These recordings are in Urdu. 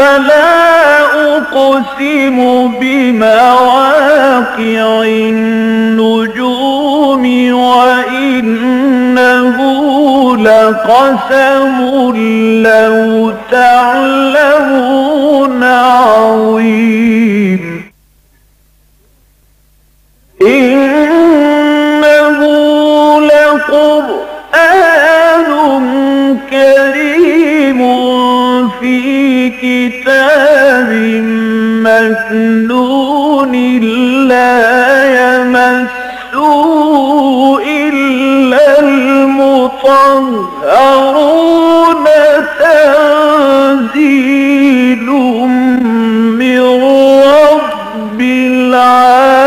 فلا أقسم بمواقع النجوم وإنه لقسم لو تعلمون عظيم. إنه لقرآن كريم في كتاب مكنون لا يمسه إلا المطهرون. تنزيل من رب العالمين.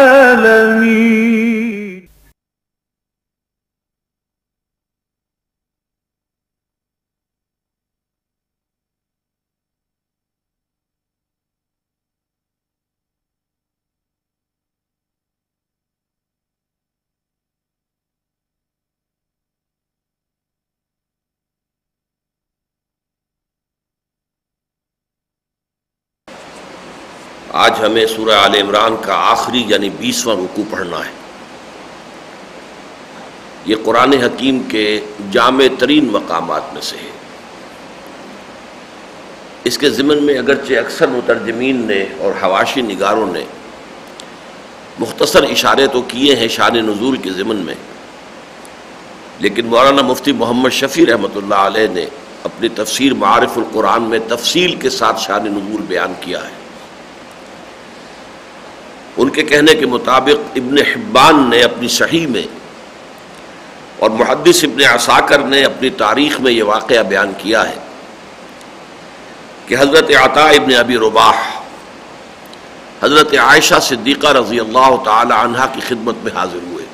آج ہمیں سورہ آل عمران کا آخری یعنی بیسواں رکو پڑھنا ہے۔ یہ قرآن حکیم کے جامع ترین مقامات میں سے ہے۔ اس کے ضمن میں اگرچہ اکثر مترجمین نے اور حواشی نگاروں نے مختصر اشارے تو کیے ہیں شان نزول کے ضمن میں، لیکن مولانا مفتی محمد شفیع رحمۃ اللہ علیہ نے اپنی تفسیر معارف القرآن میں تفصیل کے ساتھ شان نزول بیان کیا ہے۔ ان کے کہنے کے مطابق ابن حبان نے اپنی صحیح میں اور محدث ابن عساکر نے اپنی تاریخ میں یہ واقعہ بیان کیا ہے کہ حضرت عطا ابن ابی رباح، حضرت عائشہ صدیقہ رضی اللہ تعالی عنہ کی خدمت میں حاضر ہوئے۔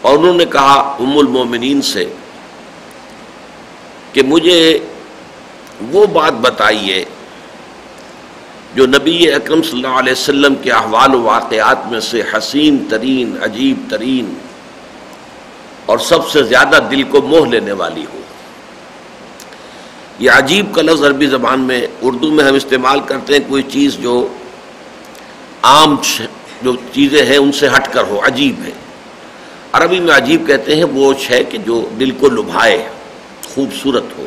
اور انہوں نے کہا، ام المومنین سے کہ مجھے وہ بات بتائیے جو نبی اکرم صلی اللہ علیہ وسلم کے احوال و واقعات میں سے حسین ترین، عجیب ترین اور سب سے زیادہ دل کو موہ لینے والی ہو۔ یہ عجیب کا لفظ عربی زبان میں اردو میں ہم استعمال کرتے ہیں، کوئی چیز جو عام جو چیزیں ہیں ان سے ہٹ کر ہو، عجیب ہے۔ عربی میں عجیب کہتے ہیں وہ ہے کہ جو دل کو لبھائے، خوبصورت ہو۔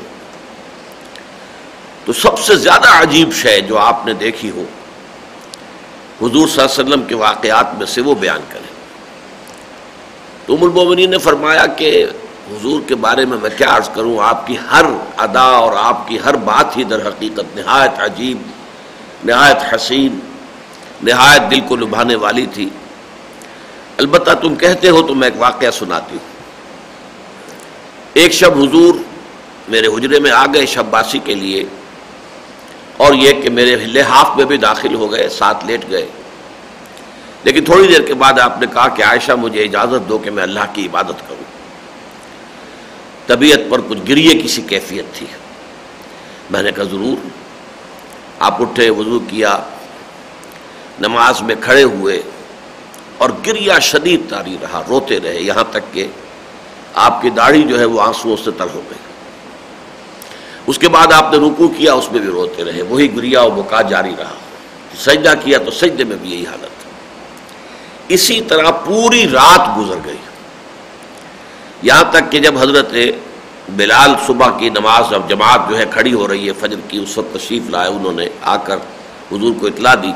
تو سب سے زیادہ عجیب شے جو آپ نے دیکھی ہو، حضور صلی اللہ علیہ وسلم کے واقعات میں سے وہ بیان کریں۔ تو ام المومنین نے فرمایا کہ حضور کے بارے میں میں کیا عرض کروں، آپ کی ہر ادا اور آپ کی ہر بات ہی در حقیقت نہایت عجیب، نہایت حسین، نہایت دل کو لبھانے والی تھی۔ البتہ تم کہتے ہو تو میں ایک واقعہ سناتی ہوں۔ ایک شب حضور میرے حجرے میں آ گئے شب باسی کے لیے۔ اور یہ کہ میرے لحاف میں بھی داخل ہو گئے، ساتھ لیٹ گئے۔ لیکن تھوڑی دیر کے بعد آپ نے کہا کہ عائشہ، مجھے اجازت دو کہ میں اللہ کی عبادت کروں۔ طبیعت پر کچھ گریے کسی کیفیت تھی۔ میں نے کہا، ضرور۔ آپ اٹھے، وضو کیا، نماز میں کھڑے ہوئے اور گریا شدید تاری رہا، روتے رہے۔ یہاں تک کہ آپ کی داڑھی جو ہے وہ آنسوؤں سے تر ہو گئی۔ اس کے بعد آپ نے رکو کیا، اس میں بھی روتے رہے۔ وہی گریا و بکا جاری رہا۔ سجدہ کیا تو سجدے میں بھی یہی حالت۔ اسی طرح پوری رات گزر گئی۔ یہاں تک کہ جب حضرت بلال صبح کی نماز اب جماعت جو ہے کھڑی ہو رہی ہے، فجر کی اس وقت تشریف لائے، انہوں نے آ کر حضور کو اطلاع دی۔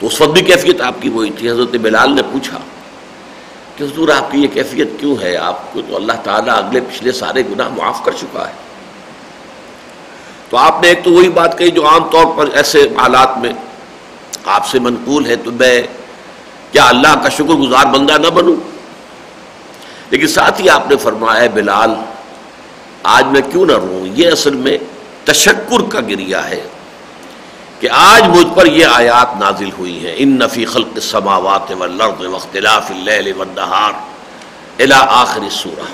تو اس وقت بھی کیفیت آپ کی وہی تھی۔ حضرت بلال نے پوچھا کہ حضور، آپ کی یہ کیفیت کیوں ہے؟ آپ کو تو اللہ تعالیٰ اگلے پچھلے سارے گناہ معاف کر چکا ہے۔ تو آپ نے ایک تو وہی بات کہی جو عام طور پر ایسے حالات میں آپ سے منقول ہے تو میں کیا اللہ کا شکر گزار بندہ نہ بنوں؟ لیکن ساتھ ہی آپ نے فرمایا بلال، آج میں کیوں نہ رہوں یہ اصل میں تشکر کا گریا ہے کہ آج مجھ پر یہ آیات نازل ہوئی ہیں۔ ان نفی خلق السماوات والارض واختلاف اللیل والنہار الى آخر سورہ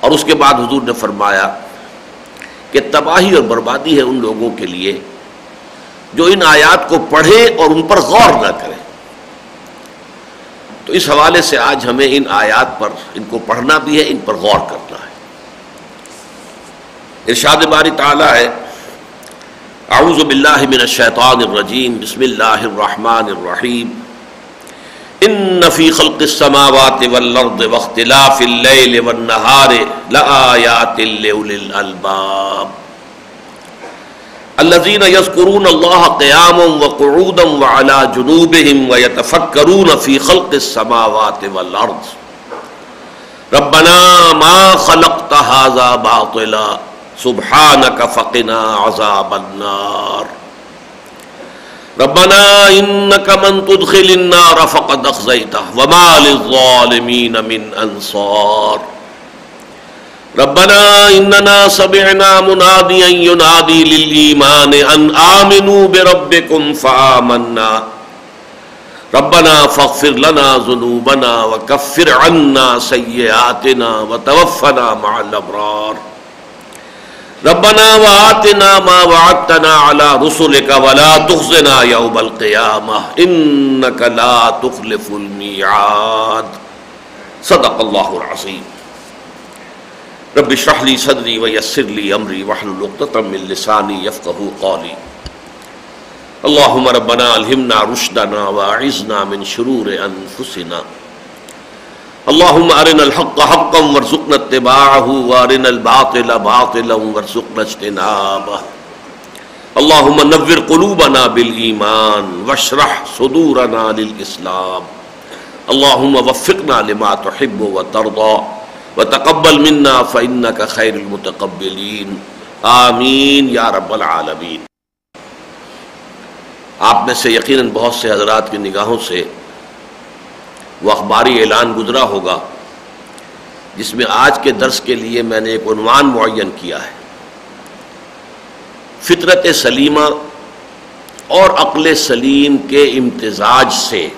اور اس کے بعد حضور نے فرمایا کہ تباہی اور بربادی ہے ان لوگوں کے لیے جو ان آیات کو پڑھیں اور ان پر غور نہ کریں۔ تو اس حوالے سے آج ہمیں ان آیات پر، ان کو پڑھنا بھی ہے، ان پر غور کرنا ہے۔ ارشاد باری تعالی ہے، اعوذ باللہ من الشیطان الرجیم، بسم اللہ الرحمن الرحیم۔ ان فی خلق السماوات والارض واختلاف اللیل والنہار لآیات لأولی الالباب الذين يذكرون الله قياما وقعودا وعلى جنوبهم ويتفكرون في خلق السماوات والارض ربنا ما خلقت هذا باطلا، سبحانك فقنا عذاب النار. ربنا انك من تدخل النار فقد اخزيته وما للظالمين من انصار ربنا اننا سمعنا مناديا ينادي للايمان ان امنوا بربكم فآمنا. ربنا فاغفر لنا ذنوبنا وكفر عنا سيئاتنا وتوفنا مع الابرار ربنا وآتنا ما وعدتنا على رسلك ولا تخزنا يوم القيامة. إنك لا تخلف الميعاد. صدق الله العظيم. رب اشرح لي صدري ويسر لي امري واحلل عقدة من لساني يفقهوا قولي. اللهم ربنا الهمنا رشدنا واعذنا من شرور انفسنا اللهم ارنا الحق حقا وارزقنا اتباعه وارنا الباطل باطلا وارزقنا اجتنابه اللهم نور قلوبنا بالايمان واشرح صدورنا للاسلام۔ اللهم وفقنا لما تحب وترضى وتقبل منا فإنك خير المتقبلين آمین یا رب العالمین۔ آپ میں سے یقیناً بہت سے حضرات کی نگاہوں سے وہ اخباری اعلان گزرا ہوگا، جس میں آج کے درس کے لیے میں نے ایک عنوان معین کیا ہے۔ فطرت سلیمہ اور عقل سلیم کے امتزاج سے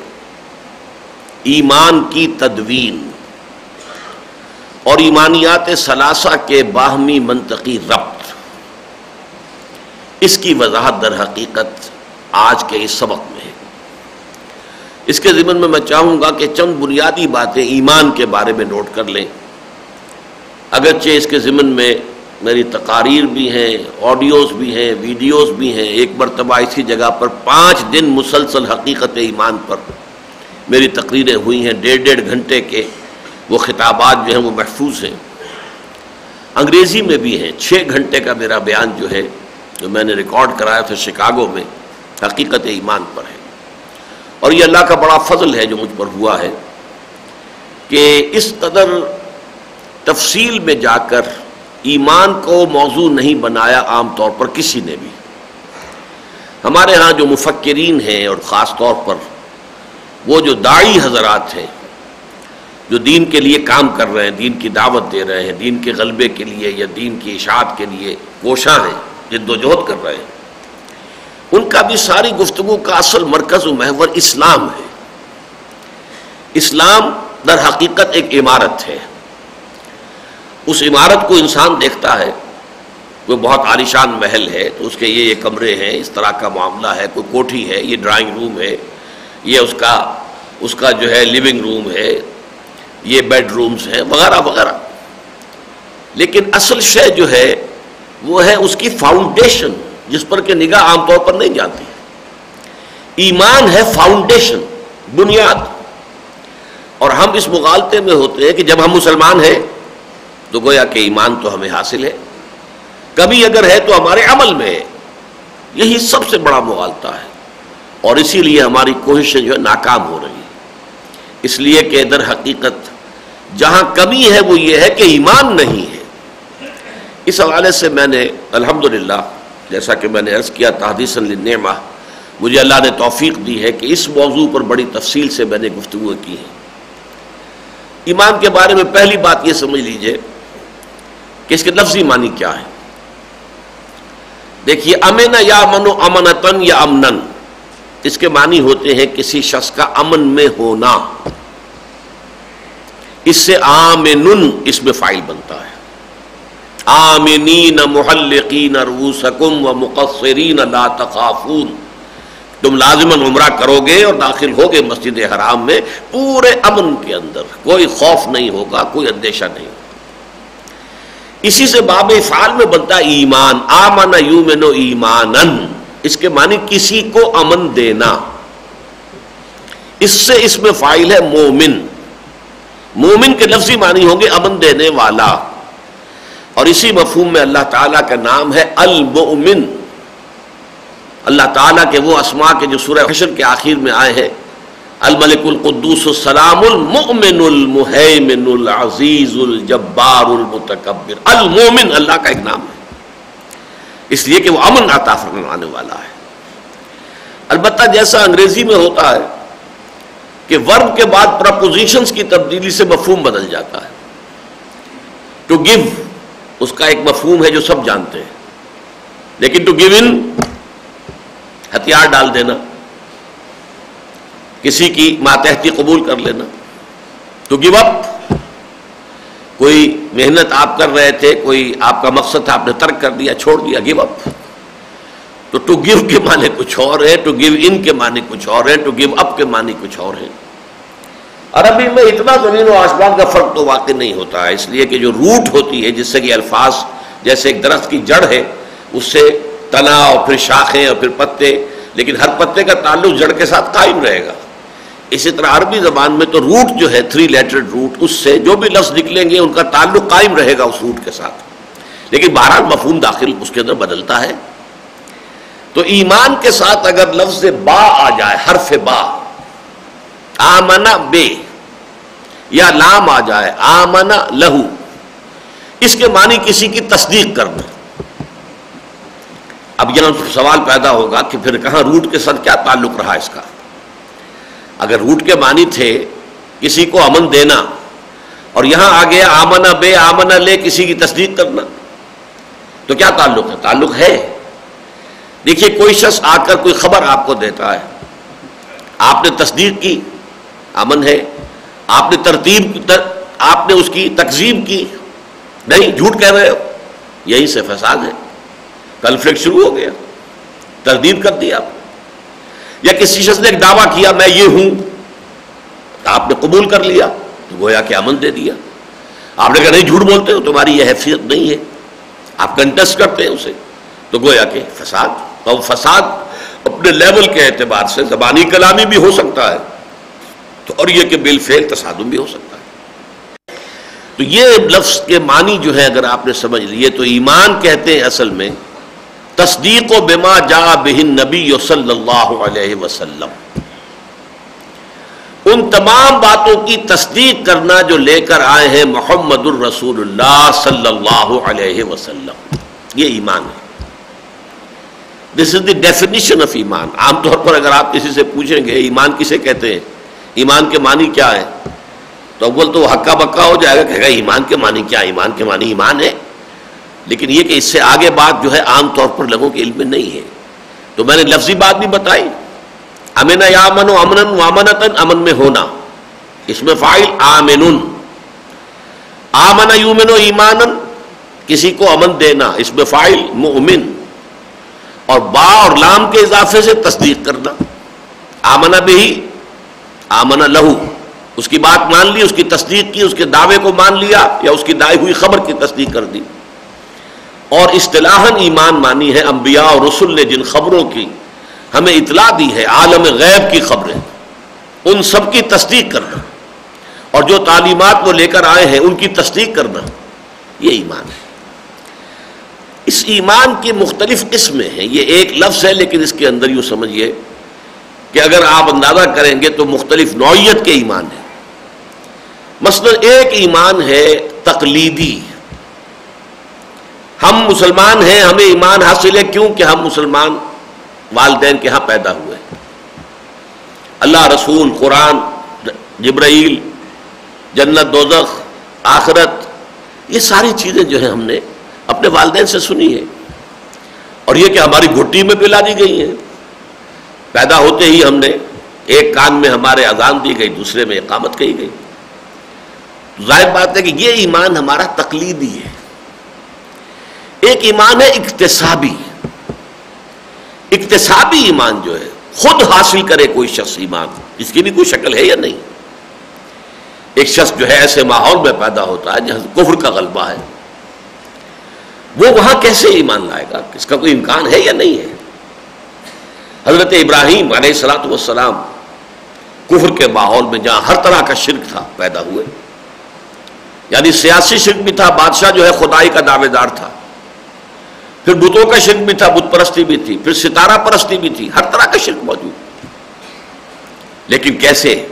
ایمان کی تدوین اور ایمانیات ثلاثہ کے باہمی منطقی ربط۔ اس کی وضاحت در حقیقت آج کے اس سبق میں۔ اس کے ذمن میں میں چاہوں گا کہ چند بنیادی باتیں ایمان کے بارے میں نوٹ کر لیں۔ اگرچہ اس کے ذمن میں میری تقاریر بھی ہیں، آڈیوز بھی ہیں، ویڈیوز بھی ہیں، ایک مرتبہ اسی جگہ پر پانچ دن مسلسل حقیقت ایمان پر میری تقریریں ہوئی ہیں۔ ڈیڑھ ڈیڑھ گھنٹے کے وہ خطابات جو ہیں وہ محفوظ ہیں۔ انگریزی میں بھی ہیں۔ چھ گھنٹے کا میرا بیان جو ہے، جو میں نے ریکارڈ کرایا تھا شکاگو میں، حقیقت ایمان پر ہے۔ اور یہ اللہ کا بڑا فضل ہے جو مجھ پر ہوا ہے کہ اس قدر تفصیل میں جا کر ایمان کو موضوع نہیں بنایا عام طور پر کسی نے بھی۔ ہمارے ہاں جو مفکرین ہیں اور خاص طور پر وہ جو دائی حضرات ہیں، جو دین کے لیے کام کر رہے ہیں، دین کی دعوت دے رہے ہیں، دین کے غلبے کے لیے یا دین کی اشاعت کے لیے کوشاں ہیں، جد و جہد کر رہے ہیں۔ ان کا بھی ساری گفتگو کا اصل مرکز و محور اسلام ہے۔ اسلام در حقیقت ایک عمارت ہے۔ اس عمارت کو انسان دیکھتا ہے کوئی بہت عالیشان محل ہے، تو اس کے یہ یہ کمرے ہیں، اس طرح کا معاملہ ہے، کوئی کوٹھی ہے، یہ ڈرائنگ روم ہے، یہ اس کا اس کا جو ہے لیونگ روم ہے، یہ بیڈ رومز ہیں، وغیرہ وغیرہ۔ لیکن اصل شے جو ہے، وہ ہے اس کی فاؤنڈیشن جس پر کہ نگاہ عام طور پر نہیں جاتی۔ ایمان ہے فاؤنڈیشن بنیاد۔ اور ہم اس مغالطے میں ہوتے ہیں کہ جب ہم مسلمان ہیں، تو گویا کہ ایمان تو ہمیں حاصل ہے۔ کبھی اگر ہے تو ہمارے عمل میں ہے۔ یہی سب سے بڑا مغالطہ ہے۔ اور اسی لیے ہماری کوششیں جو ہے ناکام ہو رہی ہیں۔ اس لیے کہ ادھر حقیقت جہاں کمی ہے وہ یہ ہے کہ ایمان نہیں ہے۔ اس حوالے سے میں نے الحمدللہ جیسا کہ میں نے عرض کیا تحدیث النعمہ مجھے اللہ نے توفیق دی ہے کہ اس موضوع پر بڑی تفصیل سے میں نے گفتگو کی ہے۔ ایمان کے بارے میں پہلی بات یہ سمجھ لیجیے کہ اس کے لفظی معنی کیا ہے۔ دیکھیے، امن یا منو امنتن یا امنن اس کے معنی ہوتے ہیں کسی شخص کا امن میں ہونا۔ اس سے آمن اس میں فائل بنتا ہے۔ آمنین محلقین رؤوسکم و مقصرین لا تخافون تم لازماً عمرہ کرو گے اور داخل ہوگے مسجد حرام میں پورے امن کے اندر کوئی خوف نہیں ہوگا، کوئی اندیشہ نہیں ہوگا۔ اسی سے باب افعال میں بنتا ایمان، آمن یومن و ایمانن اس کے معنی کسی کو امن دینا۔ اس سے اس میں فائل ہے مومن۔ مومن کے لفظی معنی ہوں گے امن دینے والا۔ اور اسی مفہوم میں اللہ تعالیٰ کا نام ہے المؤمن۔ اللہ تعالیٰ کے وہ اسما کے جو سورہ حشر کے آخر میں آئے ہیں۔ الملک القدوس السلام المؤمن المحیمن العزیز الجبار المتکبر۔ المومن اللہ کا ایک نام ہے۔ اس لیے کہ وہ امن عطا فرمانے والا ہے۔ البتہ جیسا انگریزی میں ہوتا ہے کہ ورب کے بعد پرپوزیشنز کی تبدیلی سے مفہوم بدل جاتا ہے۔ ٹو گیو اس کا ایک مفہوم ہے جو سب جانتے ہیں۔ لیکن ٹو گیو ان ہتھیار ڈال دینا۔ کسی کی ماتحتی قبول کر لینا۔ ٹو گیو اپ کوئی محنت آپ کر رہے تھے، کوئی آپ کا مقصد تھا، آپ نے ترک کر دیا، چھوڑ دیا گیو اپ تو ٹو گیو کے معنی کچھ اور ہے ٹو گیو ان کے معنی کچھ اور ہے ٹو گیو اپ کے معنی کچھ اور ہے عربی میں اتنا زمین و آسمان کا فرق تو واقع نہیں ہوتا ہے۔ اس لیے کہ جو روٹ ہوتی ہے، جس سے کہ الفاظ، جیسے ایک درخت کی جڑ ہے، اس سے تنا اور پھر شاخیں اور پھر پتے، لیکن ہر پتے کا تعلق جڑ کے ساتھ قائم رہے گا۔ اسی طرح عربی زبان میں تو روٹ جو ہے تھری لیٹرڈ روٹ اس سے جو بھی لفظ نکلیں گے، ان کا تعلق قائم رہے گا اس روٹ کے ساتھ۔ لیکن بہرحال مفہوم داخل اس کے اندر بدلتا ہے۔ تو ایمان کے ساتھ اگر لفظ با آ جائے، حرف با آمنا بے یا لام آ جائے آمنا لہو۔ اس کے معنی کسی کی تصدیق کرنا۔ اب یہاں سوال پیدا ہوگا کہ پھر کہاں روٹ کے ساتھ کیا تعلق رہا اس کا۔ اگر روٹ کے معنی تھے کسی کو امن دینا اور یہاں آ گیا آمنا بے آمنا لے کسی کی تصدیق کرنا، تو کیا تعلق ہے؟ تعلق ہے۔ دیکھیے کوئی شخص آ کر کوئی خبر آپ کو دیتا ہے، آپ نے تصدیق کی، امن ہے۔ آپ نے ترتیب آپ نے اس کی تقزیم کی۔ نہیں، جھوٹ کہہ رہے ہو۔ یہیں سے فساد ہے۔ کنفلکٹ شروع ہو گیا۔ تردید کر دی آپ یا کسی شخص نے ایک دعویٰ کیا، میں یہ ہوں۔ آپ نے قبول کر لیا، تو گویا کہ امن دے دیا۔ آپ نے کہا، نہیں، جھوٹ بولتے ہو، تمہاری یہ حیثیت نہیں ہے۔ آپ کنٹسٹ کرتے ہیں اسے۔ تو گویا کہ فساد۔ اور فساد اپنے لیول کے اعتبار سے زبانی کلامی بھی ہو سکتا ہے۔ اور یہ کہ بل فیل تصادم بھی ہو سکتا ہے۔ تو یہ لفظ کے معنی جو ہے اگر آپ نے سمجھ لیے تو ایمان کہتے ہیں اصل میں، تصدیق و بما جا بہن نبی صلی اللہ علیہ وسلم۔ ان تمام باتوں کی تصدیق کرنا جو لے کر آئے ہیں محمد الرسول اللہ صلی اللہ علیہ وسلم۔ یہ ایمان ہے۔ دس از دی ڈیفینیشن آف ایمان۔ عام طور پر اگر آپ کسی سے پوچھیں گے، ایمان کسے کہتے ہیں؟ ایمان کے معنی کیا ہے؟ تو اول تو ہکا بکا ہو جائے گا کہ ایمان کے معنی کیا ایمان کے معنی ایمان ہے۔ لیکن یہ کہ اس سے آگے بات جو ہے عام طور پر لوگوں کے علم میں نہیں ہے۔ تو میں نے لفظی بات بھی بتائی۔ امن یا امن و امن وامنتن امن میں ہونا۔ اس میں فائل آمن آمن یومن و ایمان کسی کو امن دینا۔ اس میں فائل مؤمن۔ اور با اور لام کے اضافے سے تصدیق کرنا۔ آمنا بھی آمنا لہو، اس کی بات مان لی، اس کی تصدیق کی، اس کے دعوے کو مان لیا، یا اس کی دائی ہوئی خبر کی تصدیق کر دی۔ اور اصطلاح ایمان مانی ہے انبیاء اور رسول نے جن خبروں کی ہمیں اطلاع دی ہے، عالم غیب کی خبریں، ان سب کی تصدیق کرنا۔ اور جو تعلیمات وہ لے کر آئے ہیں، ان کی تصدیق کرنا۔ یہ ایمان ہے۔ اس ایمان کی مختلف قسمیں ہیں۔ یہ ایک لفظ ہے، لیکن اس کے اندر یوں سمجھیے کہ اگر آپ اندازہ کریں گے تو مختلف نوعیت کے ایمان ہیں۔ مثلا ایک ایمان ہے تقلیدی۔ ہم مسلمان ہیں، ہمیں ایمان حاصل ہے، کیوں کہ ہم مسلمان والدین کے ہاں پیدا ہوئے۔ اللہ، رسول، قرآن، جبرائیل، جنت، دوزخ، آخرت، یہ ساری چیزیں جو ہیں ہم نے اپنے والدین سے سنی ہے اور یہ کہ ہماری گھٹی میں پلا دی گئی ہیں۔ پیدا ہوتے ہی ہم نے ایک کان میں ہمارے اذان دی گئی، دوسرے میں اقامت کہی گئی۔ ظاہر بات ہے کہ یہ ایمان ہمارا تقلیدی ہے۔ ایک ایمان ہے اقتصابی۔ اقتصابی ایمان جو ہے، خود حاصل کرے کوئی شخص ایمان۔ اس کی بھی کوئی شکل ہے یا نہیں؟ ایک شخص جو ہے، ایسے ماحول میں پیدا ہوتا ہے جہاں کفر کا غلبہ ہے۔ وہ وہاں کیسے ایمان لائے گا؟ اس کا کوئی امکان ہے یا نہیں ہے؟ حضرت ابراہیم علیہ السلاۃ والسلام کفر کے ماحول میں جہاں ہر طرح کا شرک تھا، پیدا ہوئے۔ یعنی سیاسی شرک بھی تھا، بادشاہ جو ہے خدائی کا دعوے دار تھا۔ پھر بتوں کا شرک بھی تھا، بت پرستی بھی تھی۔ پھر ستارہ پرستی بھی تھی، ہر طرح کا شرک موجود۔ لیکن کیسے؟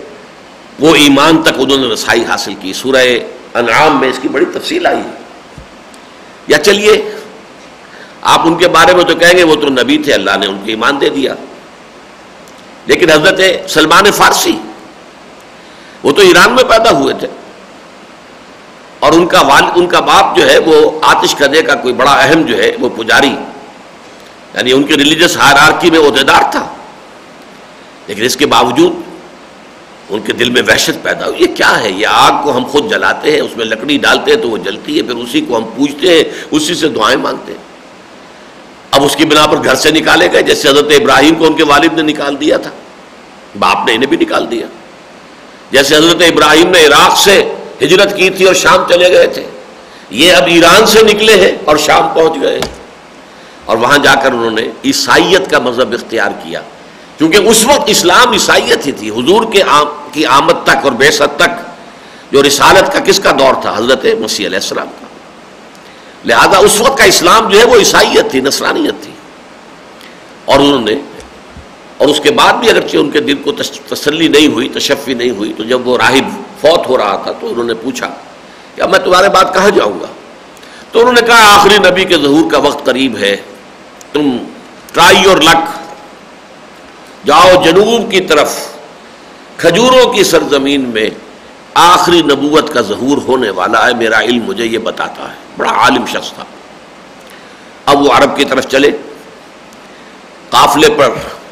وہ ایمان تک انہوں نے رسائی حاصل کی۔ سورہ انعام میں اس کی بڑی تفصیل آئی ہے۔ یا چلیے آپ ان کے بارے میں تو کہیں گے وہ تو نبی تھے، اللہ نے ان کو ایمان دے دیا۔ لیکن حضرت سلمان فارسی، وہ تو ایران میں پیدا ہوئے تھے۔ اور ان کا والد ان کا باپ جو ہے، وہ آتش کرنے کا کوئی بڑا اہم جو ہے، وہ پجاری۔ یعنی ان کے ریلیجس ہائرارکی میں عہدیدار تھا۔ لیکن اس کے باوجود ان کے دل میں وحشت پیدا ہوئی۔ یہ کیا ہے؟ یہ آگ کو ہم خود جلاتے ہیں، اس میں لکڑی ڈالتے ہیں تو وہ جلتی ہے، پھر اسی کو ہم پوچھتے ہیں، اسی سے دعائیں مانگتے ہیں۔ اب اس کی بنا پر گھر سے نکالے گئے، جیسے حضرت ابراہیم کو ان کے والد نے نکال دیا تھا۔ باپ نے انہیں بھی نکال دیا۔ جیسے حضرت ابراہیم نے عراق سے ہجرت کی تھی اور شام چلے گئے تھے۔ یہ اب ایران سے نکلے ہیں اور شام پہنچ گئے اور وہاں جا کر انہوں نے عیسائیت کا مذہب اختیار کیا۔ کیونکہ اس وقت اسلام عیسائیت ہی تھی، حضور کے آم کی آمد تک اور بیست تک، جو رسالت کا کس کا دور تھا؟ حضرت مسیح علیہ السلام کا۔ لہذا اس وقت کا اسلام جو ہے وہ عیسائیت تھی، نصرانیت تھی۔ اور انہوں نے، اور اس کے بعد بھی اگرچہ ان کے دل کو تسلی نہیں ہوئی، تشفی نہیں ہوئی، تو جب وہ راہب فوت ہو رہا تھا تو انہوں نے پوچھا کہ اب میں تمہارے بعد کہاں جاؤں گا؟ تو انہوں نے کہا، آخری نبی کے ظہور کا وقت قریب ہے، تم ٹرائی اور لک، جاؤ جنوب کی طرف، کھجوروں کی سرزمین میں آخری نبوت کا ظہور ہونے والا ہے، میرا علم مجھے یہ بتاتا ہے۔ بڑا عالم شخص تھا۔ اب وہ عرب کی طرف چلے۔ قافلے پر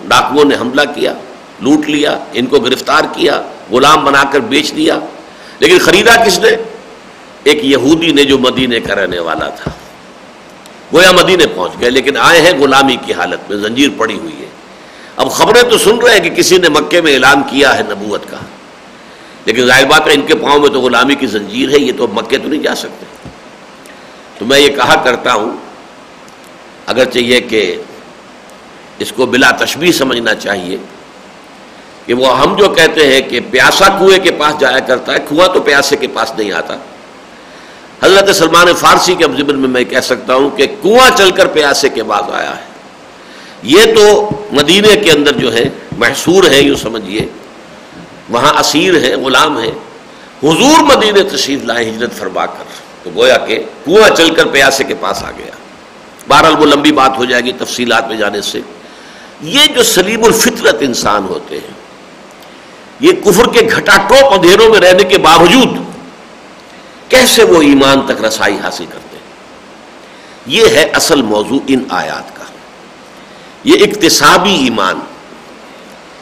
ڈاکوؤں نے حملہ کیا، لوٹ لیا، ان کو گرفتار کیا، غلام بنا کر بیچ دیا۔ لیکن خریدا کس نے؟ ایک یہودی نے جو مدینے کا رہنے والا تھا۔ گویا مدینے پہنچ گئے، لیکن آئے ہیں غلامی کی حالت میں، زنجیر پڑی ہوئی ہے۔ اب خبریں تو سن رہے ہیں کہ کسی نے مکے میں اعلان کیا ہے نبوت کا۔ لیکن ظاہر بات ہے، ان کے پاؤں میں تو غلامی کی زنجیر ہے، یہ تو مکے تو نہیں جا سکتے۔ تو میں یہ کہا کرتا ہوں اگر چاہیے کہ اس کو بلا تشبیح سمجھنا چاہیے، کہ وہ ہم جو کہتے ہیں کہ پیاسا کنویں کے پاس جایا کرتا ہے، کنواں تو پیاسے کے پاس نہیں آتا۔ حضرت سلمان فارسی کے اب میں میں کہہ سکتا ہوں کہ کنواں چل کر پیاسے کے بعد آیا ہے۔ یہ تو مدینے کے اندر جو ہے محصور ہے یوں سمجھیے، وہاں اسیر ہیں، غلام ہیں۔ حضور مدینے تشریف لائے، ہجرت فرما کر۔ تو گویا کہ کنواں چل کر پیاسے کے پاس آ گیا۔ بہرحال وہ لمبی بات ہو جائے گی تفصیلات میں جانے سے۔ یہ جو سلیم الفطرت انسان ہوتے ہیں، یہ کفر کے گھٹا ٹوپ اندھیروں میں رہنے کے باوجود کیسے وہ ایمان تک رسائی حاصل کرتے ہیں؟ یہ ہے اصل موضوع ان آیات کا۔ یہ اقتصابی ایمان۔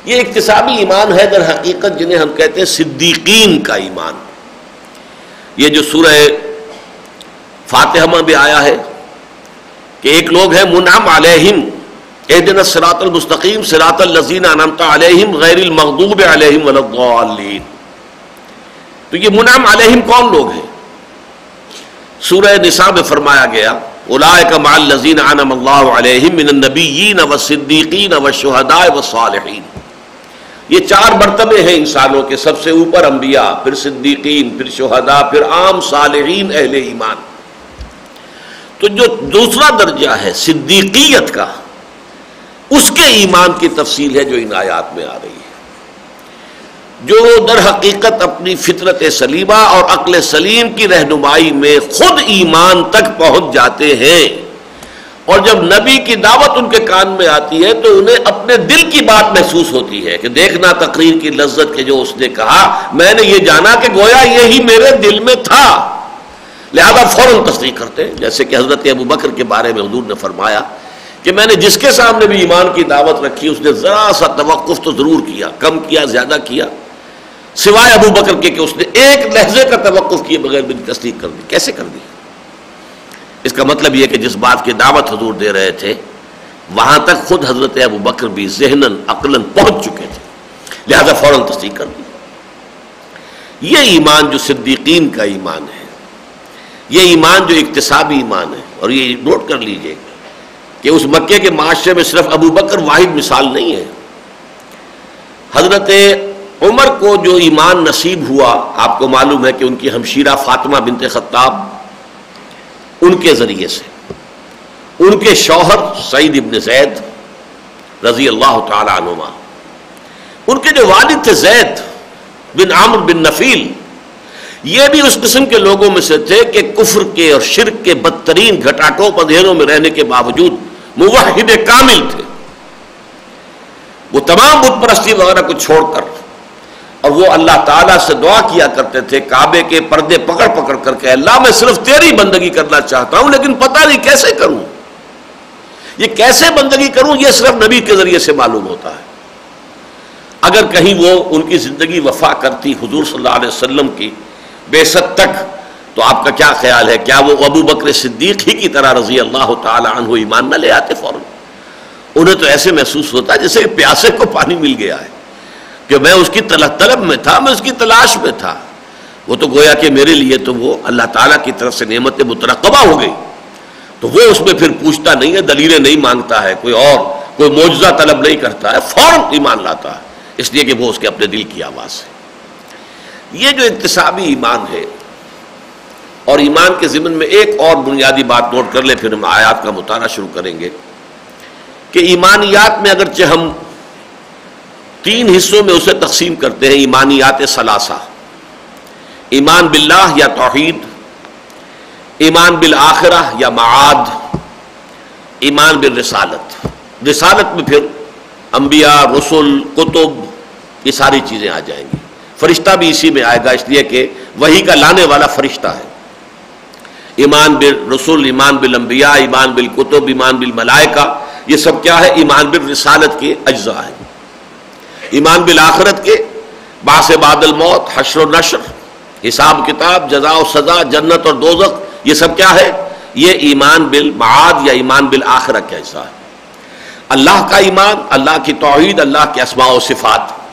یہ اقتصابی ایمان ہے در حقیقت جنہیں ہم کہتے ہیں صدیقین کا ایمان۔ یہ جو سورہ فاتحہ بھی آیا ہے کہ ایک لوگ ہیں منعم علیہم اے دن سراط المستقیم سراط الزین انمتا علیہم غیر المغضوب علیہم والضالین تو یہ منعم علیہم کون لوگ ہیں؟ سورہ نساء میں فرمایا گیا اولئک مع الذین انعم اللہ علیہم من النبیین والصدیقین والشہداء والصالحین۔ یہ چار مرتبے ہیں انسانوں کے سب سے اوپر انبیاء، پھر صدیقین، پھر شہداء، پھر عام صالحین، اہل ایمان۔ تو جو دوسرا درجہ ہے صدیقیت کا، اس کے ایمان کی تفصیل ہے جو ان آیات میں آ رہی ہے۔ جو در حقیقت اپنی فطرت سلیمہ اور عقل سلیم کی رہنمائی میں خود ایمان تک پہنچ جاتے ہیں، اور جب نبی کی دعوت ان کے کان میں آتی ہے تو انہیں اپنے دل کی بات محسوس ہوتی ہے کہ دیکھنا تقریر کی لذت کے جو اس نے کہا، میں نے یہ جانا کہ گویا یہی میرے دل میں تھا۔ لہذا فوراً تصدیق کرتے ہیں۔ جیسے کہ حضرت ابو بکر کے بارے میں حضور نے فرمایا کہ میں نے جس کے سامنے بھی ایمان کی دعوت رکھی، اس نے ذرا سا توقف تو ضرور کیا، کم کیا، زیادہ کیا۔ سوائے ابو بکر کے کہ اس نے ایک لہجے کا توقف کیے بغیر میری تصدیق کر دی۔ کیسے کر دی؟ اس کا مطلب یہ کہ جس بات کی دعوت حضور دے رہے تھے، وہاں تک خود حضرت ابو بکر بھی ذہن عقل پہنچ چکے تھے۔ لہذا فوراً تصدیق کر دی۔ یہ ایمان جو صدیقین کا ایمان ہے یہ ایمان جو اقتصابی ایمان ہے، اور یہ نوٹ کر لیجیے کہ اس مکے کے معاشرے میں صرف ابو بکر واحد مثال نہیں ہے۔ حضرت عمر کو جو ایمان نصیب ہوا، آپ کو معلوم ہے کہ ان کی ہمشیرہ فاطمہ بنت خطاب ان کے ذریعے سے۔ ان کے شوہر سعید ابن زید رضی اللہ تعالی عنما ان کے جو والد تھے زید بن عامر بن نفیل یہ بھی اس قسم کے لوگوں میں سے تھے کہ کفر کے اور شرک کے بدترین گھٹاٹوں اندھیروں میں رہنے کے باوجود موحد کامل تھے۔ وہ تمام بت پرستی وغیرہ کو چھوڑ کر اور وہ اللہ تعالیٰ سے دعا کیا کرتے تھے، کعبے کے پردے پکڑ پکڑ کر کے اللہ میں صرف تیری بندگی کرنا چاہتا ہوں، لیکن پتہ نہیں کیسے کروں۔ یہ کیسے بندگی کروں، یہ صرف نبی کے ذریعے سے معلوم ہوتا ہے۔ اگر کہیں وہ ان کی زندگی وفا کرتی حضور صلی اللہ علیہ وسلم کی بے ست تک۔ تو آپ کا کیا خیال ہے؟ کیا وہ ابو بکر صدیق ہی کی طرح رضی اللہ تعالی عنہ ایمان نہ لے آتے فوراً؟ انہیں تو ایسے محسوس ہوتا ہے جیسے پیاسے کو پانی مل گیا ہے کہ میں اس کی طلب میں تھا، میں اس کی تلاش میں تھا۔ وہ تو گویا کہ میرے لیے تو وہ اللہ تعالیٰ کی طرف سے نعمت مترقبہ ہو گئی۔ تو وہ اس میں پھر پوچھتا نہیں ہے، دلیلیں نہیں مانگتا ہے، کوئی اور، کوئی معجزہ طلب نہیں کرتا ہے، فوراً ایمان لاتا ہے۔ اس لیے کہ وہ اس کے اپنے دل کی آواز ہے۔ یہ جو اقتصابی ایمان ہے اور ایمان کے ضمن میں ایک اور بنیادی بات نوٹ کر لیں، پھر ہم آیات کا مطالعہ شروع کریں گے کہ ایمانیات میں اگرچہ ہم تین حصوں میں اسے تقسیم کرتے ہیں، ایمانیات ثلاثہ۔ ایمان باللہ یا توحید، ایمان بالآخرہ یا معاد، ایمان بالرسالت۔ رسالت میں پھر انبیاء رسول کتب، یہ ساری چیزیں آ جائیں گی۔ فرشتہ بھی اسی میں آئے گا، اس لیے کہ وہی کا لانے والا فرشتہ ہے۔ ایمان بال رسول ایمان بالانبیاء، ایمان بالکتب، ایمان بالملائکہ، یہ سب کیا ہے؟ ایمان بالرسالت کے اجزاء ہیں۔ ایمان بالآخرت کے باس بعد الموت، حشر و نشر، حساب کتاب جزا و سزا، جنت اور دوزخ، یہ سب کیا ہے؟ یہ ایمان بالمعاد یا ایمان بالآخرہ کا حصہ ہے اللہ کا ایمان، اللہ کی توحید، اللہ کے اسماع و صفات۔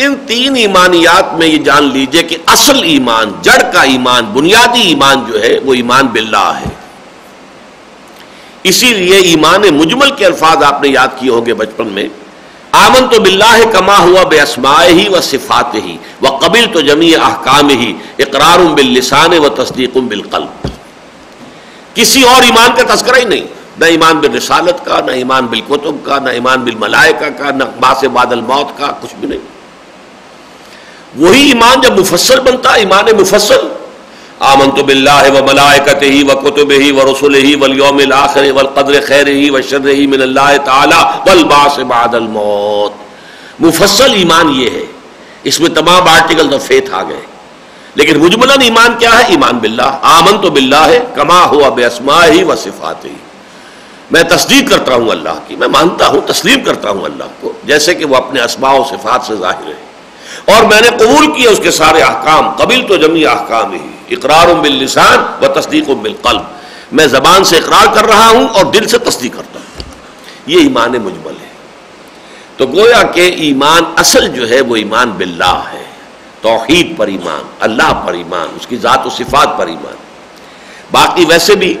ان تین ایمانیات میں یہ جان لیجیے کہ اصل ایمان، جڑ کا ایمان، بنیادی ایمان جو ہے، وہ ایمان باللہ ہے۔ اسی لیے ایمان مجمل کے الفاظ آپ نے یاد کیے ہوں گے بچپن میں۔ آمن تو بلّہ کما ہوا بے اسماء ہی و صفات ہی و قبل تو جمی احکام ہی اقرار باللسان و تصدیق بالقلب۔ کسی اور ایمان کا تذکرہ ہی نہیں۔ نہ ایمان بالرسالت کا، نہ ایمان بالکتب کا، نہ ایمان بالملائکہ کا، نہ باس بعد الموت کا، کچھ بھی نہیں۔ وہی ایمان جب مفصل بنتا ایمان مفصل۔ آمن تو بلّہ و ملائکت ہی و کتب ہی و رسول ہی ولیوم الآخر والقدر خیر ہی و شر ہی من اللہ تعالی والباس بعد الموت۔ مفصل ایمان یہ ہے۔ اس میں تمام آرٹیکل آف فیتھ آ گئے۔ لیکن مجملن ایمان کیا ہے؟ ایمان باللہ۔ آمن تو بلّہ ہے کما ہوا بے اسما ہی و صفات ہی میں تصدیق کرتا ہوں اللہ کی، میں مانتا ہوں، تسلیم کرتا ہوں اللہ کو، جیسے کہ وہ اپنے اسماء و صفات سے ظاہر ہے۔ اور میں نے قبول کیا اس کے سارے احکام قبل تو جمی احکام ہی اقرار باللسان و تصدیق بالقلب۔ میں زبان سے اقرار کر رہا ہوں اور دل سے تصدیق کرتا ہوں۔ یہ ایمان مجمل ہے۔ تو گویا کہ ایمان اصل جو ہے وہ ایمان باللہ ہے۔ توحید پر ایمان، اللہ پر ایمان، اس کی ذات و صفات پر ایمان۔ باقی ویسے بھی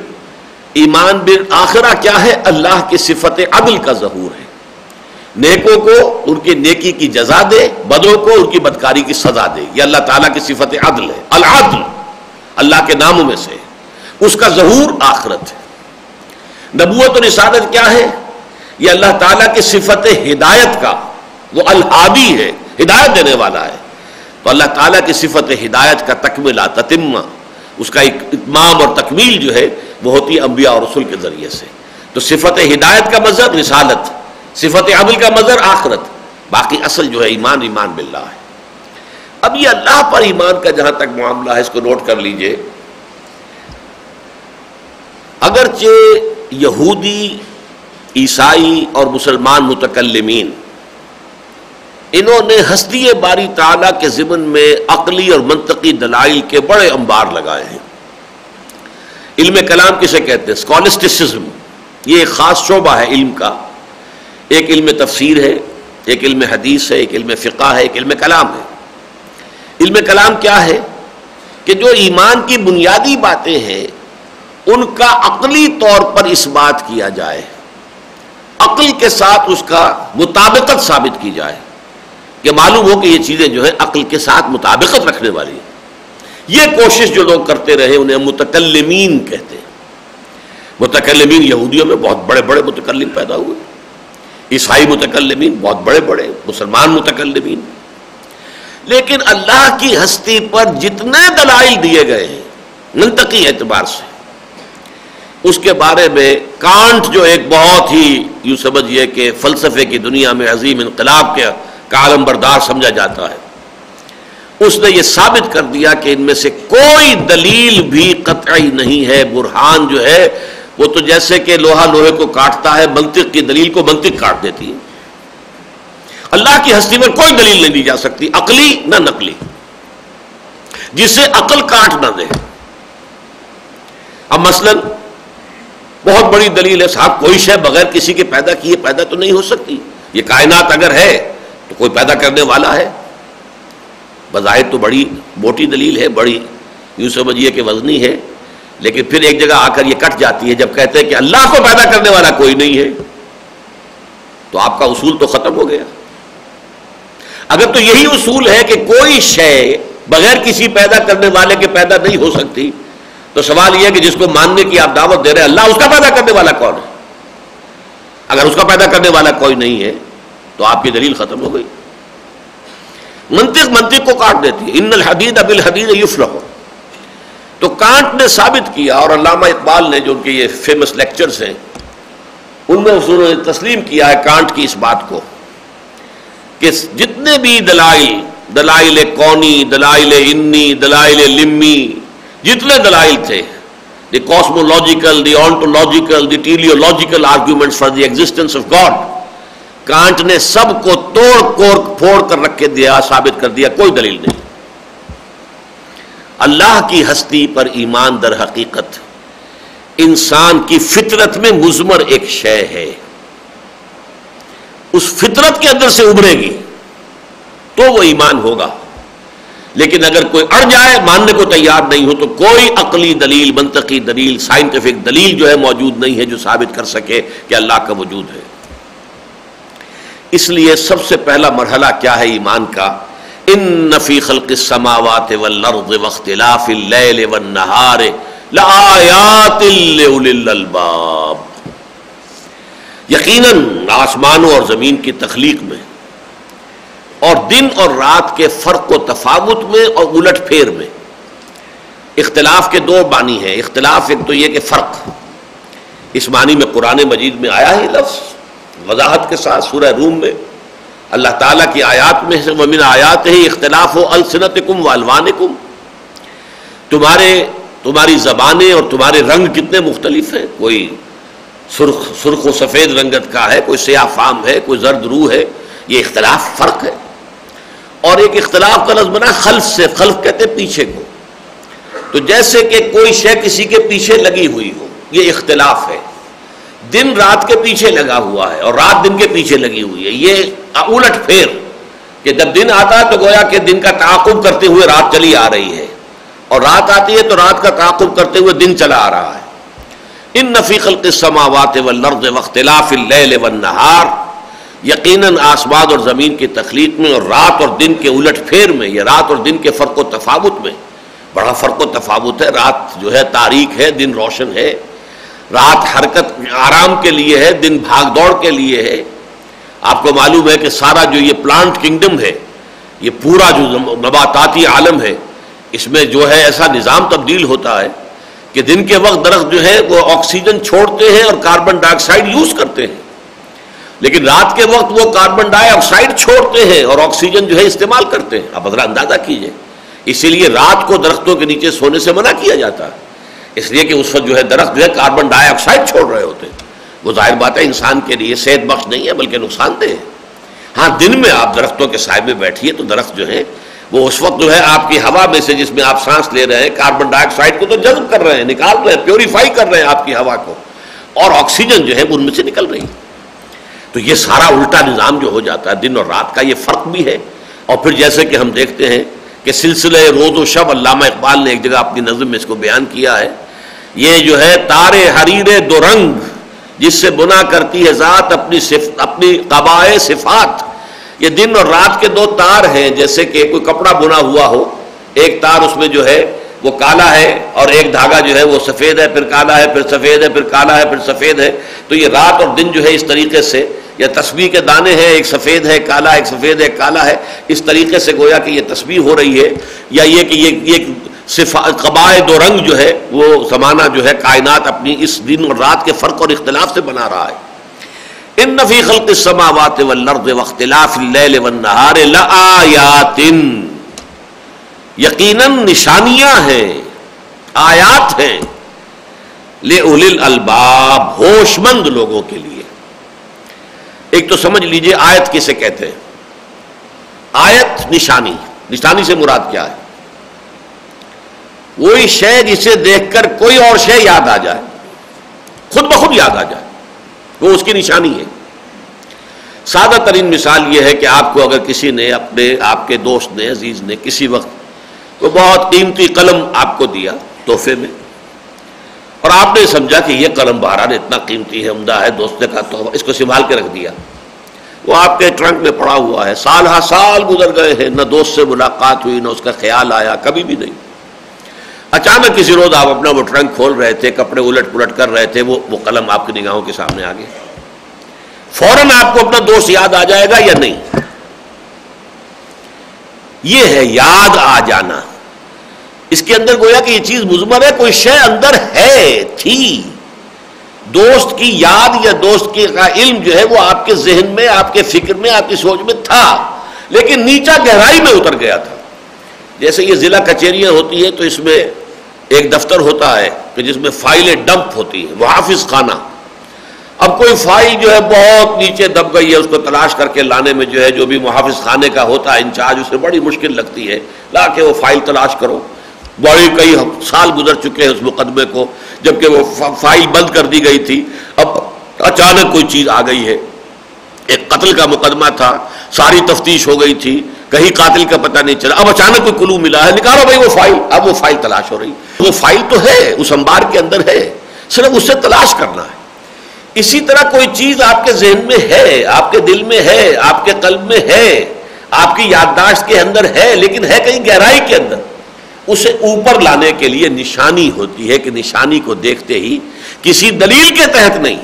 ایمان بالآخرہ کیا ہے؟ اللہ کی صفت عدل کا ظہور ہے۔ نیکوں کو ان کی نیکی کی جزا دے، بدوں کو ان کی بدکاری کی سزا دے۔ یہ اللہ تعالیٰ کی صفت عدل ہے۔ العدل اللہ کے ناموں میں سے اس کا ظہور آخرت ہے۔ نبوت و رسالت کیا ہے؟ یہ اللہ تعالیٰ کی صفت ہدایت کا، وہ الحادی ہے، ہدایت دینے والا ہے۔ تو اللہ تعالیٰ کی صفت ہدایت کا تکملہ تتمہ، اس کا اتمام اور تکمیل جو ہے، وہ ہوتی ہے انبیاء اور رسول کے ذریعے سے۔ تو صفت ہدایت کا مذہب، رسالت۔ صفت عدل کا مظہر آخرت، باقی اصل جو ہے ایمان ایمان باللہ ہے۔ اب یہ اللہ پر ایمان کا جہاں تک معاملہ ہے، اس کو نوٹ کر لیجیے۔ اگرچہ یہودی، عیسائی اور مسلمان متکلمین، انہوں نے ہستی باری تعالیٰ کے ضمن میں عقلی اور منطقی دلائل کے بڑے انبار لگائے ہیں۔ علم کلام کسے کہتے ہیں؟ اسکالسٹسزم یہ ایک خاص شعبہ ہے علم کا۔ ایک علم تفسیر ہے، ایک علم حدیث ہے، ایک علم فقہ ہے، ایک علم کلام ہے۔ علم کلام کیا ہے؟ کہ جو ایمان کی بنیادی باتیں ہیں، ان کا عقلی طور پر اس بات کیا جائے۔ عقل کے ساتھ اس کا مطابقت ثابت کی جائے۔ کہ معلوم ہو کہ یہ چیزیں جو ہیں، عقل کے ساتھ مطابقت رکھنے والی ہیں۔ یہ کوشش جو لوگ کرتے رہے، انہیں متکلمین کہتے ہیں۔ متکلمین یہودیوں میں بہت بڑے بڑے متکلم پیدا ہوئے۔ عیسائی متکلمین، بہت بڑے بڑے، مسلمان متکلمین۔ لیکن اللہ کی ہستی پر جتنے دلائل دیے گئے ہیں، منطقی اعتبار سے۔ اس کے بارے میں کانٹ جو ایک بہت ہی، یوں سمجھیے کہ فلسفے کی دنیا میں عظیم انقلاب کے کالم بردار سمجھا جاتا ہے۔ اس نے یہ ثابت کر دیا کہ ان میں سے کوئی دلیل بھی قطعی نہیں ہے، برہان جو ہے وہ تو جیسے کہ لوہا لوہے کو کاٹتا ہے، منطق کی دلیل کو منطق کاٹ دیتی ہے۔ اللہ کی ہستی پر کوئی دلیل نہیں دی جا سکتی، عقلی نہ نقلی۔ جسے عقل کاٹ نہ دے۔ اب مثلا بہت بڑی دلیل ہے، صاحب، کوئی شے بغیر کسی کے پیدا کیے پیدا تو نہیں ہو سکتی۔ یہ کائنات اگر ہے تو کوئی پیدا کرنے والا ہے۔ بظاہر تو بڑی موٹی دلیل ہے، بڑی یوں سمجھیے کہ وزنی ہے۔ لیکن پھر ایک جگہ آ کر یہ کٹ جاتی ہے جب کہتے ہیں کہ اللہ کو پیدا کرنے والا کوئی نہیں ہے، تو آپ کا اصول تو ختم ہو گیا۔ اگر تو یہی اصول ہے کہ کوئی شے بغیر کسی پیدا کرنے والے کے پیدا نہیں ہو سکتی، تو سوال یہ ہے کہ جس کو ماننے کی آپ دعوت دے رہے ہیں، اللہ اس کا پیدا کرنے والا کون ہے؟ اگر اس کا پیدا کرنے والا کوئی نہیں ہے، تو آپ کی دلیل ختم ہو گئی۔ منطق منطق کو کاٹ دیتی ہے، ان الحدید اب الحدید یوف رہو تو کانٹ نے ثابت کیا اور علامہ اقبال نے جو ان کے یہ فیمس لیکچرز ہیں، ان میں انہوں نے تسلیم کیا ہے کانٹ کی اس بات کو کہ جتنے بھی دلائل دلائل کونی، دلائل انی، دلائل لمی، جتنے دلائل تھے، the cosmological the ontological the teleological argument for the existence of God Kant نے سب کو توڑ کوڑ پھوڑ کر رکھ کے دیا، ثابت کر دیا، کوئی دلیل نہیں۔ اللہ کی ہستی پر ایمان در حقیقت انسان کی فطرت میں مزمر ایک شے ہے۔ اس فطرت کے اندر سے ابھرے گی تو وہ ایمان ہوگا۔ لیکن اگر کوئی اڑ جائے، ماننے کو تیار نہیں ہو، تو کوئی عقلی دلیل، منطقی دلیل سائنٹیفک دلیل جو ہے موجود نہیں ہے جو ثابت کر سکے کہ اللہ کا وجود ہے۔ اس لیے سب سے پہلا مرحلہ کیا ہے ایمان کا؟ ان نفی خلق السماوات والارض واختلاف اللیل والنہار لآیات للالباب یقیناً آسمانوں اور زمین کی تخلیق میں اور دن اور رات کے فرق و تفاوت میں اور الٹ پھیر میں اختلاف کے دو معنی ہیں۔ اختلاف ایک تو یہ کہ فرق اس معنی میں قرآن مجید میں آیا ہی لفظ وضاحت کے ساتھ سورہ روم میں۔ اللہ تعالیٰ کی آیات میں سے ومن آیات ہی اختلاف ہو السنت کم والوان کم تمہارے تمہاری زبانیں اور تمہارے رنگ کتنے مختلف ہیں؟ کوئی سرخ سرخ و سفید رنگت کا ہے، کوئی سیاہ فام ہے، کوئی زرد روح ہے، یہ اختلاف فرق ہے۔ اور ایک اختلاف کا لفظ بنا خلف سے، خلف کہتے پیچھے کو۔ تو جیسے کہ کوئی شے کسی کے پیچھے لگی ہوئی ہو، یہ اختلاف ہے۔ دن رات کے پیچھے لگا ہوا ہے اور رات دن کے پیچھے لگی ہوئی ہے۔ یہ الٹ پھیر کہ جب دن آتا ہے تو گویا کہ دن کا تعاقب کرتے ہوئے رات چلی آ رہی ہے۔ اور رات آتی ہے تو رات کا تعاقب کرتے ہوئے دن چلا آ رہا ہے۔ ان نفیق السماوات والارض واختلاف اللیل والنہار یقیناً آسمان اور زمین کی تخلیق میں اور رات اور دن کے الٹ پھیر میں یا رات اور دن کے فرق و تفاوت میں۔ بڑا فرق و تفاوت ہے، رات جو ہے تاریخ ہے، دن روشن ہے۔ رات حرکت آرام کے لیے ہے، دن بھاگ دوڑ کے لیے ہے۔ آپ کو معلوم ہے کہ سارا جو یہ پلانٹ کنگڈم ہے، یہ پورا جو نباتاتی عالم ہے، اس میں جو ہے ایسا نظام تبدیل ہوتا ہے کہ دن کے وقت درخت جو ہے، وہ آکسیجن چھوڑتے ہیں اور کاربن ڈائی آکسائڈ یوز کرتے ہیں۔ لیکن رات کے وقت وہ کاربن ڈائی آکسائڈ چھوڑتے ہیں اور آکسیجن جو ہے استعمال کرتے ہیں۔ آپ ذرا اندازہ کیجیے۔ اسی لیے رات کو درختوں کے نیچے سونے سے منع کیا جاتا ہے۔ اس لیے کہ اس وقت جو ہے درخت جو ہے کاربن ڈائی آکسائڈ چھوڑ رہے ہوتے ہیں وہ ظاہر بات ہے انسان کے لیے صحت بخش نہیں ہے، بلکہ نقصان دہ ہے۔ ہاں دن میں آپ درختوں کے سائے میں بیٹھیے تو درخت جو ہے وہ اس وقت جو ہے آپ کی ہوا میں سے جس میں آپ سانس لے رہے ہیں کاربن ڈائی آکسائڈ کو تو جذب کر رہے ہیں، نکال رہے ہیں پیوریفائی کر رہے ہیں آپ کی ہوا کو۔ اور آکسیجن جو ہے ان میں سے نکل رہی ہے۔ تو یہ سارا الٹا نظام جو ہو جاتا ہے دن اور رات کا، یہ فرق بھی ہے۔ اور پھر جیسے کہ ہم دیکھتے ہیں کہ کہ سلسلے روز و شب علامہ اقبال نے ایک جگہ اپنی نظم میں اس کو بیان کیا ہے۔ یہ جو ہے تارے حریر دو رنگ، جس سے بنا کرتی ہے ذات اپنی صف، اپنی قبائے صفات۔ یہ دن اور رات کے دو تار ہیں، جیسے کہ کوئی کپڑا بنا ہوا ہو، ایک تار اس میں جو ہے وہ کالا ہے اور ایک دھاگا جو ہے وہ سفید ہے، پھر کالا ہے، پھر سفید ہے، پھر کالا ہے، پھر سفید ہے۔ تو یہ رات اور دن جو ہے اس طریقے سے یا تصویر کے دانے ہیں، ایک سفید ہے، کالا، ایک سفید ہے، کالا ہے۔ اس طریقے سے گویا کہ یہ تصویر ہو رہی ہے، یا یہ کہ یہ یہ قبائد و رنگ جو ہے، وہ زمانہ جو ہے، کائنات اپنی اس دن اور رات کے فرق اور اختلاف سے بنا رہا ہے۔ ان نفی خلق السماوات والارض واختلاف اللیل والنہار لآیات یقیناً نشانیاں ہیں، آیات ہیں۔ لے الباب ہوش مند لوگوں کے لیے۔ ایک تو سمجھ لیجیے، آیت کسے کہتے ہیں؟ آیت نشانی۔ نشانی سے مراد کیا ہے؟ وہی شے جسے دیکھ کر کوئی اور شے یاد آ جائے۔ خود بخود یاد آ جائے۔ وہ اس کی نشانی ہے۔ سادہ ترین مثال یہ ہے کہ آپ کو اگر کسی نے اپنے آپ کے دوست نے، عزیز نے کسی وقت تو بہت قیمتی قلم آپ کو دیا تحفے میں۔ اور آپ نے سمجھا کہ یہ قلم بہرحال اتنا قیمتی ہے، عمدہ ہے، دوست نے کہا تو اس کو سنبھال کے رکھ دیا۔ وہ آپ کے ٹرنک میں پڑا ہوا ہے۔ سال ہا سال گزر گئے ہیں، نہ دوست سے ملاقات ہوئی، نہ اس کا خیال آیا، کبھی بھی نہیں۔ اچانک کسی روز آپ اپنا وہ ٹرنک کھول رہے تھے، کپڑے الٹ پلٹ کر رہے تھے، وہ وہ قلم آپ کی نگاہوں کے سامنے آ گیا فوراً آپ کو اپنا دوست یاد آ جائے گا یا نہیں؟ یہ ہے یاد آ جانا۔ اس کے اندر گویا کہ یہ چیز مزمر ہے، کوئی شے اندر ہے، تھی۔ دوست کی یاد یا دوست کی کا علم جو ہے، وہ آپ کے ذہن میں، آپ کے فکر میں، آپ کی سوچ میں تھا۔ لیکن نیچا گہرائی میں اتر گیا تھا۔ جیسے یہ ضلع کچہریاں ہوتی ہیں تو اس میں ایک دفتر ہوتا ہے کہ جس میں فائلیں ڈمپ ہوتی ہیں، وہ حافظ خانہ۔ اب کوئی فائل جو ہے بہت نیچے دب گئی ہے، اس کو تلاش کر کے لانے میں جو ہے جو بھی محافظ خانے کا ہوتا ہے، انچارج، اسے بڑی مشکل لگتی ہے۔ لا کے وہ فائل تلاش کرو۔ بڑی کئی سال گزر چکے ہیں اس مقدمے کو، جبکہ وہ فائل بند کر دی گئی تھی۔ اب اچانک کوئی چیز آ گئی ہے۔ ایک قتل کا مقدمہ تھا، ساری تفتیش ہو گئی تھی، کہیں قاتل کا پتہ نہیں چلا۔ اب اچانک کوئی کلو ملا ہے، نکالو بھائی وہ فائل۔ اب وہ فائل تلاش ہو رہی۔ وہ فائل تو ہے، اس انبار کے اندر ہے، صرف اس سے تلاش کرنا ہے۔ اسی طرح کوئی چیز آپ کے ذہن میں ہے، آپ کے دل میں ہے، آپ کے قلب میں ہے، آپ کی یادداشت کے اندر ہے، لیکن ہے کہیں گہرائی کے اندر۔ اسے اوپر لانے کے لیے نشانی ہوتی ہے، کہ نشانی کو دیکھتے ہی کسی دلیل کے تحت نہیں۔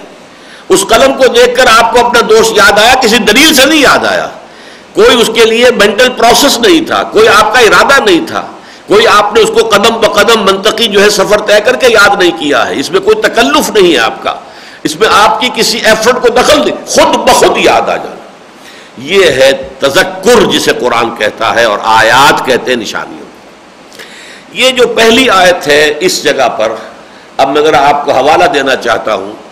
اس قلم کو دیکھ کر آپ کو اپنا دوست یاد آیا؟ کسی دلیل سے نہیں یاد آیا؟ کوئی اس کے لیے مینٹل پروسیس نہیں تھا، کوئی آپ کا ارادہ نہیں تھا، کوئی آپ نے اس کو قدم بقدم منطقی جو ہے سفر طے کر کے یاد نہیں کیا ہے۔ اس میں کوئی تکلف نہیں ہے آپ کا۔ اس میں آپ کی کسی ایفرٹ کو دخل نہیں، خود بخود یاد آ جانا۔ یہ ہے تذکر جسے قرآن کہتا ہے اور آیات کہتے ہیں نشانیوں۔ یہ جو پہلی آیت ہے اس جگہ پر، اب میں اگر آپ کو حوالہ دینا چاہتا ہوں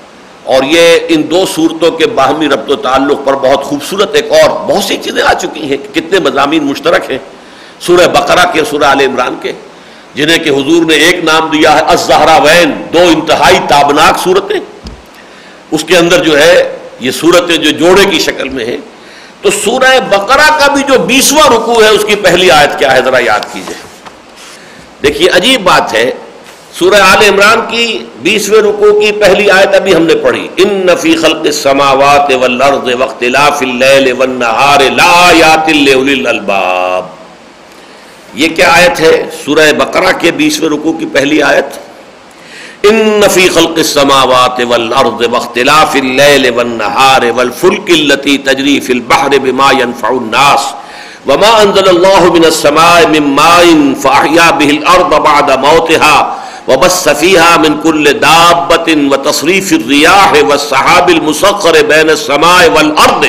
اور یہ ان دو صورتوں کے باہمی ربط و تعلق پر بہت خوبصورت ایک اور بہت سی چیزیں آ چکی ہیں کہ کتنے مضامین مشترک ہیں۔ سورہ بقرہ کے سورہ عال عمران کے، جنہیں کہ حضور نے ایک نام دیا ہے، الزہرا وین، دو انتہائی تابناک صورتیں۔ اس کے اندر جو ہے، یہ صورتیں جو جوڑے کی شکل میں ہے تو سورہ بقرہ کا بھی جو بیسواں رکو ہے، اس کی پہلی آیت کیا ہے؟ ذرا یاد کیجیے۔ دیکھیے، عجیب بات ہے سورہ آل عمران کی بیسویں رکو کی پہلی آیت ابھی ہم نے پڑھی۔ ان نفی خلق السماوات والارض واختلاف اللیل والنہار لا لآیات للالباب یہ کیا آیت ہے؟ سورہ بقرہ کے بیسویں رکو کی پہلی آیت۔ ان نفی خلق السماوات والارض واختلاف اللیل والنہار والفلک اللتی تجری فی البحر بما ينفع الناس وما انزل الله من السماء من ماء فاحيا به الارض بعد موتها وبث فيها من كل دابة وتصريف الرياح والسحاب المسخر بين السماء والارض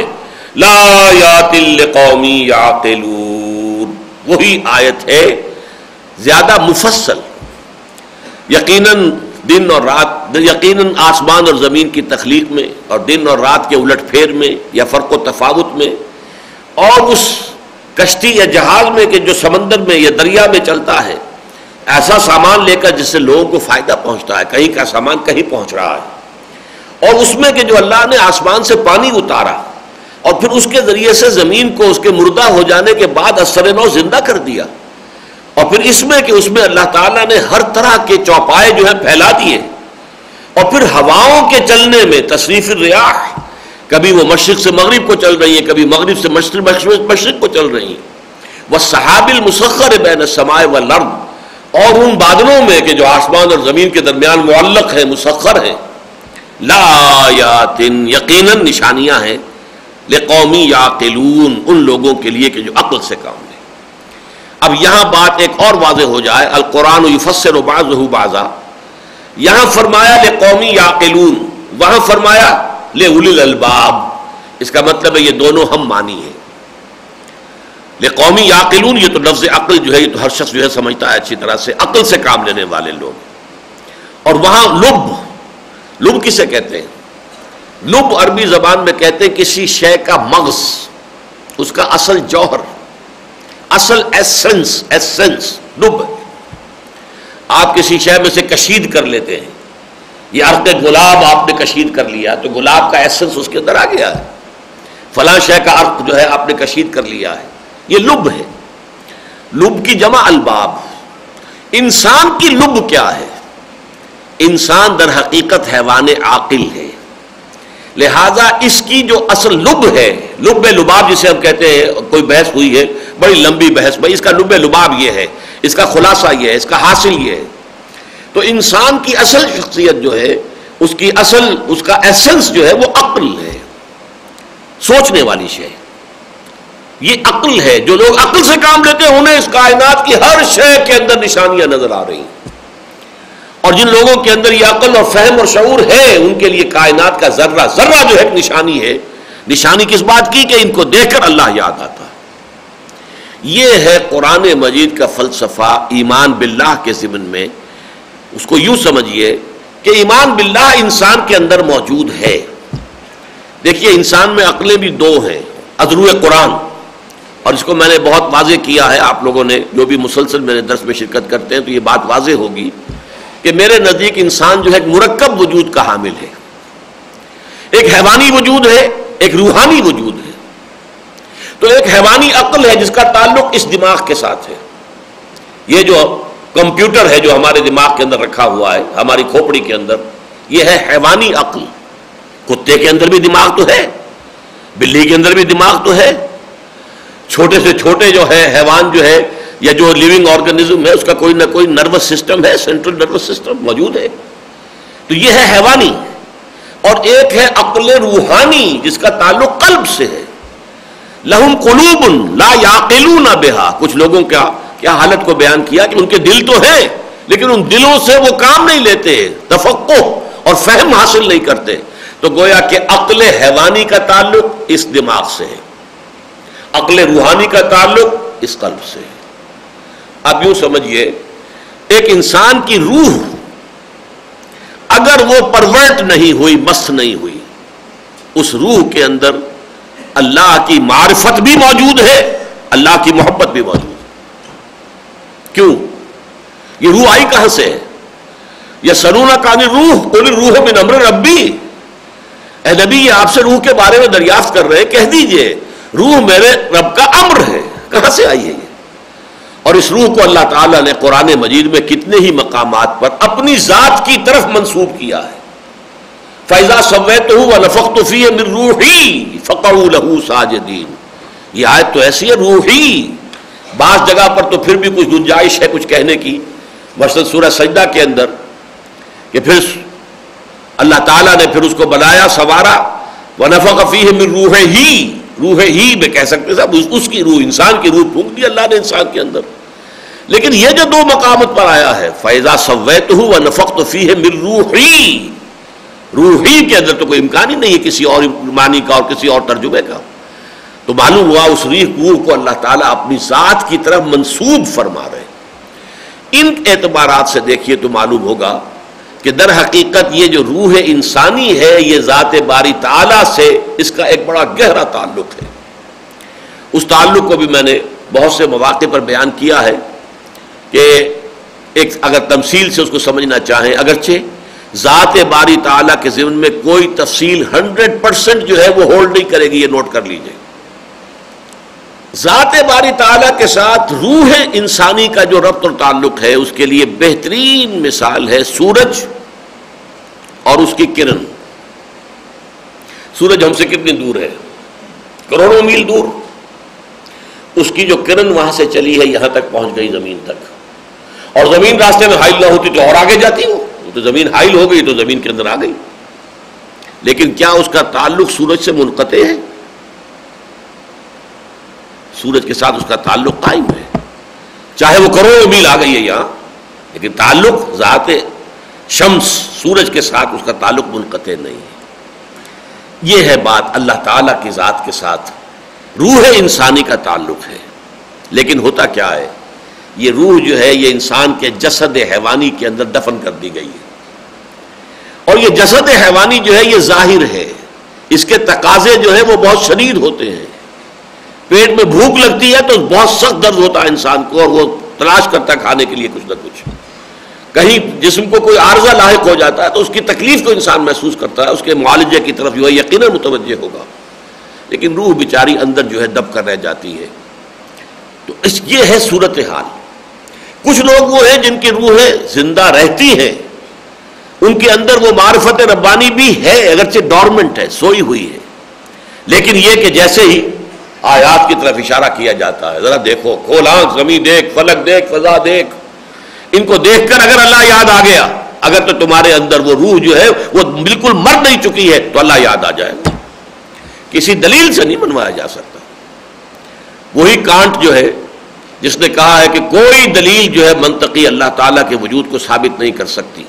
لا آيات لقوم يعقلون۔ وہی آیت ہے زیادہ مفصل۔ یقیناً دن اور رات، یقیناً آسمان اور زمین کی تخلیق میں اور دن اور رات کے الٹ پھیر میں یا فرق و تفاوت میں اور اس کشتی یا جہاز میں کہ جو سمندر میں یا دریا میں چلتا ہے ایسا سامان لے کر جس سے لوگوں کو فائدہ پہنچتا ہے، کہیں کا سامان کہیں پہنچ رہا ہے۔ اور اس میں کہ جو اللہ نے آسمان سے پانی اتارا، اور پھر اس کے ذریعے سے زمین کو اس کے مردہ ہو جانے کے بعد اثر نو زندہ کر دیا۔ اور پھر اس میں کہ اس میں اللہ تعالیٰ نے ہر طرح کے چوپائے جو ہیں پھیلا دیے۔ اور پھر ہواؤں کے چلنے میں تصریف ریاح کبھی وہ مشرق سے مغرب کو چل رہی ہیں، کبھی مغرب سے مشرق مشرق کو چل رہی ہیں۔ وہ صحاب المسخر بین سمائے و لرد اور ان بادلوں میں کہ جو آسمان اور زمین کے درمیان معلق ہے، مسخر ہیں لا یاتن، یقیناً نشانیاں ہیں۔ قومی یا ان لوگوں کے لیے کہ جو عقل سے کام لے اب یہاں بات ایک اور واضح ہو جائے، القرآن یفسر بعض بازا یہاں فرمایا لے قومی یا وہاں فرمایا لے الباب۔ اس کا مطلب ہے یہ دونوں ہم مانی ہیں۔ قومی یا یہ تو لفظ عقل جو ہے، یہ تو ہر شخص جو ہے سمجھتا ہے، اچھی طرح سے عقل سے کام لینے والے لوگ۔ اور وہاں لب لب کسے کہتے ہیں؟ لب عربی زبان میں کہتے ہیں کسی شے کا مغز، اس کا اصل جوہر، اصل ایسنس ایسنس لب۔ آپ کسی شے میں سے کشید کر لیتے ہیں۔ یہ عرق گلاب آپ نے کشید کر لیا، تو گلاب کا ایسنس اس کے اندر آ گیا۔ ہے فلاں شے کا عرق جو ہے، آپ نے کشید کر لیا ہے۔ یہ لب ہے۔ لب کی جمع الباب۔ انسان کی لب کیا ہے؟ انسان در حقیقت حیوان عاقل ہے۔ لہذا اس کی جو اصل لب ہے، لب لباب جسے ہم کہتے ہیں، کوئی بحث ہوئی ہے، بڑی لمبی بحث، بھائی اس کا لب لباب یہ ہے، اس کا خلاصہ یہ ہے، اس کا حاصل یہ ہے۔ تو انسان کی اصل شخصیت جو ہے، اس کی اصل، اس کا ایسنس جو ہے، وہ عقل ہے۔ سوچنے والی شے۔ یہ عقل ہے، جو لوگ عقل سے کام لیتے ہیں، انہیں اس کائنات کی ہر شے کے اندر نشانیاں نظر آ رہی ہیں۔ اور جن لوگوں کے اندر یہ عقل اور فہم اور شعور ہے، ان کے لیے کائنات کا ذرہ ذرہ جو ہے، ایک نشانی ہے۔ نشانی کس بات کی؟ کہ ان کو دیکھ کر اللہ یاد آتا یہ ہے قرآن مجید کا فلسفہ ایمان باللہ کے ضمن میں۔ اس کو یوں سمجھیے کہ ایمان باللہ انسان کے اندر موجود ہے۔ دیکھیے، انسان میں عقلیں بھی دو ہیں ادرو قرآن۔ اور اس کو میں نے بہت واضح کیا ہے آپ لوگوں نے، جو بھی مسلسل میرے درس میں شرکت کرتے ہیں تو یہ بات واضح ہوگی کہ میرے نزدیک انسان جو ہے ایک مرکب وجود کا حامل ہے۔ ایک حیوانی وجود ہے، ایک روحانی وجود ہے۔ تو ایک حیوانی عقل ہے جس کا تعلق اس دماغ کے ساتھ ہے۔ یہ جو کمپیوٹر ہے جو ہمارے دماغ کے اندر رکھا ہوا ہے، ہماری کھوپڑی کے اندر، یہ ہے حیوانی عقل۔ کتے کے اندر بھی دماغ تو ہے، بلی کے اندر بھی دماغ تو ہے۔ چھوٹے سے چھوٹے جو ہے، حیوان جو ہے، یا جو لیونگ آرگنزم ہے، اس کا کوئی نہ کوئی نروس سسٹم ہے سینٹرل نروس سسٹم موجود ہے۔ تو یہ ہے حیوانی۔ اور ایک ہے عقل روحانی، جس کا تعلق قلب سے ہے۔ لہم قلوب لا یاقلون بہا۔ کچھ لوگوں کا کیا حالت کو بیان کیا کہ ان کے دل تو ہیں، لیکن ان دلوں سے وہ کام نہیں لیتے تفقو اور فہم حاصل نہیں کرتے۔ تو گویا کہ عقل حیوانی کا تعلق اس دماغ سے ہے۔ عقل روحانی کا تعلق اس قلب سے ہے۔ اب یوں سمجھیے ایک انسان کی روح اگر وہ پرورٹ نہیں ہوئی، مست نہیں ہوئی، اس روح کے اندر اللہ کی معرفت بھی موجود ہے، اللہ کی محبت بھی موجود ہے۔ کیوں؟ یہ روح آئی کہاں سے ہے؟ یہ سرونا کانی روح کوئی روح میں نمر ربی۔ اے نبی، یہ آپ سے روح کے بارے میں دریافت کر رہے کہہ دیجیے۔ روح میرے رب کا امر ہے۔ کہاں سے آئی ہے یہ؟ اور اس روح کو اللہ تعالیٰ نے قرآن مجید میں کتنے ہی مقامات پر اپنی ذات کی طرف منسوب کیا ہے۔ فیضا سویت ہوں نفق تو فی روحی فقر لہو ساجدین یہ آیت تو ایسی ہے، روحی۔ بعض جگہ پر تو پھر بھی کچھ گنجائش ہے کچھ کہنے کی۔ مثلاً سورہ سجدہ کے اندر کہ پھر اللہ تعالیٰ نے پھر اس کو بنایا، سوارا۔ وہ نفق فی ہے روح ہی روح ہی میں کہہ سکتے صاحب اس کی روح، انسان کی روح پھونک دی اللہ نے انسان کے اندر۔ لیکن یہ جو دو مقامت پر آیا ہے فیضا سویت ہوں نفق تو فی ہے مر روحی روحی کے اندر تو کوئی امکان ہی نہیں ہے کسی اور معنی کا اور کسی اور ترجمے کا۔ تو معلوم ہوا اس ریح روح کو اللہ تعالیٰ اپنی ذات کی طرف منسوب فرما رہے ان اعتبارات سے دیکھیے تو معلوم ہوگا کہ در حقیقت یہ جو روح انسانی ہے، یہ ذات باری تعالیٰ سے اس کا ایک بڑا گہرا تعلق ہے۔ اس تعلق کو بھی میں نے بہت سے مواقع پر بیان کیا ہے کہ ایک اگر تمثیل سے اس کو سمجھنا چاہیں، اگرچہ ذات باری تعالیٰ کے ذمن میں کوئی تفصیل ہنڈریڈ پرسنٹ جو ہے وہ ہولڈ نہیں کرے گی، یہ نوٹ کر لیجیے۔ ذات باری تعالیٰ کے ساتھ روح انسانی کا جو ربط اور تعلق ہے، اس کے لیے بہترین مثال ہے سورج اور اس کی کرن۔ سورج ہم سے کتنی دور ہے؟ کروڑوں میل دور۔ اس کی جو کرن وہاں سے چلی ہے، یہاں تک پہنچ گئی زمین تک۔ اور زمین راستے میں حائل نہ ہوتی تو اور آگے جاتی ہو تو زمین حائل ہو گئی تو زمین کے اندر آ گئی۔ لیکن کیا اس کا تعلق سورج سے منقطع ہے؟ سورج کے ساتھ اس کا تعلق قائم ہے۔ چاہے وہ کروڑوں میل آ گئی ہے یہاں، لیکن تعلق ذات شمس، سورج کے ساتھ اس کا تعلق منقطع نہیں ہے۔ یہ ہے بات اللہ تعالیٰ کی ذات کے ساتھ روح انسانی کا تعلق ہے۔ لیکن ہوتا کیا ہے؟ یہ روح جو ہے، یہ انسان کے جسد حیوانی کے اندر دفن کر دی گئی ہے۔ اور یہ جسد حیوانی جو ہے، یہ ظاہر ہے۔ اس کے تقاضے جو ہے وہ بہت شدید ہوتے ہیں۔ پیٹ میں بھوک لگتی ہے تو بہت سخت درد ہوتا ہے انسان کو اور وہ تلاش کرتا ہے کھانے کے لیے کچھ نہ کچھ۔ کہیں جسم کو کوئی عارضہ لاحق ہو جاتا ہے تو اس کی تکلیف کو انسان محسوس کرتا ہے، اس کے معالجے کی طرف جو ہے، یقیناً متوجہ ہوگا۔ لیکن روح بیچاری اندر جو ہے دب کر رہ جاتی ہے۔ تو اس یہ ہے صورت حال کچھ لوگ وہ ہیں جن کی روحیں زندہ رہتی ہیں۔ ان کے اندر وہ معرفت ربانی بھی ہے، اگرچہ ڈورمنٹ ہے، سوئی ہوئی ہے۔ لیکن یہ کہ جیسے ہی آیات کی طرف اشارہ کیا جاتا ہے۔ ذرا دیکھو کھول آنکھ زمین دیکھ، فلک دیکھ، فضا دیکھ۔ ان کو دیکھ کر اگر اللہ یاد آ گیا، اگر تو تمہارے اندر وہ روح جو ہے، وہ بالکل مر نہیں چکی ہے، تو اللہ یاد آ جائے گا۔ کسی دلیل سے نہیں بنوایا جا سکتا۔ وہی کانٹ جو ہے، جس نے کہا ہے کہ کوئی دلیل جو ہے منطقی اللہ تعالیٰ کے وجود کو ثابت نہیں کر سکتی۔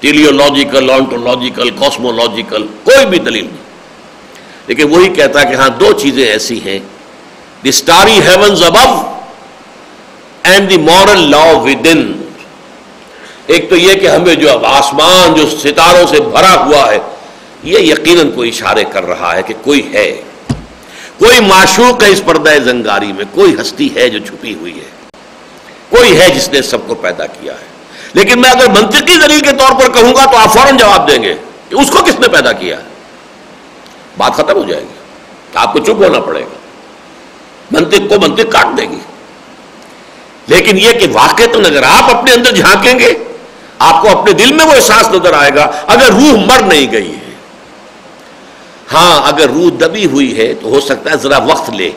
ٹیلیولوجیکل آنٹولوجیکل کاسمولوجیکل کوئی بھی دلیل نہیں۔ لیکن وہی کہتا کہ ہاں دو چیزیں ایسی ہیں۔ The starry heavens above and the moral law within ایک تو یہ کہ ہمیں جو اب آسمان جو ستاروں سے بھرا ہوا ہے، یہ یقیناً کوئی اشارے کر رہا ہے کہ کوئی ہے۔ کوئی معشوق ہے اس پردہ زنگاری میں، کوئی ہستی ہے جو چھپی ہوئی ہے۔ کوئی ہے جس نے سب کو پیدا کیا ہے۔ لیکن میں اگر منطقی دلیل کے طور پر کہوں گا تو آپ فوراً جواب دیں گے کہ اس کو کس نے پیدا کیا ہے۔ بات ختم ہو جائے گی۔ آپ کو چپ ہونا پڑے گا۔ منطق کو منطق کاٹ دے گی لیکن یہ کہ واقع تو اگر آپ اپنے اندر جھانکیں گے، آپ کو اپنے دل میں وہ احساس نظر آئے گا، اگر روح مر نہیں گئی ہے۔ ہاں اگر روح دبی ہوئی ہے تو ہو سکتا ہے ذرا وقت لے۔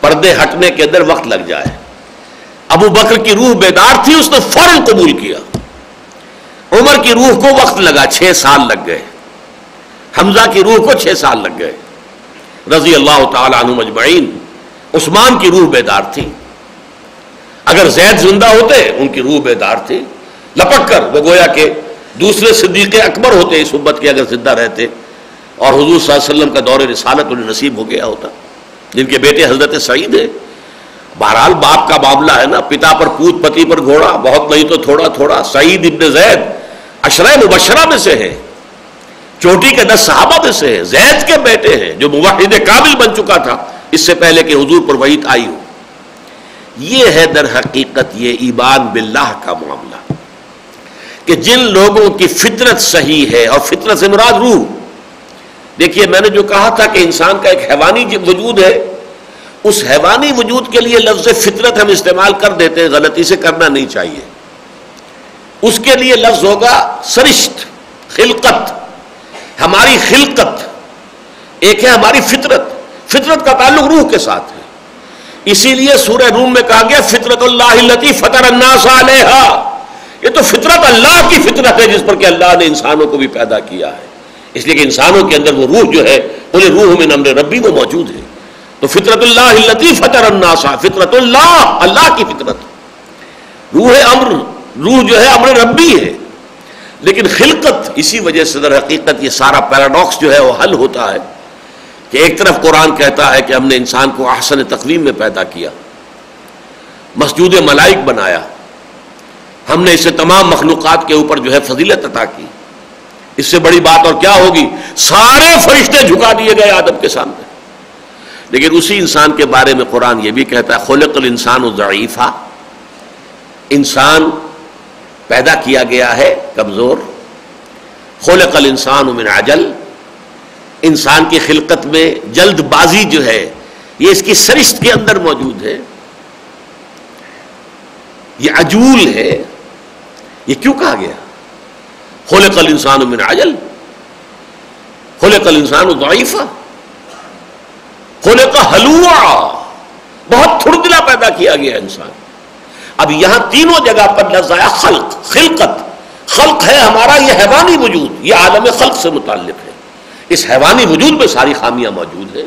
پردے ہٹنے کے اندر وقت لگ جائے۔ ابو بکر کی روح بیدار تھی، اس نے فوراً قبول کیا۔ عمر کی روح کو وقت لگا، چھ سال لگ گئے۔ حمزہ کی روح کو چھ سال لگ گئے۔ رضی اللہ تعالی عنہ مجمعین عثمان کی روح بیدار تھی۔ اگر زید زندہ ہوتے، ان کی روح بیدار تھی۔ لپک کر، وہ گویا کہ دوسرے صدیق اکبر ہوتے اس امت کے اگر زندہ رہتے۔ اور حضور صلی اللہ علیہ وسلم کا دور رسالت انہیں نصیب ہو گیا ہوتا۔ جن کے بیٹے حضرت سعید ہے بہرحال باپ کا معاملہ ہے نا، پتا پر پوت پتی پر گھوڑا، بہت نہیں تو تھوڑا تھوڑا۔ سعید ابن زید اشرح مبشرہ میں سے ہے چوٹی کے دس صحابہ میں سے ہے زید کے بیٹے ہیں جو موحد کامل بن چکا تھا۔ اس سے پہلے کہ حضور پر وحید آئی ہو۔ یہ ہے در حقیقت یہ ایمان باللہ کا معاملہ کہ جن لوگوں کی فطرت صحیح ہے اور فطرت سے مراد روح۔ دیکھیے میں نے جو کہا تھا کہ انسان کا ایک حیوانی جی وجود ہے، اس حیوانی وجود کے لیے لفظ فطرت ہم استعمال کر دیتے ہیں، غلطی سے کرنا نہیں چاہیے۔ اس کے لیے لفظ ہوگا سرشت، خلقت۔ ہماری خلقت، ایک ہے ہماری فطرت۔ فطرت کا تعلق روح کے ساتھ ہے۔ اسی لیے سورہ روم میں کہا گیا، فطرت اللہ فطر الناس علیہ یہ تو فطرت اللہ کی فطرت ہے جس پر کہ اللہ نے انسانوں کو بھی پیدا کیا ہے۔ اس لیے کہ انسانوں کے اندر وہ روح جو ہے، انہیں روح میں نمر ربی وہ موجود ہے۔ تو فطرت اللہ فطر الناس، فطرت اللہ اللہ کی فطرت۔ روح امر، روح جو ہے امر ربی ہے۔ لیکن خلقت اسی وجہ سے در حقیقت یہ سارا پیراڈاکس جو ہے وہ حل ہوتا ہے کہ ایک طرف قرآن کہتا ہے کہ ہم نے انسان کو احسن تقویم میں پیدا کیا مسجود ملائک بنایا، ہم نے اسے تمام مخلوقات کے اوپر جو ہے فضیلت عطا کی۔ اس سے بڑی بات اور کیا ہوگی؟ سارے فرشتے جھکا دیے گئے آدم کے سامنے۔ لیکن اسی انسان کے بارے میں قرآن یہ بھی کہتا ہے، خلق الانسان ضعیفہ انسان پیدا کیا گیا ہے کمزور۔ خلق الانسان من عجل۔ انسان کی خلقت میں جلد بازی جو ہے، یہ اس کی سرشت کے اندر موجود ہے۔ یہ عجول ہے۔ یہ کیوں کہا گیا؟ خلق الانسان من عجل۔ خلق الانسان ضعیفہ۔ خلق حلوا بہت تھڑدلا پیدا کیا گیا انسان۔ اب یہاں تینوں جگہ پر لفظ آیا خلق، خلقت۔ خلق ہے ہمارا، یہ حیوانی وجود، یہ عالم خلق سے متعلق ہے۔ اس حیوانی وجود میں ساری خامیاں موجود ہیں۔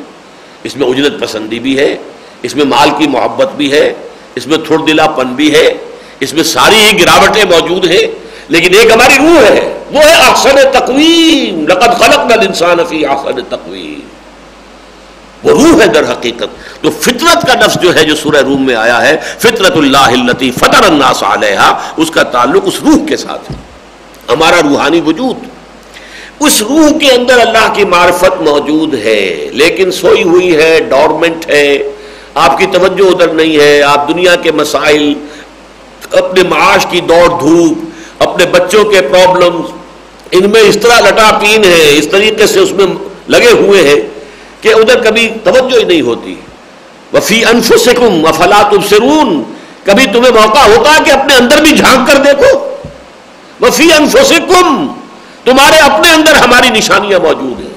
اس میں اجرت پسندی بھی ہے، اس میں مال کی محبت بھی ہے، اس میں تھوڑ دلا پن بھی ہے، اس میں ساری ہی گراوٹیں موجود ہیں۔ لیکن ایک ہماری روح ہے، وہ ہے احسن تقویم۔ لقد خلق انسان فی احسن تقویم۔ وہ روح ہے در حقیقت۔ تو فطرت کا نفس جو ہے جو سورہ روم میں آیا ہے، فطرت اللہ التی فطر الناس علیہ اس کا تعلق اس روح کے ساتھ ہے۔ ہمارا روحانی وجود۔ اس روح کے اندر اللہ کی معرفت موجود ہے، لیکن سوئی ہوئی ہے ڈورمنٹ ہے۔ آپ کی توجہ ادھر نہیں ہے، آپ دنیا کے مسائل، اپنے معاش کی دوڑ دھوپ، اپنے بچوں کے پرابلم ان میں اس طرح لٹا پین ہے، اس طریقے سے اس میں لگے ہوئے ہیں۔ کہ ادھر کبھی توجہ ہی نہیں ہوتی۔ وفی انفسکم افلا تبصرون۔ کبھی تمہیں موقع ہوتا ہے کہ اپنے اندر بھی جھانک کر دیکھو۔ وفی انفسکم تمہارے اپنے اندر ہماری نشانیاں موجود ہیں۔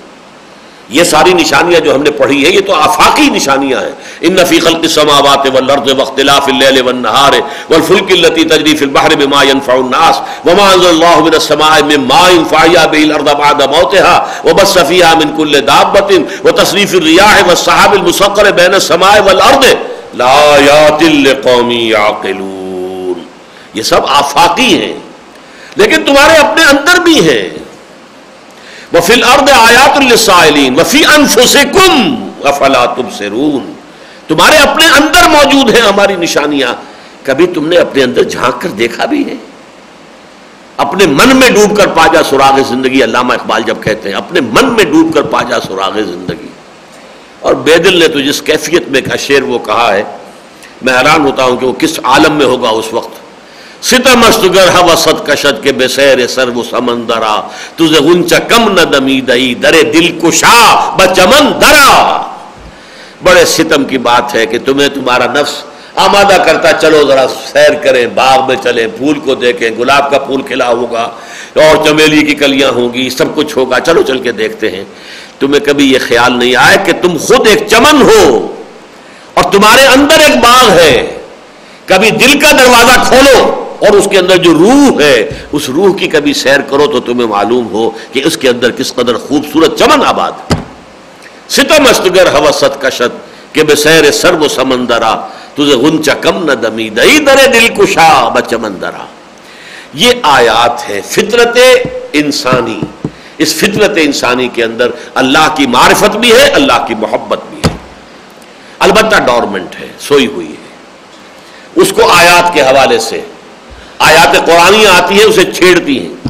یہ ساری نشانیاں جو ہم نے پڑھی ہے یہ تو آفاقی نشانیاں ہیں۔ ان نفی خلق السماوات والارض واختلاف الليل والنهار والفلك التي تجري في البحر بما ينفع الناس وما انزل الله من السماء من ماء فاحيا به الارض بعد موتها وبث فيها من كل دابة وتصريف الرياح والسحاب المسخر بين السماء والارض لآيات لقوم يعقلون۔ یہ سب آفاقی ہیں، لیکن تمہارے اپنے اندر بھی ہیں۔ وفی الارض آیات للسائلین وفی انفسکم افلا تبصرون۔ تمہارے اپنے اندر موجود ہیں ہماری نشانیاں۔ کبھی تم نے اپنے اندر جھانک کر دیکھا بھی ہے؟ اپنے من میں ڈوب کر پاجا سراغ زندگی علامہ اقبال جب کہتے ہیں، اپنے من میں ڈوب کر پاجا سراغ زندگی۔ اور بے دل نے تو جس کیفیت میں کا شعر وہ کہا ہے، میں حیران ہوتا ہوں کہ وہ کس عالم میں ہوگا اس وقت۔ ستم استگر حوست کشد کے بے سیر سر و سمندرا تجھے غنچ کم نہ دمی دئی، درے دل کشا بچمن درا۔ بڑے ستم کی بات ہے کہ تمہیں تمہارا نفس آمادہ کرتا، چلو ذرا سیر کریں، باغ میں چلیں، پھول کو دیکھیں، گلاب کا پھول کھلا ہوگا، اور چمیلی کی کلیاں ہوں گی، سب کچھ ہوگا۔ چلو چل کے دیکھتے ہیں۔ تمہیں کبھی یہ خیال نہیں آئے کہ تم خود ایک چمن ہو اور تمہارے اندر ایک باغ ہے۔ کبھی دل کا دروازہ کھولو۔ اور اس کے اندر جو روح ہے، اس روح کی کبھی سیر کرو تو تمہیں معلوم ہو کہ اس کے اندر کس قدر خوبصورت چمن آباد ستم استگر حوست کشت کہ بے سیر سر و سمندرا تجھے غنچا کم نہ دمی، دئی درے دل کشا بچمندرا یہ آیات ہے فطرت انسانی۔ اس فطرت انسانی کے اندر اللہ کی معرفت بھی ہے، اللہ کی محبت بھی ہے۔ البتہ ڈورمنٹ ہے، سوئی ہوئی ہے۔ اس کو آیات کے حوالے سے آیات قرآن آتی ہیں، اسے چھیڑتی ہیں۔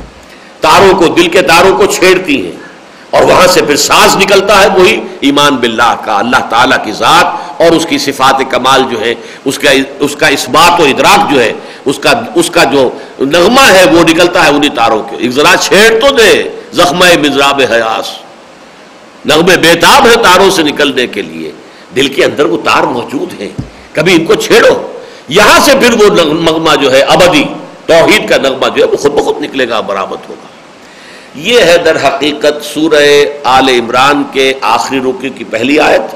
تاروں کو، دل کے تاروں کو چھیڑتی ہیں۔ اور وہاں سے پھر سانس نکلتا ہے وہی ایمان باللہ کا، اللہ تعالیٰ کی ذات اور اس کی صفات کمال جو ہے، اس کا اس کا اس بات و ادراک جو ہے، اس کا اس کا جو نغمہ ہے، وہ نکلتا ہے انہی تاروں کے۔ ذرا چھیڑ تو دے زخم مزراب حیاس۔ نغمے بےتاب ہے تاروں سے نکلنے کے لیے۔ دل کے اندر وہ تار موجود ہیں۔ کبھی ان کو چھیڑو۔ یہاں سے پھر وہ نغمہ جو ہے، ابدی۔ توحید کا نغمہ جو ہے وہ خود بخود نکلے گا، برآمد ہوگا۔ یہ ہے در حقیقت سورہ آل عمران کے آخری رکو کی پہلی آیت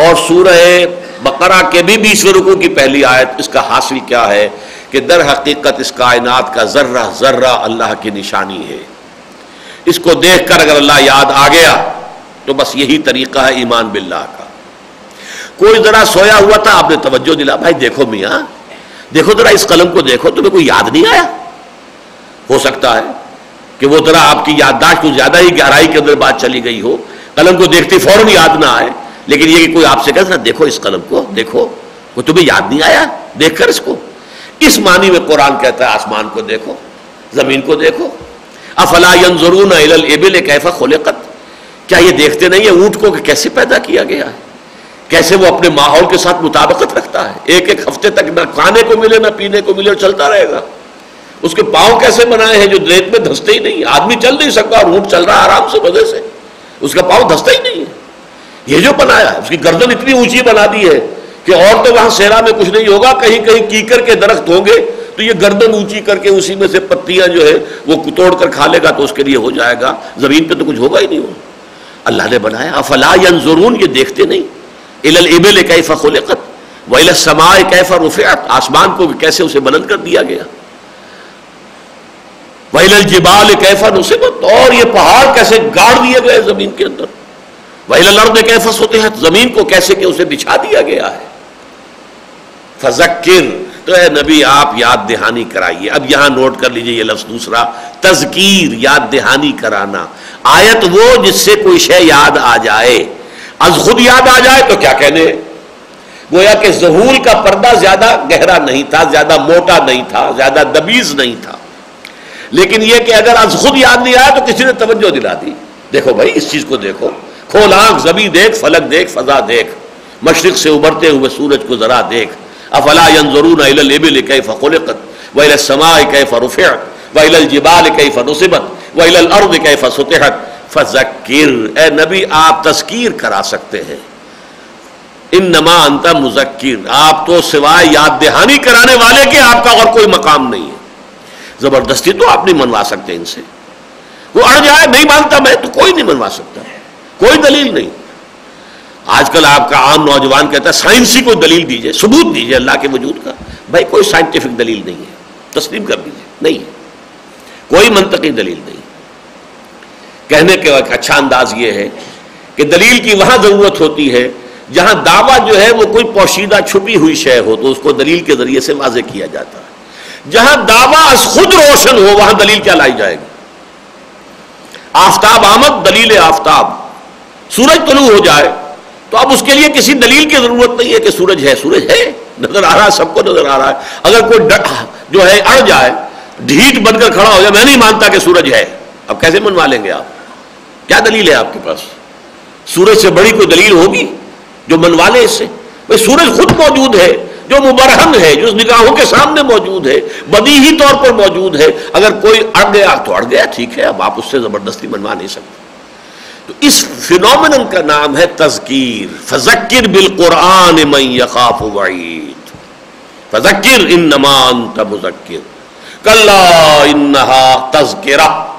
اور سورہ بقرہ کے بھی بیسویں رکو کی پہلی آیت۔ اس کا حاصل کیا ہے کہ در حقیقت اس کائنات کا ذرہ ذرہ اللہ کی نشانی ہے۔ اس کو دیکھ کر اگر اللہ یاد آ گیا تو بس یہی طریقہ ہے ایمان باللہ کا۔ کوئی ذرا سویا ہوا تھا، آپ نے توجہ دلا، بھائی دیکھو میاں دیکھو ذرا اس قلم کو دیکھو، تمہیں کوئی یاد نہیں آیا؟ ہو سکتا ہے کہ وہ ذرا آپ کی یادداشت کو زیادہ ہی گہرائی کے اندر بات چلی گئی ہو۔ قلم کو دیکھتی فوراً یاد نہ آئے، لیکن یہ کہ کوئی آپ سے کہتا دیکھو اس قلم کو، دیکھو، وہ تمہیں یاد نہیں آیا؟ دیکھ کر اس کو۔ اس معنی میں قرآن کہتا ہے آسمان کو دیکھو، زمین کو دیکھو۔ افلا ینظرون الى الابل خلقت؟ کیا یہ دیکھتے نہیں ہیں اونٹ کو کہ کیسے پیدا کیا گیا ہے؟ کیسے وہ اپنے ماحول کے ساتھ مطابقت رکھتا ہے۔ ایک ایک ہفتے تک نہ کھانے کو ملے، نہ پینے کو ملے اور چلتا رہے گا۔ اس کے پاؤں کیسے بنائے ہیں جو ریت میں دھستے ہی نہیں؟ آدمی چل نہیں سکتا اور اونٹ چل رہا آرام سے مزے سے۔ اس کا پاؤں دھستا ہی نہیں ہے یہ جو بنایا اس کی گردن اتنی اونچی بنا دی ہے کہ اور تو وہاں سیرا میں کچھ نہیں ہوگا، کہیں کہیں کیکر کے درخت ہوں گے، تو یہ گردن اونچی کر کے اسی میں سے پتیاں جو ہے وہ توڑ کر کھا لے گا تو اس کے لیے ہو جائے گا۔ زمین پہ تو کچھ ہوگا ہی نہیں۔ ہو اللہ نے بنایا۔ افلا ینظرون، یہ دیکھتے نہیں۔ الابل کیف خلقت؟ ویل السماء کیف رفعت؟ آسمان کو کیسے اسے بلند کر دیا گیا؟ ویل الجبال کیف نصبت؟ اور یہ پہاڑ کیسے گاڑ دیے گئے زمین کے اندر؟ ویل الارض کیف سطحت؟ زمین کو کیسے کہ اسے بچھا دیا گیا ہے؟ فذکر تو اے نبی، آپ یاد دہانی کرائیے۔ اب یہاں نوٹ کر لیجیے یہ لفظ دوسرا۔ تذکیر، یاد دہانی کرانا۔ آیت وہ جس سے کوئی شے یاد آ جائے۔ از خود یاد آ جائے تو کیا کہنے؟ گویا کہ ظہور کا پردہ زیادہ گہرا نہیں تھا، زیادہ موٹا نہیں تھا، زیادہ دبیز نہیں تھا۔ لیکن یہ کہ اگر از خود یاد نہیں آیا تو کسی نے توجہ دلا دی۔ دیکھو بھائی، اس چیز کو دیکھو۔ کھول آنکھ، زمین دیکھ، فلک دیکھ، فضا دیکھ۔ مشرق سے ابھرتے ہوئے سورج کو ذرا دیکھ۔ افلا ينظرون الى الابل كيف خلقت؟ والى السماء كيف رفعت؟ والى الجبال كيف نصبت؟ والى الارض كيف سطحت؟ فذکر، اے نبی، آپ تذکیر کرا سکتے ہیں۔ انما انت مذکر۔ آپ تو سوائے یاد دہانی کرانے والے کے آپ کا اور کوئی مقام نہیں ہے۔ زبردستی تو آپ نہیں منوا سکتے ان سے۔ وہ اڑ جائے، نہیں مانتا میں تو کوئی نہیں منوا سکتا۔ کوئی دلیل نہیں۔ آج کل آپ کا عام نوجوان کہتا ہے، سائنسی کو دلیل دیجیے، ثبوت دیجیے اللہ کے وجود کا۔ بھائی کوئی سائنٹیفک دلیل نہیں ہے۔ تسلیم کر دیجیے۔ نہیں ہے۔ کوئی منطقی دلیل نہیں۔ کہنے کے ایک اچھا انداز یہ ہے کہ دلیل کی وہاں ضرورت ہوتی ہے جہاں دعویٰ جو ہے وہ کوئی پوشیدہ چھپی ہوئی شے ہو تو اس کو دلیل کے ذریعے سے واضح کیا جاتا ہے۔ جہاں دعویٰ خود روشن ہو وہاں دلیل کیا لائی جائے گی؟ آفتاب آمد، دلیل آفتاب۔ سورج طلوع ہو جائے، تو اب اس کے لیے کسی دلیل کی ضرورت نہیں ہے کہ سورج ہے سورج ہے۔ نظر آ رہا ہے، سب کو نظر آ رہا ہے۔ اگر کوئی جو ہے اڑ جائے، ڈھیٹ بن کر کھڑا ہو جائے، میں نہیں مانتا کہ سورج ہے۔ اب کیسے منوا لیں گے آپ؟ کیا دلیل ہے آپ کے پاس؟ سورج سے بڑی کوئی دلیل ہوگی؟ جو منوا لے اس سے۔ بھائی سورج خود موجود ہے، جو مبرہن ہے، جو نگاہوں کے سامنے موجود ہے، بدی ہی طور پر موجود ہے۔ اگر کوئی اڑ گیا تو اڑ گیا، ٹھیک ہے، اب آپ اس سے زبردستی منوا نہیں سکتے۔ تو اس فنومن کا نام ہے تذکیر۔ فذکر بالقرآن من یخاف وعید۔ فذکر انما انت مذکر۔ کلا انہا تذکرہ۔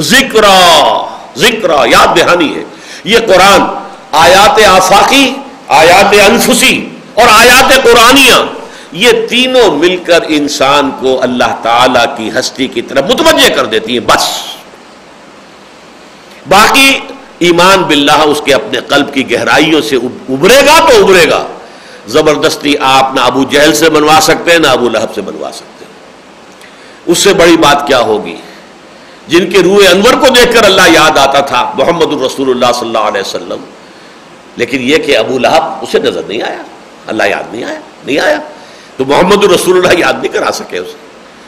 ذکرہ ذکرہ یاد دہانی ہے۔ یہ قرآن آیات آفاقی، آیات انفسی اور آیات قرآنیہ، یہ تینوں مل کر انسان کو اللہ تعالی کی ہستی کی طرف متوجہ کر دیتی ہیں، بس۔ باقی ایمان باللہ اس کے اپنے قلب کی گہرائیوں سے ابھرے گا تو ابھرے گا۔ زبردستی آپ نہ ابو جہل سے بنوا سکتے ہیں نہ ابو لہب سے بنوا سکتے۔ ہیں اس سے بڑی بات کیا ہوگی؟ جن کے روح انور کو دیکھ کر اللہ یاد آتا تھا، محمد الرسول اللہ صلی اللہ علیہ وسلم لیکن یہ کہ ابو لہب اسے نظر نہیں آیا، اللہ یاد نہیں آیا نہیں آیا۔ تو محمد الرسول اللہ یاد نہیں کرا سکے اسے،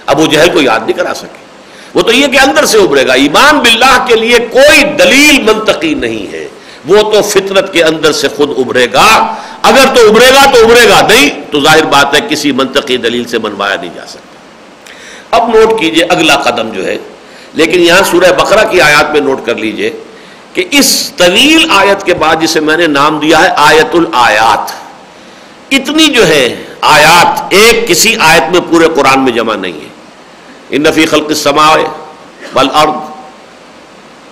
ابو جہل کو یاد نہیں کرا سکے۔ وہ تو یہ کہ اندر سے ابھرے گا۔ ایمان باللہ کے لیے کوئی دلیل منطقی نہیں ہے۔ وہ تو فطرت کے اندر سے خود ابھرے گا۔ اگر تو ابھرے گا تو ابھرے گا، نہیں تو ظاہر بات ہے کسی منطقی دلیل سے منوایا نہیں جا سکتا۔ اب نوٹ کیجیے، اگلا قدم جو ہے، لیکن یہاں سورہ بقرہ کی آیات میں نوٹ کر لیجیے۔ کہ اس طویل آیت کے بعد جسے میں نے نام دیا ہے آیت الآیات اتنی جو ہے آیات ایک کسی آیت میں پورے قرآن میں جمع نہیں ہے۔ ان نفی خلق السماء والارض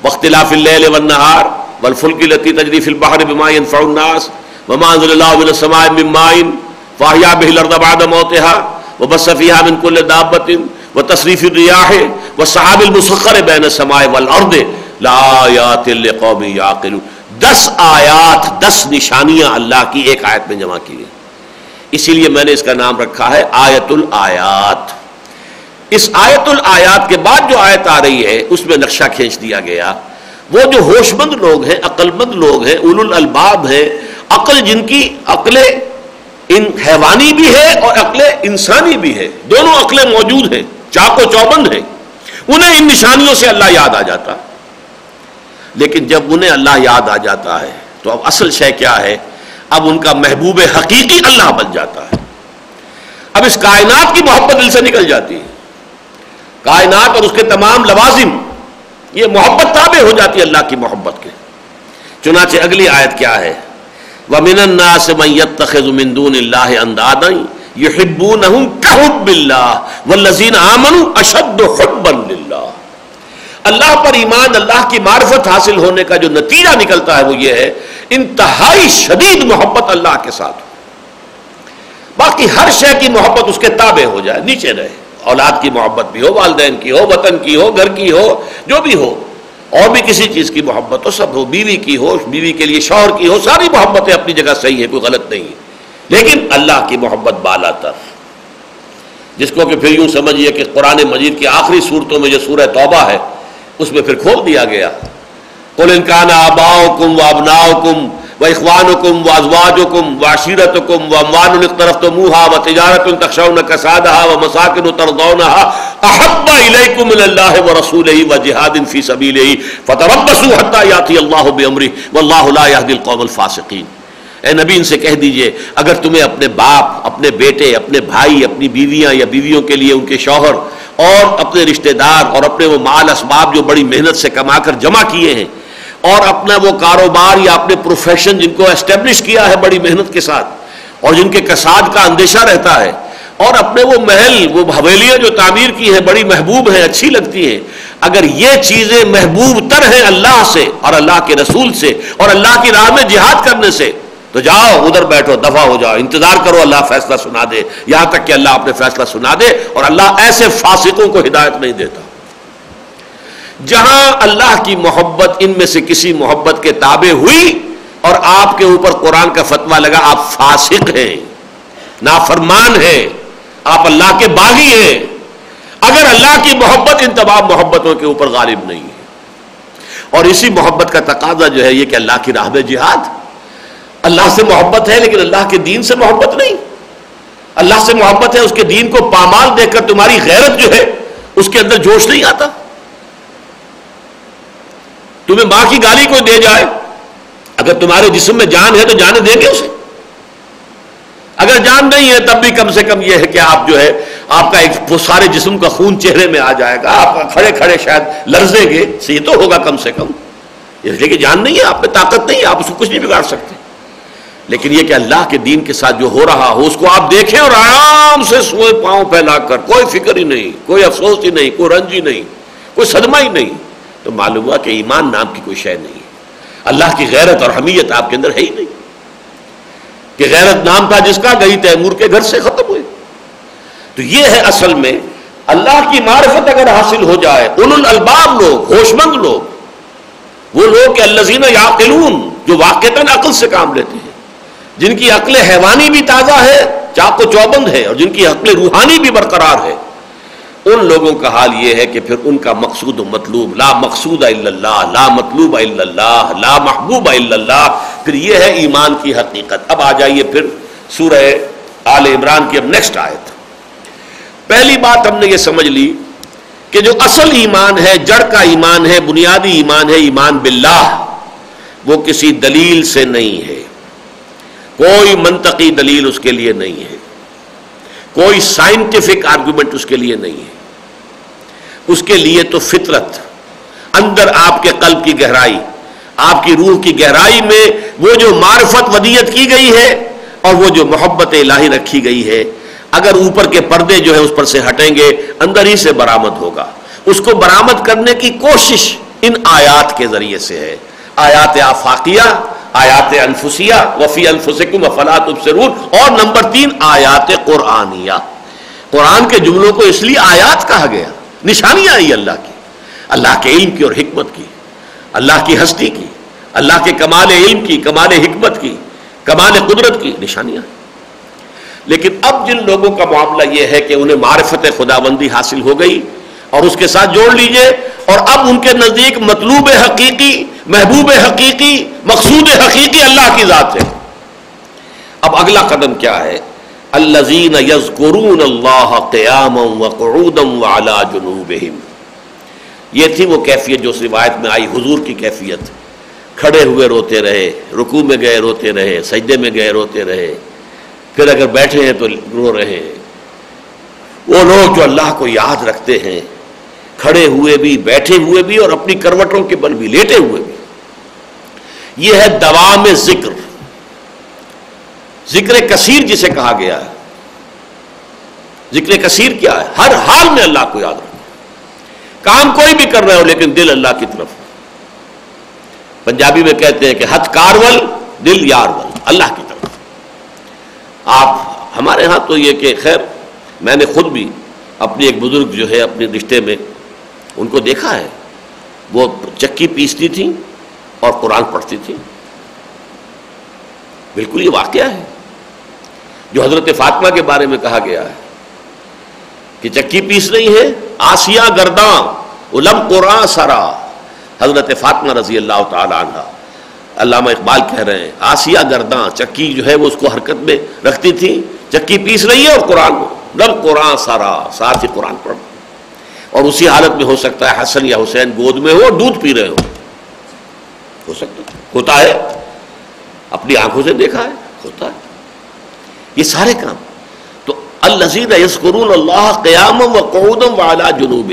واختلاف الليل والنهار والفلك التي تجري في البحر بما ينفع الناس وما انزل الله من السماء من ماء فاحيا به الارض بعد موتها وبث فيها من كل دابة وتصريف الرياح والسحاب المسخر بين السماء والارض لآيات لقوم يعقلون دس آیات، دس نشانیاں اللہ کی ایک آیت میں جمع کی ہیں اسی لیے میں نے اس کا نام رکھا ہے آیت الآیات اس آیت الآیات کے بعد جو آیت آ رہی ہے، اس میں نقشہ کھینچ دیا گیا۔ وہ جو ہوش مند لوگ ہیں عقل مند لوگ ہیں اول الباب ہیں، عقل جن کی عقل ان حیوانی بھی ہے اور عقل انسانی بھی ہے۔ دونوں عقلیں موجود ہیں چاق و چوبند ہیں۔ انہیں ان نشانیوں سے اللہ یاد آ جاتا۔ لیکن جب انہیں اللہ یاد آ جاتا ہے تو اب اصل شے کیا ہے؟ اب ان کا محبوب حقیقی اللہ بن جاتا ہے۔ اب اس کائنات کی محبت دل سے نکل جاتی ہے۔ کائنات اور اس کے تمام لوازم، یہ محبت تابع ہو جاتی ہے اللہ کی محبت کے۔ چنانچہ اگلی آیت کیا ہے؟ وَمِنَ النَّاسِ مَن يَتَّخِذُ مِن دُونِ اللَّهِ أَندَادًا يُحِبُّونَهُمْ كَحُبِّ اللَّهِ وَالَّذِينَ آمَنُوا أَشَدُّ حُبًّا لِلَّهِ۔ اللہ پر ایمان، اللہ کی معرفت حاصل ہونے کا جو نتیجہ نکلتا ہے وہ یہ ہے، انتہائی شدید محبت اللہ کے ساتھ۔ باقی ہر شے کی محبت اس کے تابع ہو جائے، نیچے رہے۔ اولاد کی محبت بھی ہو، والدین کی ہو، وطن کی ہو، گھر کی ہو، جو بھی ہو۔ اور بھی کسی چیز کی محبت ہو، سب ہو، بیوی کی ہو، بیوی کے لیے شوہر کی ہو، ساری محبتیں اپنی جگہ صحیح ہے کوئی غلط نہیں ہے لیکن اللہ کی محبت بالا تر۔ جس کو کہ پھر یوں سمجھیے کہ قرآن مجید کی آخری صورتوں میں جو سورہ توبہ ہے اس میں پھر کھول دیا گیا۔ قل انکان آباؤ کم و ابناؤ کم و اخوان کم و ازواج کم و عشیرت کم و امان طرف تو منہا و تجارت تخشون کسادہ و مساکن ترضونہ احب الیکم اللہ و رسول و جہاد فی سبیل فتربصوا حتی یاتی اللہ بامرہ واللہ لا یهدی القوم الفاسقین اے نبی، ان سے کہہ دیجیے، اگر تمہیں اپنے باپ، اپنے بیٹے، اپنے بھائی، اپنی بیویاں یا بیویوں کے لیے ان کے شوہر اور اپنے رشتہ دار اور اپنے وہ مال اسباب جو بڑی محنت سے کما کر جمع کیے ہیں اور اپنا وہ کاروبار یا اپنے پروفیشن جن کو اسٹیبلش کیا ہے بڑی محنت کے ساتھ اور جن کے کساد کا اندیشہ رہتا ہے اور اپنے وہ محل، وہ حویلیاں جو تعمیر کی ہیں، بڑی محبوب ہیں، اچھی لگتی ہیں۔ اگر یہ چیزیں محبوب تر ہیں اللہ سے اور اللہ کے رسول سے اور اللہ کی راہ میں جہاد کرنے سے تو جاؤ، ادھر بیٹھو دفاع ہو جاؤ، انتظار کرو، اللہ فیصلہ سنا دے۔ یہاں تک کہ اللہ اپنے فیصلہ سنا دے اور اللہ ایسے فاسقوں کو ہدایت نہیں دیتا۔ جہاں اللہ کی محبت ان میں سے کسی محبت کے تابع ہوئی اور آپ کے اوپر قرآن کا فتویٰ لگا، آپ فاسق ہیں، نافرمان ہیں، آپ اللہ کے باغی ہیں۔ اگر اللہ کی محبت ان تمام محبتوں کے اوپر غالب نہیں ہے۔ اور اسی محبت کا تقاضا جو ہے یہ کہ اللہ کی راہ میں جہاد اللہ سے محبت ہے لیکن اللہ کے دین سے محبت نہیں۔ اللہ سے محبت ہے، اس کے دین کو پامال دیکھ کر تمہاری غیرت جو ہے، اس کے اندر جوش نہیں آتا۔ تمہیں ماں کی گالی کوئی دے جائے، اگر تمہارے جسم میں جان ہے تو جانے دیں گے اسے۔ اگر جان نہیں ہے، تب بھی کم سے کم یہ ہے کہ آپ جو ہے، آپ کا ایک وہ سارے جسم کا خون چہرے میں آ جائے گا۔ آپ کھڑے کھڑے شاید لرزیں گے یہ تو ہوگا کم سے کم۔ اس لیے کہ جان نہیں ہے، آپ میں طاقت نہیں ہے، آپ اس کو کچھ نہیں بگاڑ سکتے۔ لیکن یہ کہ اللہ کے دین کے ساتھ جو ہو رہا ہو، اس کو آپ دیکھیں اور آرام سے سوئے پاؤں پھیلا کر، کوئی فکر ہی نہیں، کوئی افسوس ہی نہیں، کوئی رنج ہی نہیں، کوئی صدمہ ہی نہیں۔ تو معلوم ہوا کہ ایمان نام کی کوئی شے نہیں۔ ہے اللہ کی غیرت اور حمیت آپ کے اندر ہے ہی نہیں۔ کہ غیرت نام تھا جس کا، گئی تیمور کے گھر سے ختم ہوئے تو یہ ہے اصل میں، اللہ کی معرفت اگر حاصل ہو جائے ان الباب لوگ ہوش مند لوگ، وہ لوگ کہ اللہ یا جو واقع عقل سے کام لیتے ہیں۔ جن کی عقل حیوانی بھی تازہ ہے چاق و چوبند ہے، اور جن کی عقل روحانی بھی برقرار ہے۔ ان لوگوں کا حال یہ ہے کہ پھر ان کا مقصود و مطلوب، لا مقصود اللہ، لا مطلوب اللہ، لا محبوب اللہ۔ پھر یہ ہے ایمان کی حقیقت۔ اب آ جائیے پھر سورہ آل عمران کی اب نیکسٹ آیت۔ پہلی بات ہم نے یہ سمجھ لی کہ جو اصل ایمان ہے، جڑ کا ایمان ہے، بنیادی ایمان ہے، ایمان باللہ، وہ کسی دلیل سے نہیں ہے۔ کوئی منطقی دلیل اس کے لیے نہیں ہے۔ کوئی سائنٹیفک آرگومنٹ اس کے لیے نہیں ہے۔ اس کے لیے تو فطرت، اندر آپ کے قلب کی گہرائی، آپ کی روح کی گہرائی میں وہ جو معرفت ودیت کی گئی ہے اور وہ جو محبت الہی رکھی گئی ہے، اگر اوپر کے پردے جو ہے اس پر سے ہٹیں گے، اندر ہی سے برآمد ہوگا۔ اس کو برآمد کرنے کی کوشش ان آیات کے ذریعے سے ہے۔ آیات آفاقیہ آیات انفسیہ، وفی انفسکم افلات ابصرون اور نمبر تین، آیات قرآنیہ۔ قرآن کے جملوں کو اس لیے آیات کہا گیا نشانیاں آئی اللہ کی، اللہ کے علم کی اور حکمت کی، اللہ کی ہستی کی، اللہ کے کمال علم کی، کمال حکمت کی، کمال قدرت کی نشانیاں لیکن اب جن لوگوں کا معاملہ یہ ہے کہ انہیں معرفت خدا بندی حاصل ہو گئی، اور اس کے ساتھ جوڑ لیجیے، اور اب ان کے نزدیک مطلوب حقیقی محبوب حقیقی، مقصود حقیقی اللہ کی ذات ہے۔ اب اگلا قدم کیا ہے؟ الزین یزقرون اللہ قیام وقعودم وعلا جنوبہم۔ یہ تھی وہ کیفیت جو اس روایت میں آئی، حضور کی کیفیت۔ کھڑے ہوئے روتے رہے، رکوع میں گئے روتے رہے، سجدے میں گئے روتے رہے۔ پھر اگر بیٹھے ہیں تو رو رہے ہیں۔ وہ لوگ جو اللہ کو یاد رکھتے ہیں، کھڑے ہوئے بھی، بیٹھے ہوئے بھی اور اپنی کروٹوں کے بل بھی، لیٹے ہوئے بھی۔ یہ ہے دوام ذکر۔ ذکر کثیر جسے کہا گیا ہے۔ ذکر کثیر کیا ہے؟ ہر حال میں اللہ کو یاد رکھنا۔ کام کوئی بھی کر رہے ہو لیکن دل اللہ کی طرف۔ پنجابی میں کہتے ہیں کہ ہتھ کارول، دل یارول، اللہ کی طرف۔ آپ، ہمارے ہاں تو یہ کہ خیر، میں نے خود بھی اپنی ایک بزرگ جو ہے اپنے رشتے میں ان کو دیکھا ہے۔ وہ چکی پیستی تھی اور قرآن پڑھتی تھی۔ بالکل یہ واقعہ ہے۔ جو حضرت فاطمہ کے بارے میں کہا گیا ہے کہ چکی پیس رہی ہے آسیہ گرداں، علم قرآن سرا۔ حضرت فاطمہ رضی اللہ تعالی عنہ۔ علامہ اقبال کہہ رہے ہیں آسیہ گرداں، چکی جو ہے وہ اس کو حرکت میں رکھتی تھی۔ چکی پیس رہی ہے اور قرآن لم قرآن سارا ساتھ ہی قرآن پڑھ اور اسی حالت میں ہو سکتا ہے حسن یا حسین گود میں ہو دودھ پی رہے ہو ہو سکتا ہوتا ہے۔ اپنی آنکھوں سے دیکھا ہے۔ ہوتا ہے۔ یہ سارے کام۔ تو الزید یسکرون اللہ قیام و قعودم والا جنوب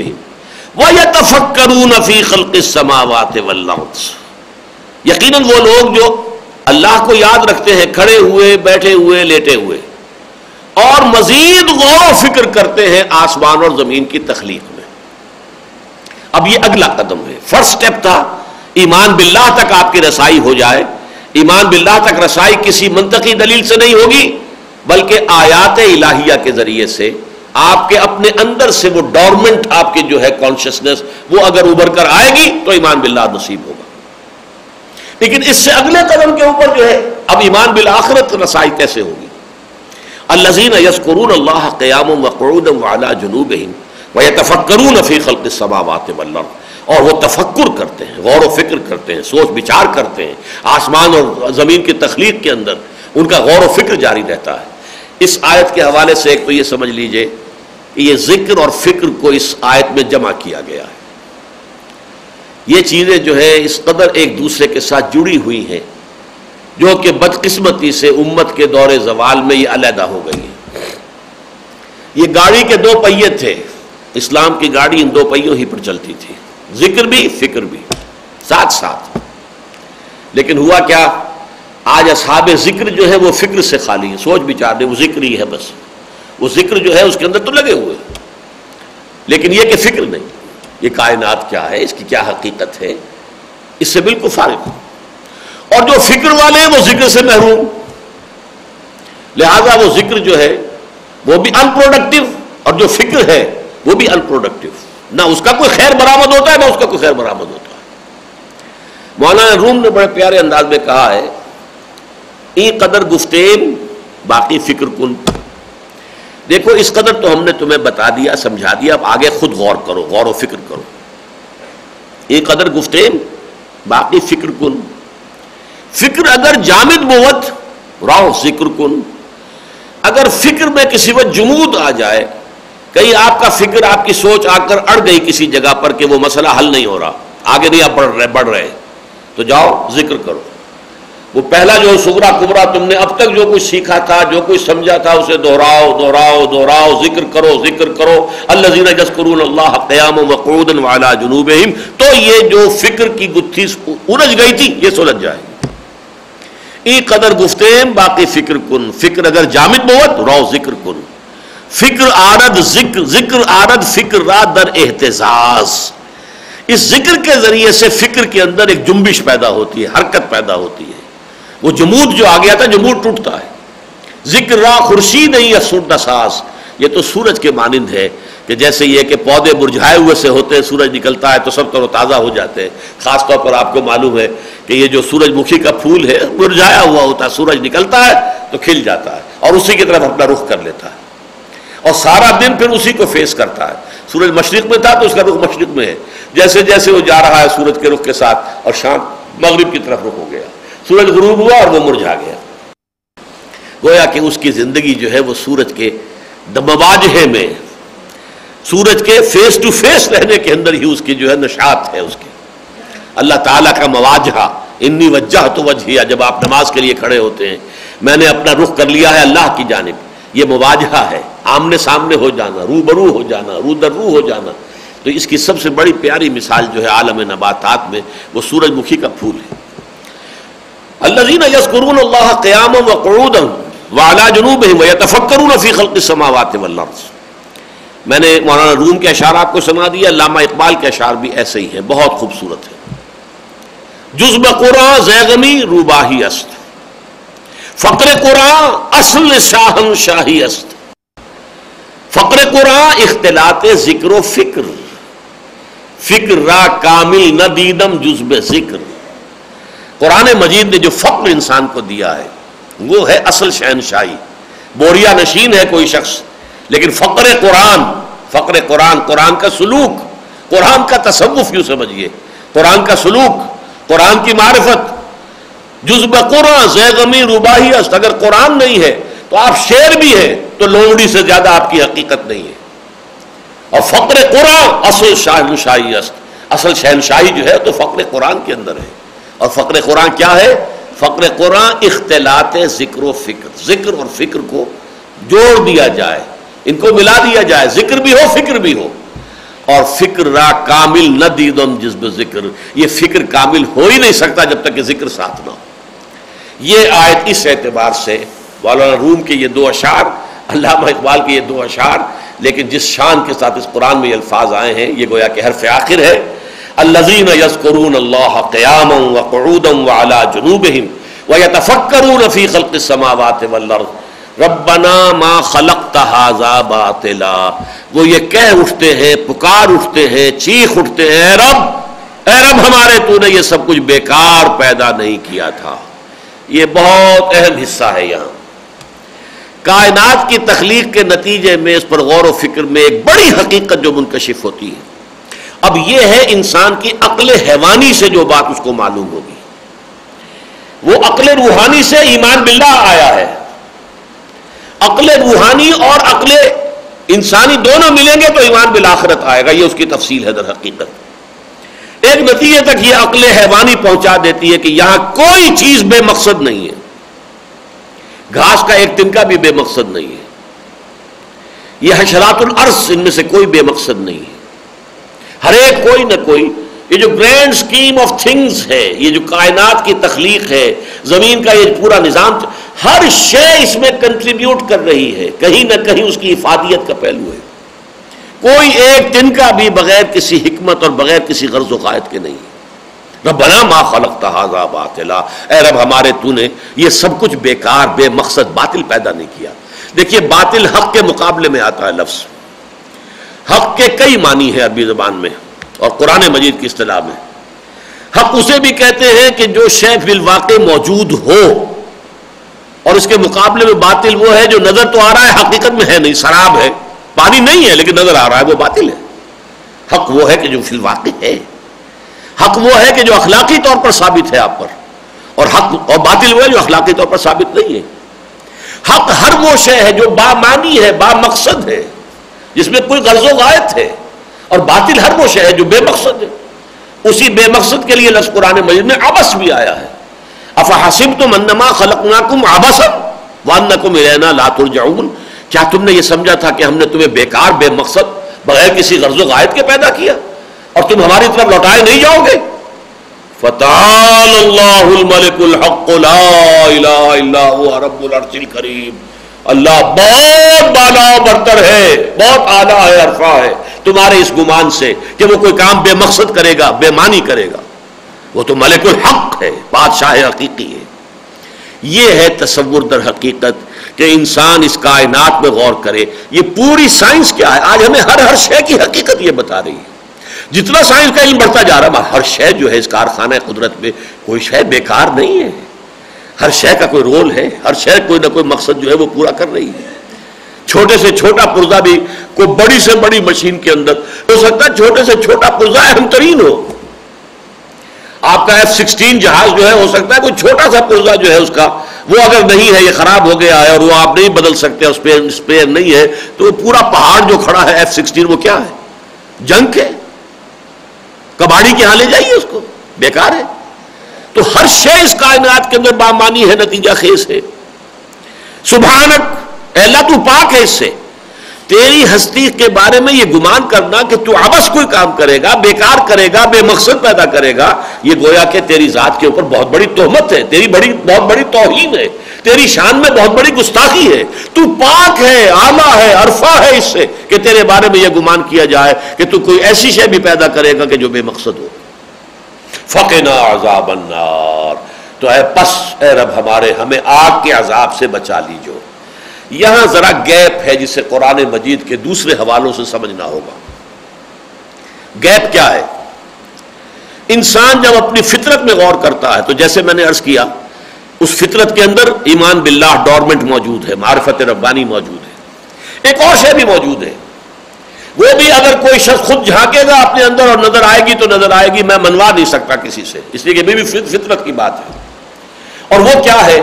وہ یا تفکرون فی خلق السماوات والارض۔ یقیناً وہ لوگ جو اللہ کو یاد رکھتے ہیں، کھڑے ہوئے، بیٹھے ہوئے، لیٹے ہوئے۔ اور مزید غور و فکر کرتے ہیں آسمان اور زمین کی تخلیق میں۔ اب یہ اگلا قدم ہے۔ فرسٹ سٹیپ تھا ایمان باللہ تک آپ کی رسائی ہو جائے، ایمان باللہ تک رسائی کسی منطقی دلیل سے نہیں ہوگی، بلکہ آیات الہیہ کے ذریعے سے آپ کے اپنے اندر سے وہ ڈورمنٹ آپ کے جو ہے کانشیسنس وہ اگر ابھر کر آئے گی تو ایمان باللہ نصیب ہوگا۔ لیکن اس سے اگلے قدم کے اوپر جو ہے، اب ایمان بالآخرت رسائی کیسے ہوگی؟ الزین یسکرون اللہ قیام وقعود وعلا جنوبہم ویتفکرون فی خلق السماوات والارض۔ اور وہ تفکر کرتے ہیں، غور و فکر کرتے ہیں، سوچ بچار کرتے ہیں۔ آسمان اور زمین کی تخلیق کے اندر ان کا غور و فکر جاری رہتا ہے۔ اس آیت کے حوالے سے ایک تو یہ سمجھ لیجیے کہ یہ ذکر اور فکر کو اس آیت میں جمع کیا گیا ہے۔ یہ چیزیں جو ہے اس قدر ایک دوسرے کے ساتھ جڑی ہوئی ہیں، جو کہ بدقسمتی سے امت کے دور زوال میں یہ علیحدہ ہو گئی ہے یہ گاڑی کے دو پہیے تھے، اسلام کی گاڑی ان دو پہیوں ہی پر چلتی تھی۔ ذکر بھی، فکر بھی، ساتھ ساتھ۔ لیکن ہوا کیا، آج اصحاب ذکر جو ہے وہ فکر سے خالی ہے سوچ بچار وہ ذکر ہی ہے بس۔ وہ ذکر جو ہے اس کے اندر تو لگے ہوئے لیکن یہ کہ فکر نہیں، یہ کائنات کیا ہے، اس کی کیا حقیقت ہے؟ اس سے بالکل فارغ۔ اور جو فکر والے ہیں، وہ ذکر سے محروم۔ لہذا وہ ذکر جو ہے، وہ بھی ان پروڈکٹیو اور جو فکر ہے، وہ بھی ان پروڈکٹیو نہ اس کا کوئی خیر برآمد ہوتا ہے، نہ اس کا کوئی خیر برآمد ہوتا ہے۔ مولانا روم نے بڑے پیارے انداز میں کہا ہے، ای قدر گفتین باقی فکر کن۔ دیکھو، اس قدر تو ہم نے تمہیں بتا دیا، سمجھا دیا، اب آگے خود غور کرو، غور و فکر کرو۔ ای قدر گفتین باقی فکر کن۔ فکر اگر جامد بوت راؤ ذکر کن۔ اگر فکر میں کسی وقت جمود آ جائے کہیں آپ کا فکر، آپ کی سوچ آ کر اڑ گئی کسی جگہ پر کہ وہ مسئلہ حل نہیں ہو رہا۔ آگے نہیں آپ بڑھ رہے بڑھ رہے۔ تو جاؤ، ذکر کرو۔ وہ پہلا جو سگرا کبرا تم نے اب تک جو کچھ سیکھا تھا، جو کچھ سمجھا تھا، اسے دوہراؤ دوہراؤ دوہراؤ ذکر کرو ذکر کرو۔ اللہ زین جسکرون اللہ قیام وقود والا جنوب تو یہ جو فکر کی گتھی الجھ گئی تھی، یہ سلجھ جائے۔ ای قدر گفتیم، باقی فکر کن۔ فکر اگر جامد بہت رو ذکر کن۔ فکر آرد، ذکر ذکر آرد، فکر را در احتزاز۔ اس ذکر کے ذریعے سے فکر کے اندر ایک جنبش پیدا ہوتی ہے، حرکت پیدا ہوتی ہے۔ وہ جمود جو آ گیا تھا جمود ٹوٹتا ہے۔ ذکر را خورشید نہیں ہے ساز۔ یہ تو سورج کے مانند ہے کہ جیسے یہ کہ پودے مرجھائے ہوئے سے ہوتے ہیں، سورج نکلتا ہے تو سب تر و تازہ ہو جاتے ہیں۔ خاص طور پر آپ کو معلوم ہے کہ یہ جو سورج مکھی کا پھول ہے مرجھایا ہوا ہوتا ہے۔ سورج نکلتا ہے تو کھل جاتا ہے اور اسی کی طرف اپنا رخ کر لیتا ہے۔ اور سارا دن پھر اسی کو فیس کرتا ہے۔ سورج مشرق میں تھا تو اس کا رخ مشرق میں ہے۔ جیسے جیسے وہ جا رہا ہے سورج کے رخ کے ساتھ اور شام مغرب کی طرف رخ ہو گیا۔ سورج غروب ہوا اور وہ مرجھا گیا۔ گویا کہ اس کی زندگی جو ہے وہ سورج کے مواجہے میں، سورج کے فیس ٹو فیس رہنے کے اندر ہی اس کی جو ہے نشات ہے اس کی۔ اللہ تعالیٰ کا مواجہ انی وجہ تو وجہ جب آپ نماز کے لیے کھڑے ہوتے ہیں، میں نے اپنا رخ کر لیا ہے اللہ کی جانب۔ یہ مواجہ ہے۔ آمنے سامنے ہو جانا رو برو ہو جانا رو در رو ہو جانا۔ تو اس کی سب سے بڑی پیاری مثال جو ہے عالم نباتات میں، وہ سورج مکھی کا پھول ہے۔ الذين يذكرون الله قياما وقعودا وعلى جنوبهم ويتفكرون في خلق السماوات والارض۔ میں نے مولانا روم کے اشعار آپ کو سنا دیا، علامہ اقبال کے اشعار بھی ایسے ہی ہیں۔ بہت خوبصورت ہے جزب قرآن زیغمی روباہی است۔ فقر قرآن اصل شاہن شاہی است۔ فقر قرآن اختلاط ذکر و فکر۔ فکر را کامل نہ دیدم جزب ذکر۔ قرآن مجید نے جو فقر انسان کو دیا ہے، وہ ہے اصل شہنشاہی بوریا نشین ہے کوئی شخص، لیکن فقر قرآن فقر قرآن قرآن کا سلوک۔ قرآن کا تصوف یوں سمجھیے قرآن کا سلوک، قرآن کی معرفت۔ جزب قرآن زیغمی روباہی است، اگر قرآن نہیں ہے، تو آپ شیر بھی ہیں، تو لومڑی سے زیادہ آپ کی حقیقت نہیں ہے۔ اور فقر قرآن اصل شہنشاہی است۔ اصل شہنشاہی جو ہے، تو فقر قرآن کے اندر ہے۔ اور فقر قرآن کیا ہے؟ فقر قرآن اختلاط ذکر و فکر۔ ذکر اور فکر کو جوڑ دیا جائے۔ ان کو ملا دیا جائے۔ ذکر بھی ہو، فکر بھی ہو۔ اور فکر را کامل نہ دیدم جزب ذکر، یہ فکر کامل ہو ہی نہیں سکتا جب تک کہ ذکر ساتھ نہ ہو۔ یہ آیت اس اعتبار سے مولانا روم کے یہ دو اشعار، علامہ اقبال کے یہ دو اشعار، لیکن جس شان کے ساتھ اس قرآن میں یہ الفاظ آئے ہیں، یہ گویا کہ حرف آخر ہے۔ الذين يذكرون الله قياما وقعودا وعلى جنوبهم ويتفكرون في خلق السماوات والارض۔ ربنا ما خلقت هذا باطلا۔ وہ یہ کہہ اٹھتے ہیں، پکار اٹھتے ہیں، چیخ اٹھتے ہیں، اے رب اے رب ہمارے تو نے یہ سب کچھ بیکار پیدا نہیں کیا تھا۔ یہ بہت اہم حصہ ہے یہاں۔ کائنات کی تخلیق کے نتیجے میں اس پر غور و فکر میں ایک بڑی حقیقت جو منکشف ہوتی ہے۔ اب یہ ہے انسان کی عقل حیوانی سے جو بات اس کو معلوم ہوگی۔ وہ عقل روحانی سے ایمان باللہ آیا ہے۔ عقل روحانی اور عقل انسانی دونوں ملیں گے تو ایمان بالآخرت آئے گا۔ یہ اس کی تفصیل ہے در حقیقت۔ ایک نتیجے تک یہ عقل حیوانی پہنچا دیتی ہے کہ یہاں کوئی چیز بے مقصد نہیں ہے۔ گھاس کا ایک تنکا بھی بے مقصد نہیں ہے۔ یہ حشرات الارض ان میں سے کوئی بے مقصد نہیں ہے۔ ہر ایک کوئی نہ کوئی، یہ جو گرینڈ سکیم آف تھنگز ہے، یہ جو کائنات کی تخلیق ہے، زمین کا یہ پورا نظام، ہر شے اس میں کنٹریبیوٹ کر رہی ہے۔ کہیں نہ کہیں اس کی افادیت کا پہلو ہے۔ کوئی ایک دن کا بھی بغیر کسی حکمت اور بغیر کسی غرض و قائد کے نہیں۔ ربنا ما خلقت هذا باطلا۔ اے رب ہمارے تو نے یہ سب کچھ بیکار، بے مقصد، باطل پیدا نہیں کیا۔ دیکھیے، باطل حق کے مقابلے میں آتا ہے لفظ۔ حق کے کئی معنی ہیں عربی زبان میں اور قرآن مجید کی اصطلاح میں۔ حق اسے بھی کہتے ہیں کہ جو شے بالواقع موجود ہو۔ اور اس کے مقابلے میں باطل وہ ہے جو نظر تو آ رہا ہے، حقیقت میں ہے نہیں، شراب ہے۔ پانی نہیں ہے لیکن نظر آ رہا ہے وہ باطل ہے۔ حق وہ ہے کہ جو فی الواقع ہے۔ حق وہ ہے کہ جو اخلاقی طور پر ثابت ہے آپ پر۔ اور حق اور باطل وہ ہے جو اخلاقی طور پر ثابت نہیں ہے۔ حق ہر وہ شے ہے جو با معنی ہے، با مقصد ہے، جس میں کوئی غرض و غائب ہے۔ اور باطل ہر وہ شے ہے جو بے مقصد ہے۔ اسی بے مقصد کے لیے لفظ قرآن مجید میں آبس بھی آیا ہے۔ افحاسب تم انما خلقناکم آبسم وانکم الینا لا ترجعون۔ کیا تم نے یہ سمجھا تھا کہ ہم نے تمہیں بیکار بے مقصد بغیر کسی غرض و غائب کے پیدا کیا اور تم ہماری طرف لوٹائے نہیں جاؤ گے؟ فتح اللہ الملک الحق لا الہ الا هو، رب العرش الکریم اللہ بہت بالا و برتر ہے، بہت اعلیٰ ہے، عرفہ ہے۔ تمہارے اس گمان سے کہ وہ کوئی کام بے مقصد کرے گا، بے معنی کرے گا۔ وہ تو ملک الحق ہے، بادشاہ حقیقی ہے۔ یہ ہے تصور در حقیقت کہ انسان اس کائنات میں غور کرے۔ یہ پوری سائنس کیا ہے؟ آج ہمیں ہر ہر شے کی حقیقت یہ بتا رہی ہے۔ جتنا سائنس کا علم بڑھتا جا رہا ہے ہر شے جو ہے اس کارخانہ قدرت میں کوئی شے بیکار نہیں ہے۔ ہر شے کا کوئی رول ہے، ہر شے کوئی نہ کوئی مقصد جو ہے وہ پورا کر رہی ہے۔ چھوٹے سے چھوٹا پرزا بھی کوئی بڑی سے بڑی مشین کے اندر، ہو سکتا ہے چھوٹے سے چھوٹا پرزا اہم ترین ہو۔ آپ کا ایف سکسٹین جہاز جو ہے ہو سکتا ہے، کوئی چھوٹا سا پرزا جو ہے اس کا، وہ اگر نہیں ہے، یہ خراب ہو گیا ہے اور وہ آپ نہیں بدل سکتے اسپیئر نہیں ہے، تو وہ پورا پہاڑ جو کھڑا ہے ایف سکسٹین، وہ کیا ہے؟ جنگ ہے۔ کباڑی کے ہاں لے جائیے اس کو، بیکار ہے۔ تو ہر شے اس کائنات کے اندر بامانی ہے، نتیجہ خیز ہے۔ سبحانک اللہ، تو پاک ہے اس سے۔ تیری ہستی کے بارے میں یہ گمان کرنا کہ تو آبس کوئی کام کرے گا، بیکار کرے گا، بے مقصد پیدا کرے گا، یہ گویا کہ تیری ذات کے اوپر بہت بڑی تہمت ہے، تیری بڑی، بہت بڑی توہین ہے، تیری شان میں بہت بڑی گستاخی ہے، تو پاک ہے آلہ ہے، عرفہ ہے اس سے کہ تیرے بارے میں یہ گمان کیا جائے کہ تو کوئی ایسی شے بھی پیدا کرے گا کہ جو بے مقصد ہو۔ فقنا عذاب النار۔ تو اے پس، اے رب ہمارے، ہمیں آگ کے عذاب سے بچا لیجو۔ یہاں ذرا گیپ ہے جسے قرآن مجید کے دوسرے حوالوں سے سمجھنا ہوگا۔ گیپ کیا ہے؟ انسان جب اپنی فطرت میں غور کرتا ہے، تو جیسے میں نے عرض کیا، اس فطرت کے اندر ایمان باللہ ڈورمنٹ موجود ہے، معرفت ربانی موجود ہے۔ ایک اور شے بھی موجود ہے۔ وہ بھی اگر کوئی شخص خود جھانکے گا اپنے اندر اور نظر آئے گی تو نظر آئے گی، میں منوا نہیں سکتا کسی سے۔ اس لیے کہ بھی فطرت کی بات ہے۔ اور وہ کیا ہے؟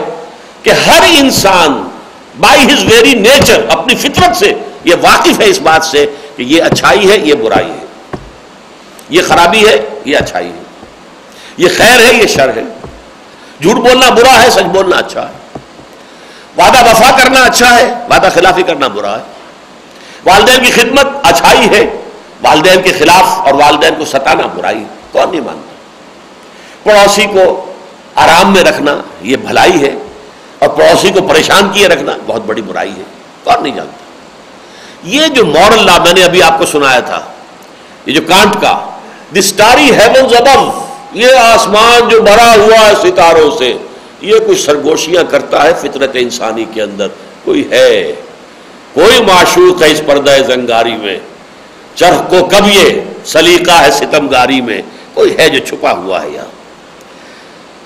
کہ ہر انسان بائی ہز ویری نیچر اپنی فطرت سے یہ واقف ہے اس بات سے کہ یہ اچھائی ہے یہ برائی ہے یہ خرابی ہے یہ اچھائی ہے یہ خیر ہے یہ شر ہے جھوٹ بولنا برا ہے سچ بولنا اچھا ہے وعدہ وفا کرنا اچھا ہے وعدہ خلافی کرنا برا ہے والدین کی خدمت اچھائی ہے والدین کے خلاف اور والدین کو ستانا برائی کون نہیں مانتا پڑوسی کو آرام میں رکھنا یہ بھلائی ہے اور پڑوسی کو پریشان کیے رکھنا بہت بڑی برائی ہے، کون نہیں جانتا؟ یہ جو مورل لا میں نے ابھی آپ کو سنایا تھا، یہ جو کانٹ کا دی اسٹاری ہیونز ابو یہ آسمان جو بھرا ہوا ہے ستاروں سے، یہ کچھ سرگوشیاں کرتا ہے فطرت انسانی کے اندر؟ کوئی ہے، کوئی معشوق ہے اس پردہ زنگاری میں، چرخ کو کب یہ سلیقہ ہے ستمگاری میں، کوئی ہے جو چھپا ہوا ہے یہاں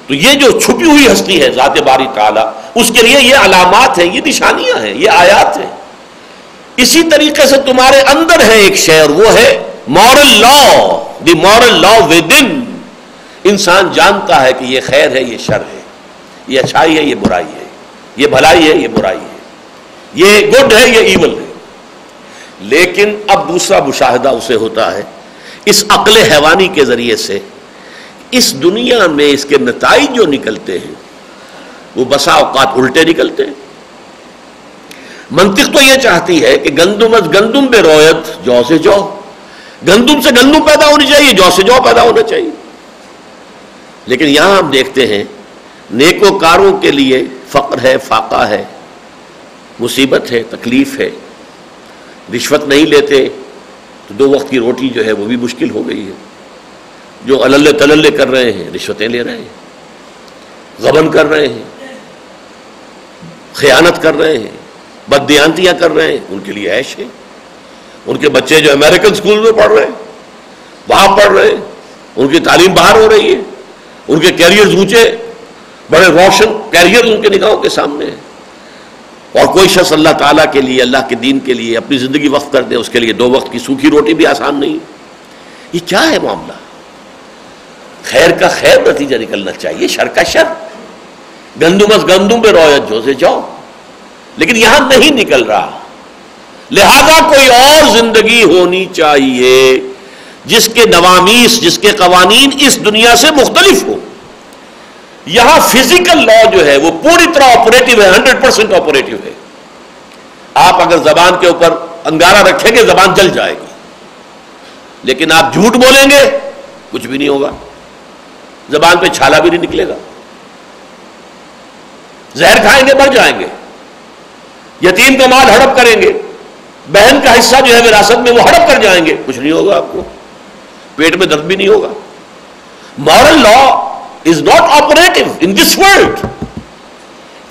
تو یہ جو چھپی ہوئی ہستی ہے ذات باری تعالیٰ، اس کے لیے یہ علامات ہیں، یہ نشانیاں ہیں، یہ آیات ہیں۔ اسی طریقے سے تمہارے اندر ہے ایک شعر وہ ہے moral law the moral law within انسان جانتا ہے کہ یہ خیر ہے، یہ شر ہے، یہ اچھائی ہے، یہ برائی ہے، یہ بھلائی ہے، یہ برائی ہے۔ یہ گڈ ہے، یہ ایول ہے۔ لیکن اب دوسرا مشاہدہ اسے ہوتا ہے، اس عقل حیوانی کے ذریعے سے۔ اس دنیا میں اس کے نتائج جو نکلتے ہیں، وہ بسا اوقات الٹے نکلتے ہیں۔ منطق تو یہ چاہتی ہے کہ گندم از گندم بے رویت، جو سے جو۔ گندم سے گندم پیدا ہونی چاہیے، جو سے جو پیدا ہونا چاہیے۔ لیکن یہاں ہم دیکھتے ہیں، نیکو کاروں کے لیے فقر ہے، فاقہ ہے، مصیبت ہے، تکلیف ہے۔ رشوت نہیں لیتے، تو دو وقت کی روٹی جو ہے وہ بھی مشکل ہو گئی ہے۔ جو اللہ تلل کر رہے ہیں، رشوتیں لے رہے ہیں، غبن کر رہے ہیں، خیانت کر رہے ہیں بدیانتیاں کر رہے ہیں، ان کے لیے عیش ہے۔ ان کے بچے جو امریکن اسکول میں پڑھ رہے ہیں، وہاں پڑھ رہے ہیں، ان کی تعلیم باہر ہو رہی ہے، ان کے کیریئر اونچے، بڑے روشن کیریئر ان کے نگاہوں کے سامنے ہیں۔ اور کوئی شخص اللہ تعالیٰ کے لیے، اللہ کے دین کے لیے اپنی زندگی وقت کر دے، اس کے لیے دو وقت کی سوکھی روٹی بھی آسان نہیں یہ کیا ہے معاملہ؟ خیر کا خیر نتیجہ نکلنا چاہیے، شر کا شر۔ گندم از گندم پہ رویت جو سے جاؤ۔ لیکن یہاں نہیں نکل رہا۔ لہذا کوئی اور زندگی ہونی چاہیے جس کے نوامیس، جس کے قوانین اس دنیا سے مختلف ہو۔ یہاں فزیکل لا جو ہے، وہ پوری طرح آپریٹو ہے ہنڈریڈ پرسینٹ آپریٹو ہے۔ آپ اگر زبان کے اوپر انگارہ رکھیں گے، زبان جل جائے گی۔ لیکن آپ جھوٹ بولیں گے، کچھ بھی نہیں ہوگا۔ زبان پہ چھالا بھی نہیں نکلے گا۔ زہر کھائیں گے بڑھ جائیں گے۔ یتیم کا مال ہڑپ کریں گے۔ بہن کا حصہ جو ہے وراثت میں وہ ہڑپ کر جائیں گے۔ کچھ نہیں ہوگا آپ کو۔ پیٹ میں درد بھی نہیں ہوگا۔ Moral law is not operative in this world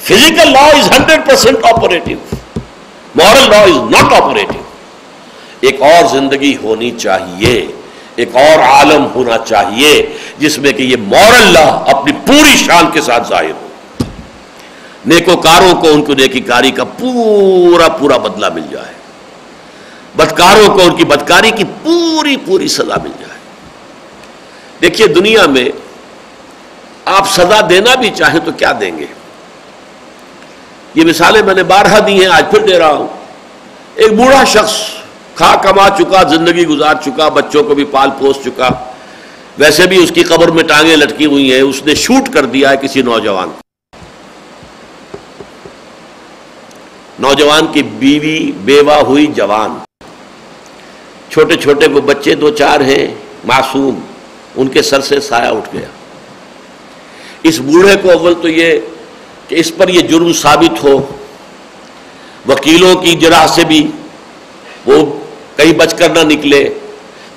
physical law is hundred percent operative moral law is not operative ایک اور زندگی ہونی چاہیے۔ ایک اور عالم ہونا چاہیے جس میں کہ یہ مورل لا اپنی پوری شان کے ساتھ ظاہر ہو۔ نیکوکاروں کو ان کو نیکی کاری کا پورا پورا بدلہ مل جائے۔ بدکاروں کو ان کی بدکاری کی پوری پوری سزا مل جائے۔ دیکھیے دنیا میں آپ سزا دینا بھی چاہیں تو کیا دیں گے؟ یہ مثالیں میں نے بارہ دی ہیں، آج پھر دے رہا ہوں۔ ایک بوڑھا شخص کھا کما چکا، زندگی گزار چکا، بچوں کو بھی پال پوس چکا۔ ویسے بھی اس کی قبر میں ٹانگیں لٹکی ہوئی ہیں، اس نے شوٹ کر دیا ہے کسی نوجوان کو۔ نوجوان کی بیوی بیوہ ہوئی جوان۔ چھوٹے چھوٹے کو بچے دو چار ہیں، معصوم۔ ان کے سر سے سایہ اٹھ گیا۔ اس بوڑھے کو اول تو یہ کہ اس پر یہ جرم ثابت ہو۔ وکیلوں کی جرح سے بھی وہ کہیں بچ کر نہ نکلے،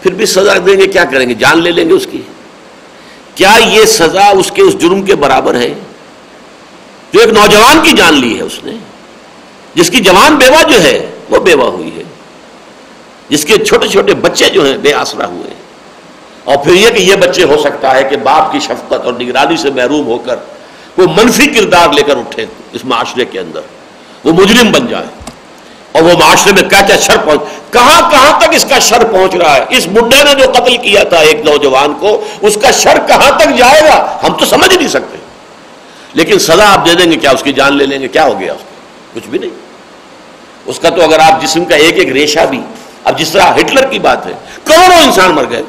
پھر بھی سزا دیں گے، کیا کریں گے؟ جان لے لیں گے اس کی۔ کیا یہ سزا اس کے اس جرم کے برابر ہے؟ جو ایک نوجوان کی جان لی ہے اس نے، جس کی جوان بیوہ جو ہے، وہ بیوہ ہوئی ہے۔ جس کے چھوٹے چھوٹے بچے جو ہیں، بے آسرا ہوئے اور پھر یہ کہ یہ بچے ہو سکتا ہے کہ باپ کی شفقت اور نگرانی سے محروم ہو کر وہ منفی کردار لے کر اٹھے اس معاشرے کے اندر۔ وہ مجرم بن جائے اور وہ معاشرے میں کیا کیا شر پہنچ کہاں کہاں تک اس کا شر پہنچ رہا ہے؟ اس بڈے نے جو قتل کیا تھا ایک نوجوان کو، اس کا شر کہاں تک جائے گا؟ ہم تو سمجھ نہیں سکتے۔ لیکن سزا آپ دے دیں گے، کیا اس کی جان لے لیں گے؟ کیا ہو گیا اس کو؟ کچھ بھی نہیں۔ اس کا تو اگر آپ جسم کا ایک ایک ریشہ بھی، اب جس طرح ہٹلر کی بات ہے، کروڑوں انسان مر گئے۔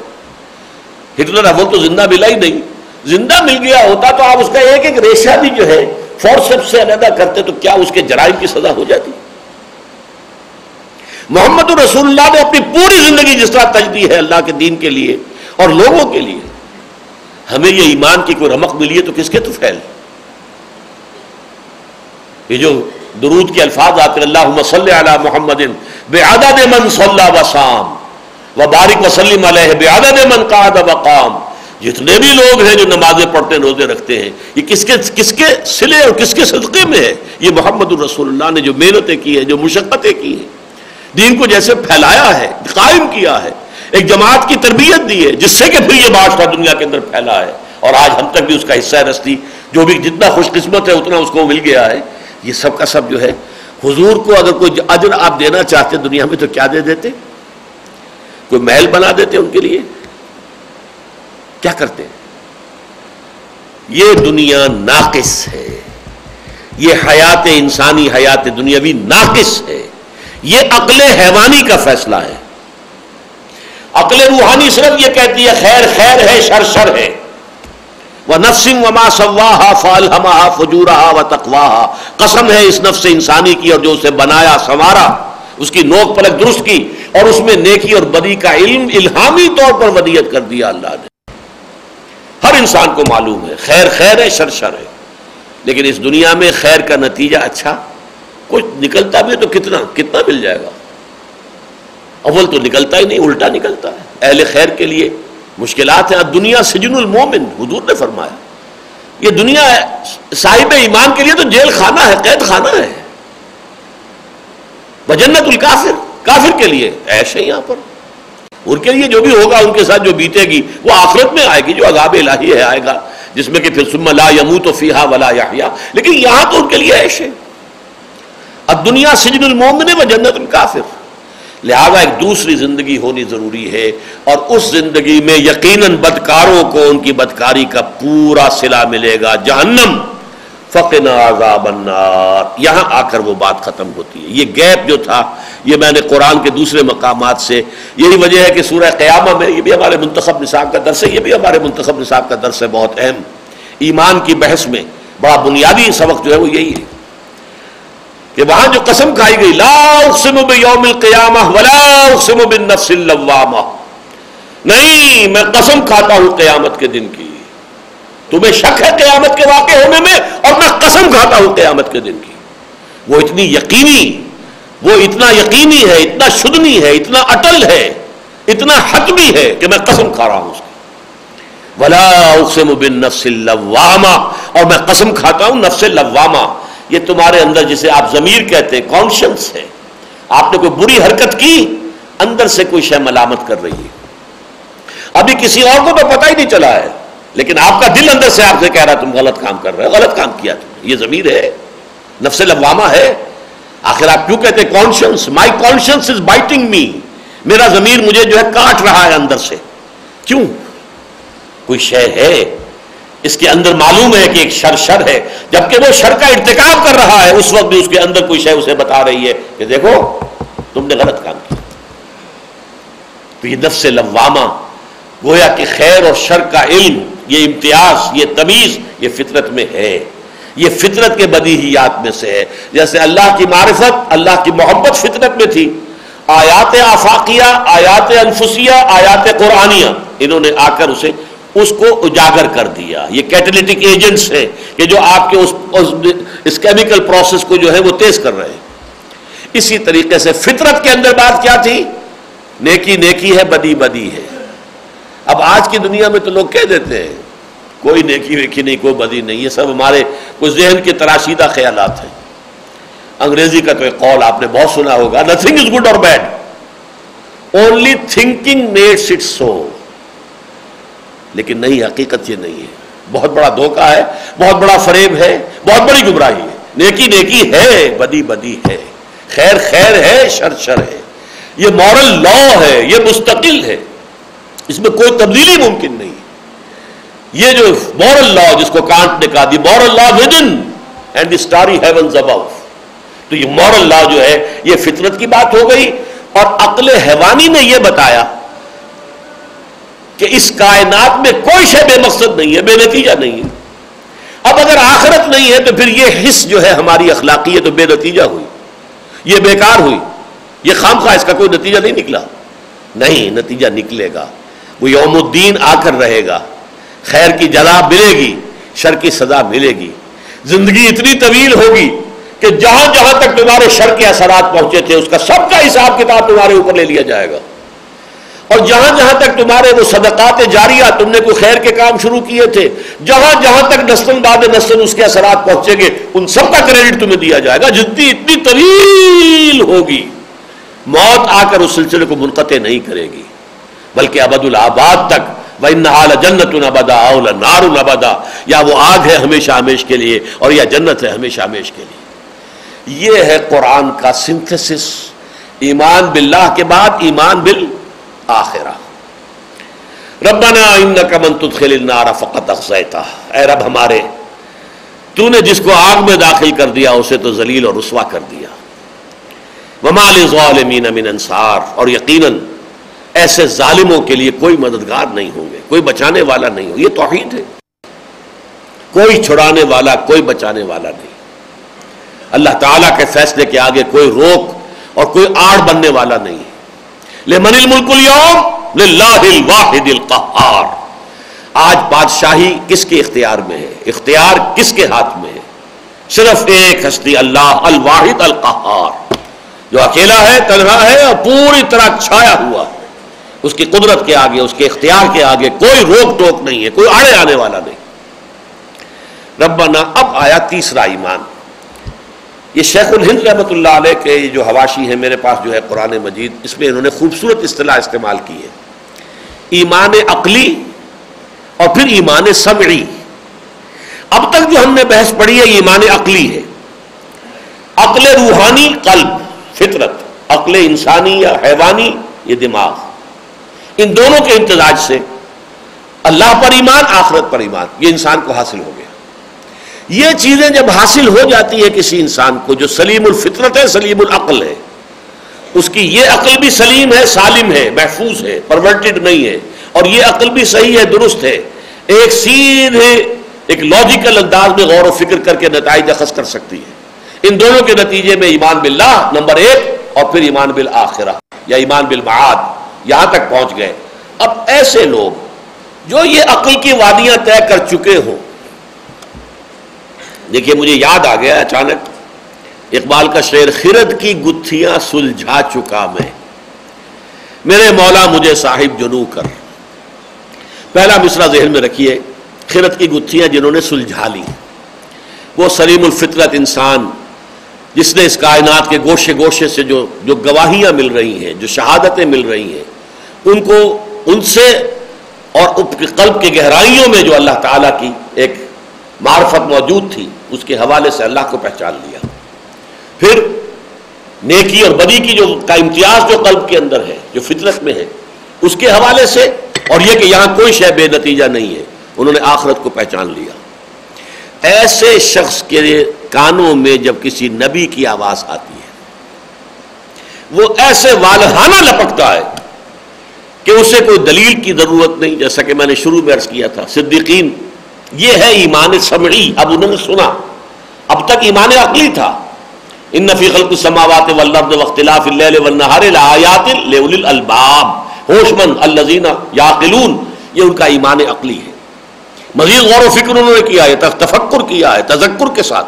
ہٹلر اب تو زندہ ملا ہی نہیں۔ زندہ مل گیا ہوتا تو آپ اس کا ایک ایک ریشہ بھی جو ہے فورسپ سے علیحدہ کرتے تو کیا اس کے جرائم کی سزا ہو جاتی؟ محمد رسول اللہ نے اپنی پوری زندگی جس طرح تجدی ہے اللہ کے دین کے لیے اور لوگوں کے لیے، ہمیں یہ ایمان کی کوئی رمق ملی ہے تو کس کے تو پھیل؟ یہ جو درود کے الفاظ آتے اللہ صلی علی محمد بے عدد من صلی وسام و بارک وسلم علیہ بے عدد من قعد وقام جتنے بھی لوگ ہیں جو نمازیں پڑھتے ہیں، روزے رکھتے ہیں، یہ کس کے کس کے سلے اور کس کے صدقے میں ہے؟ یہ محمد الرسول اللہ نے جو محنتیں کی ہیں، جو مشقتیں کی ہیں۔ دین کو جیسے پھیلایا ہے، قائم کیا ہے، ایک جماعت کی تربیت دی ہے، جس سے کہ پھر یہ بادشاہ دنیا کے اندر پھیلا ہے۔ اور آج ہم تک بھی اس کا حصہ ہے رستی جو بھی جتنا خوش قسمت ہے، اتنا اس کو مل گیا ہے۔ یہ سب کا سب جو ہے، حضور کو اگر کوئی اجر آپ دینا چاہتے دنیا میں تو کیا دے دیتے؟ کوئی محل بنا دیتے ان کے لیے؟ کیا کرتے؟ یہ دنیا ناقص ہے۔ یہ حیات انسانی حیات دنیاوی ناقص ہے۔ یہ عقل حیوانی کا فیصلہ ہے۔ عقل روحانی صرف یہ کہتی ہے، خیر خیر ہے، شر شر ہے۔ وہ نفسنگ وما سواہا فالحما فجورا و تقواہا قسم ہے اس نفس انسانی کی اور جو اسے بنایا، سنوارا۔ اس کی نوک پلک درست کی اور اس میں نیکی اور بدی کا علم الہامی طور پر ودیت کر دیا اللہ نے۔ ہر انسان کو معلوم ہے، خیر خیر ہے، شر شر ہے۔ لیکن اس دنیا میں خیر کا نتیجہ اچھا کچھ نکلتا بھی تو کتنا کتنا مل جائے گا؟ اول تو نکلتا ہی نہیں، الٹا نکلتا ہے۔ اہل خیر کے لیے مشکلات ہیں۔ دنیا سجن المومن، حضور نے فرمایا۔ یہ دنیا صاحب ایمان کے لیے تو جیل خانہ ہے، قید خانہ ہے۔ بجنت الکافر، کافر کے لیے ایسے یہاں پر۔ ان کے لیے جو بھی ہوگا، ان کے ساتھ جو بیتے گی، وہ آخرت میں آئے گی، جو عذاب الہی ہے، آئے گا۔ جس میں کہ پھر سم لا یمو تو فیحا ولا یا لیکن یہاں تو ان کے لیے ایسے اب دنیا سجن المومن و جنت الکافر۔ لہذا ایک دوسری زندگی ہونی ضروری ہے اور اس زندگی میں یقیناً بدکاروں کو ان کی بدکاری کا پورا صلہ ملے گا۔ جہنم۔ فقنا عذاب النار۔ یہاں آ کر وہ بات ختم ہوتی ہے۔ یہ گیپ جو تھا، یہ میں نے قرآن کے دوسرے مقامات سے، یہی وجہ ہے کہ سورہ قیامہ میں یہ بھی ہمارے منتخب نصاب کا درس ہے، یہ بھی ہمارے منتخب نصاب کا درس ہے، بہت اہم۔ ایمان کی بحث میں بڑا بنیادی سبق جو ہے وہ یہی ہے۔ کہ وہاں جو قسم کھائی گئی، لا اقسم بیوم القیامہ ولا اقسم بالنفس اللوامہ نہیں، میں قسم کھاتا ہوں قیامت کے دن کی۔ تمہیں شک ہے قیامت کے واقع ہونے میں، اور میں قسم کھاتا ہوں قیامت کے دن کی۔ وہ اتنی یقینی، وہ اتنا یقینی ہے، اتنا شدنی ہے، اتنا اٹل ہے، اتنا حتمی ہے کہ میں قسم کھا رہا ہوں اس کی۔ ولا اقسم بالنفس اللوامہ اور میں قسم کھاتا ہوں نفس لوامہ یہ تمہارے اندر جسے آپ ضمیر کہتے ہیں کانشنس ہے۔ آپ نے کوئی بری حرکت کی، اندر سے کوئی شے ملامت کر رہی ہے۔ ابھی کسی اور کو تو پتہ ہی نہیں چلا ہے، لیکن آپ کا دل اندر سے آپ سے کہہ رہا تم غلط کام کر رہے ہو، غلط کام کیا تم یہ ضمیر ہے۔ نفس لوامہ ہے۔ آخر آپ کیوں کہتے ہیں conscience my conscience is biting me میرا ضمیر مجھے جو ہے کاٹ رہا ہے اندر سے۔ کیوں؟ کوئی شے ہے؟ اس کے اندر معلوم ہے کہ ایک شر شر ہے، جبکہ وہ شر کا ارتکاب کر رہا ہے، اس وقت بھی اس کے اندر کوئی شے اسے بتا رہی ہے کہ دیکھو، تم نے غلط کام کیا۔ تو یہ نفس لوامہ، گویا کہ خیر اور شر کا علم، یہ امتیاز، یہ تمیز، یہ فطرت میں ہے۔ یہ فطرت کے بدیہیات میں سے ہے۔ جیسے اللہ کی معرفت، اللہ کی محبت فطرت میں تھی۔ آیات آفاقیہ، آیات انفسیہ، آیات قرآنیہ، انہوں نے آ کر اسے اس کو اجاگر کر دیا۔ یہ کیٹلیٹک ایجنٹس ہیں کہ جو آپ کے اس اس کیمیکل پروسیس کو جو ہے وہ تیز کر رہے ہیں۔ اسی طریقے سے فطرت کے اندر بات کیا تھی؟ نیکی نیکی ہے، بدی بدی ہے۔ اب آج کی دنیا میں تو لوگ کہہ دیتے ہیں، کوئی نیکی ویکی نہیں، کوئی بدی نہیں یہ سب ہمارے کچھ ذہن کے تراشیدہ خیالات ہیں۔ انگریزی کا تو ایک قول آپ نے بہت سنا ہوگا نتھنگ از گڈ اور bad only thinking makes it so لیکن نہیں حقیقت یہ نہیں ہے۔ بہت بڑا دھوکہ ہے، بہت بڑا فریب ہے، بہت بڑی گمراہی ہے۔ نیکی نیکی ہے، بدی بدی ہے۔ خیر خیر ہے، شر شر ہے۔ یہ مورل لا ہے، یہ مستقل ہے۔ اس میں کوئی تبدیلی ممکن نہیں۔ یہ جو مورل لا جس کو کانٹ نے کہا، the moral law within and the starry heavens above تو یہ مورل لا جو ہے، یہ فطرت کی بات ہو گئی اور عقل حیوانی نے یہ بتایا۔ کہ اس کائنات میں کوئی شے بے مقصد نہیں ہے، بے نتیجہ نہیں ہے۔ اب اگر آخرت نہیں ہے تو پھر یہ حص جو ہے ہماری اخلاقی ہے تو بے نتیجہ ہوئی۔ یہ بیکار ہوئی۔ یہ خام خواہ اس کا کوئی نتیجہ نہیں نکلا۔ نہیں، نتیجہ نکلے گا۔ وہ یوم الدین آ کر رہے گا۔ خیر کی جلا ملے گی، شر کی سزا ملے گی۔ زندگی اتنی طویل ہوگی کہ جہاں جہاں تک تمہارے شر کے اثرات پہنچے تھے، اس کا سب کا حساب کتاب تمہارے اوپر لے لیا جائے گا۔ اور جہاں جہاں تک تمہارے وہ صدقات جاریہ تم نے کوئی خیر کے کام شروع کیے تھے، جہاں جہاں تک نسل بعد نسل اس کے اثرات پہنچیں گے، ان سب کا کریڈٹ تمہیں دیا جائے گا، جتنی اتنی طویل ہوگی۔ موت آ کر اس سلسلے کو منقطع نہیں کرے گی، بلکہ ابد الآباد تک وہ نہال جنت نبدا اول نار نبدا یا وہ آگ ہے ہمیشہ ہمیش کے لیے اور یا جنت ہے ہمیشہ ہمیش کے لیے۔ یہ ہے قرآن کا سنتھسس۔ ایمان باللہ کے بعد ایمان بال آخرہ۔ ربنا انک من تدخل النار فقط اخزیتا اے رب ہمارے، تو نے جس کو آگ میں داخل کر دیا، اسے تو ذلیل اور رسوا کر دیا۔ وما للظالمین من انصار۔ اور یقیناً ایسے ظالموں کے لیے کوئی مددگار نہیں ہوں گے۔ کوئی بچانے والا نہیں ہو یہ توحید ہے۔ کوئی چھڑانے والا، کوئی بچانے والا نہیں۔ اللہ تعالیٰ کے فیصلے کے آگے کوئی روک اور کوئی آڑ بننے والا نہیں۔ ہے لمن الملک اليوم للہ الواحد القہار۔ آج بادشاہی کس کے اختیار میں ہے؟ اختیار کس کے ہاتھ میں ہے؟ صرف ایک ہستی اللہ الواحد القہار۔ جو اکیلا ہے، تنہا ہے اور پوری طرح چھایا ہوا ہے۔ اس کی قدرت کے آگے، اس کے اختیار کے آگے کوئی روک ٹوک نہیں ہے، کوئی آڑے آنے والا نہیں۔ ربنا، اب آیا تیسرا ایمان۔ یہ شیخ الہند رحمۃ اللہ علیہ کے جو حواشی ہیں میرے پاس جو ہے قرآن مجید، اس میں انہوں نے خوبصورت اصطلاح استعمال کی ہے۔ ایمان عقلی اور پھر ایمان سمعی۔ اب تک جو ہم نے بحث پڑھی ہے، ایمان عقلی ہے۔ عقل روحانی قلب، فطرت۔ عقل انسانی یا حیوانی، یہ دماغ۔ ان دونوں کے امتزاج سے اللہ پر ایمان، آخرت پر ایمان۔ یہ انسان کو حاصل ہو گیا۔ یہ چیزیں جب حاصل ہو جاتی ہے کسی انسان کو، جو سلیم الفطرت ہے، سلیم العقل ہے، اس کی یہ عقل بھی سلیم ہے، سالم ہے، محفوظ ہے پرورٹڈ نہیں ہے، اور یہ عقل بھی صحیح ہے، درست ہے، ایک سیدھے، ایک لاجیکل انداز میں غور و فکر کر کے نتائج اخذ کر سکتی ہے۔ ان دونوں کے نتیجے میں ایمان باللہ نمبر ایک، اور پھر ایمان بالآخرہ، یا ایمان بالمعاد، یہاں تک پہنچ گئے۔ اب ایسے لوگ جو یہ عقل کی وادیاں طے کر چکے ہوں دیکھیے مجھے یاد آ گیا اچانک، اقبال کا شعر، خرد کی گتھیاں سلجھا چکا میں۔ میرے مولا مجھے صاحب جنو کر۔ پہلا مصرا ذہن میں رکھیے، خرد کی گتھیاں جنہوں نے سلجھا لی وہ سلیم الفطرت انسان، جس نے اس کائنات کے گوشے گوشے سے جو جو گواہیاں مل رہی ہیں، جو شہادتیں مل رہی ہیں، ان کو، ان سے اور قلب کی گہرائیوں میں جو اللہ تعالیٰ کی ایک معرفت موجود تھی اس کے حوالے سے اللہ کو پہچان لیا۔ پھر نیکی اور بدی کی جو کا امتیاز جو قلب کے اندر ہے، جو فطرت میں ہے، اس کے حوالے سے اور یہ کہ یہاں کوئی شے بے نتیجہ نہیں ہے، انہوں نے آخرت کو پہچان لیا۔ ایسے شخص کے کانوں میں جب کسی نبی کی آواز آتی ہے، وہ ایسے والہانہ لپکتا ہے کہ اسے کوئی دلیل کی ضرورت نہیں، جیسا کہ میں نے شروع میں عرض کیا تھا، صدیقین یہ ہے ایمان سمعی۔ اب انہوں نے سنا۔ اب تک ایمان عقلی تھا۔ ان نفی خلق السماوات والارض واختلاف اللیل والنہار لآیات لأولی الالباب ہوش مند الذین یعقلون یہ ان کا ایمان عقلی ہے۔ مزید غور و فکر انہوں نے کیا ہے تفکر کیا ہے، تذکر کے ساتھ۔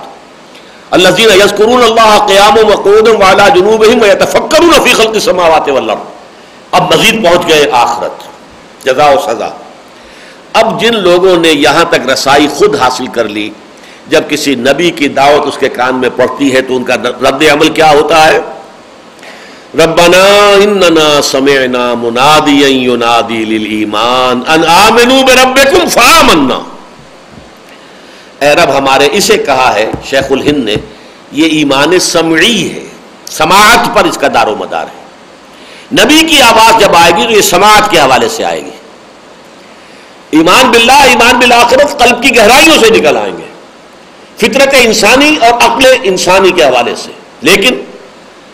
الذین یذکرون اللہ قیام و قعودا وعلی جنوبہم ویتفکرون فی خلق السماوات والارض۔ اب مزید پہنچ گئے آخرت۔ جزا و سزا۔ اب جن لوگوں نے یہاں تک رسائی خود حاصل کر لی، جب کسی نبی کی دعوت اس کے کان میں پڑتی ہے تو ان کا رد عمل کیا ہوتا ہے؟ ربنا اننا سمعنا منادیا ینادی للایمان ان آمنوا بربکم فآمنا۔ اے رب، ہمارے اسے کہا ہے، شیخ الہند نے، یہ ایمان سمعی ہے، سماعت پر اس کا دار و مدار ہے۔ نبی کی آواز جب آئے گی تو یہ سماعت کے حوالے سے آئے گی۔ ایمان باللہ، ایمان بالآخرت قلب کی گہرائیوں سے نکل آئیں گے۔ فطرت انسانی اور عقل انسانی کے حوالے سے۔ لیکن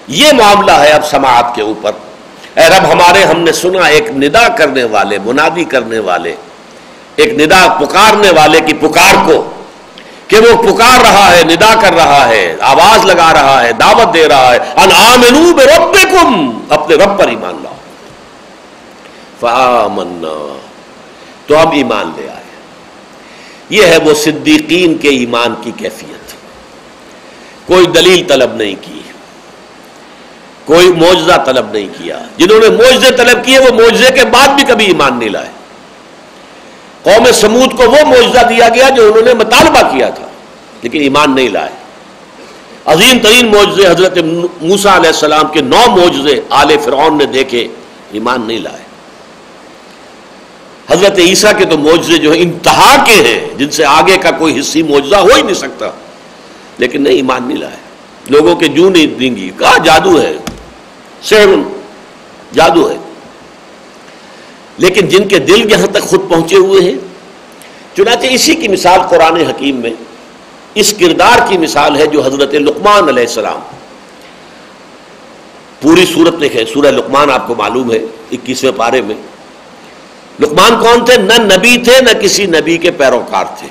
یہ معاملہ ہے اب سماعت کے اوپر۔ اے رب، ہمارے ہم نے سنا ایک ندا کرنے والے، منادی کرنے والے، ایک ندا پکارنے والے کی پکار کو، کہ وہ پکار رہا ہے، ندا کر رہا ہے، آواز لگا رہا ہے، دعوت دے رہا ہے۔ ان اپنے رب پر ایمان لاؤ۔ فآمنا۔ تو اب ایمان لے آئے یہ ہے وہ صدیقین کے ایمان کی کیفیت۔ کوئی دلیل طلب نہیں کی۔ کوئی معجزہ طلب نہیں کیا۔ جنہوں نے معجزے طلب کیے، وہ معجزے کے بعد بھی کبھی ایمان نہیں لائے۔ قوم سمود کو وہ معجزہ دیا گیا جو انہوں نے مطالبہ کیا تھا، لیکن ایمان نہیں لائے۔ عظیم ترین معجزے حضرت موسا علیہ السلام کے نو معجزے آل فرعون نے دیکھے، ایمان نہیں لائے۔ حضرت عیسیٰ کے تو معجزے جو ہیں، انتہا کے ہیں، جن سے آگے کا کوئی حصی معجزہ ہو ہی نہیں سکتا۔ لیکن نہیں، ایمان نہیں لائے لوگوں کے جو نہیں دیں گی۔ کہا جادو ہے؟ سہرن جادو ہے۔ لیکن جن کے دل یہاں تک خود پہنچے ہوئے ہیں، چنانچہ اسی کی مثال قرآن حکیم میں اس کردار کی مثال ہے جو حضرت لقمان علیہ السلام۔ پوری صورت دیکھیں، سورہ لقمان آپ کو معلوم ہے، اکیسویں پارے میں۔ لقمان کون تھے؟ نہ نبی تھے، نہ کسی نبی کے پیروکار تھے۔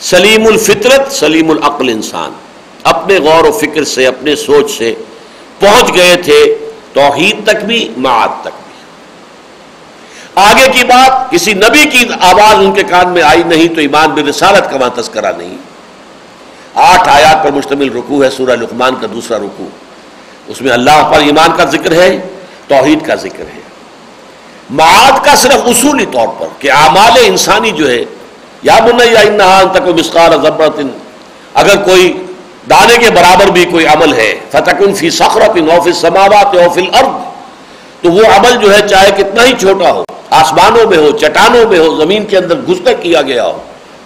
سلیم الفطرت، سلیم العقل انسان۔ اپنے غور و فکر سے، اپنے سوچ سے پہنچ گئے تھے۔ توحید تک بھی، معاد تک بھی۔ آگے کی بات، کسی نبی کی آواز ان کے کان میں آئی نہیں تو ایمان برسالت کا وہاں تذکرہ نہیں۔ آٹھ آیات پر مشتمل رکوع ہے، سورہ لقمان کا دوسرا رکوع۔ اس میں اللہ پر ایمان کا ذکر ہے، توحید کا ذکر ہے۔ معاد کا صرف اصولی طور پر کہ اعمال انسانی جو ہے، یا بنیا انہان تک مسقال ضبرت اگر کوئی دانے کے برابر بھی کوئی عمل ہے، فتکن فی سخرت اوف سماوات اوف الارض، تو وہ عمل جو ہے، چاہے کتنا ہی چھوٹا ہو، آسمانوں میں ہو، چٹانوں میں ہو، زمین کے اندر گھستا کیا گیا ہو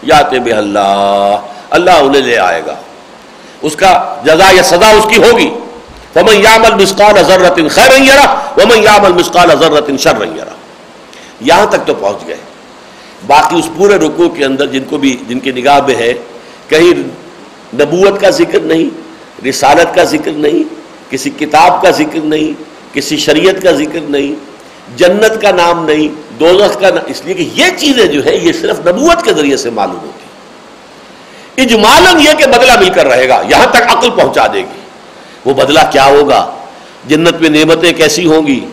یاتے بے اللہ اللہ انہیں لے آئے گا۔ اس کا جزا یا سزا اس کی ہوگی۔ ومن یعمل مسقال ذرت خیر یرا ومن یعمل مسقال ذرت شر یرا یہاں تک تو پہنچ گئے۔ باقی اس پورے رکوع کے اندر جن کو بھی، جن کی نگاہ میں ہے، کہیں نبوت کا ذکر نہیں، رسالت کا ذکر نہیں، کسی کتاب کا ذکر نہیں، کسی شریعت کا ذکر نہیں، جنت کا نام نہیں، دوزخ کا نام اس لیے کہ یہ چیزیں جو ہے یہ صرف نبوت کے ذریعے سے معلوم ہوتی اجمالن یہ کہ بدلہ مل کر رہے گا، یہاں تک عقل پہنچا دے گی۔ وہ بدلہ کیا ہوگا؟ جنت میں نعمتیں کیسی ہوں گی؟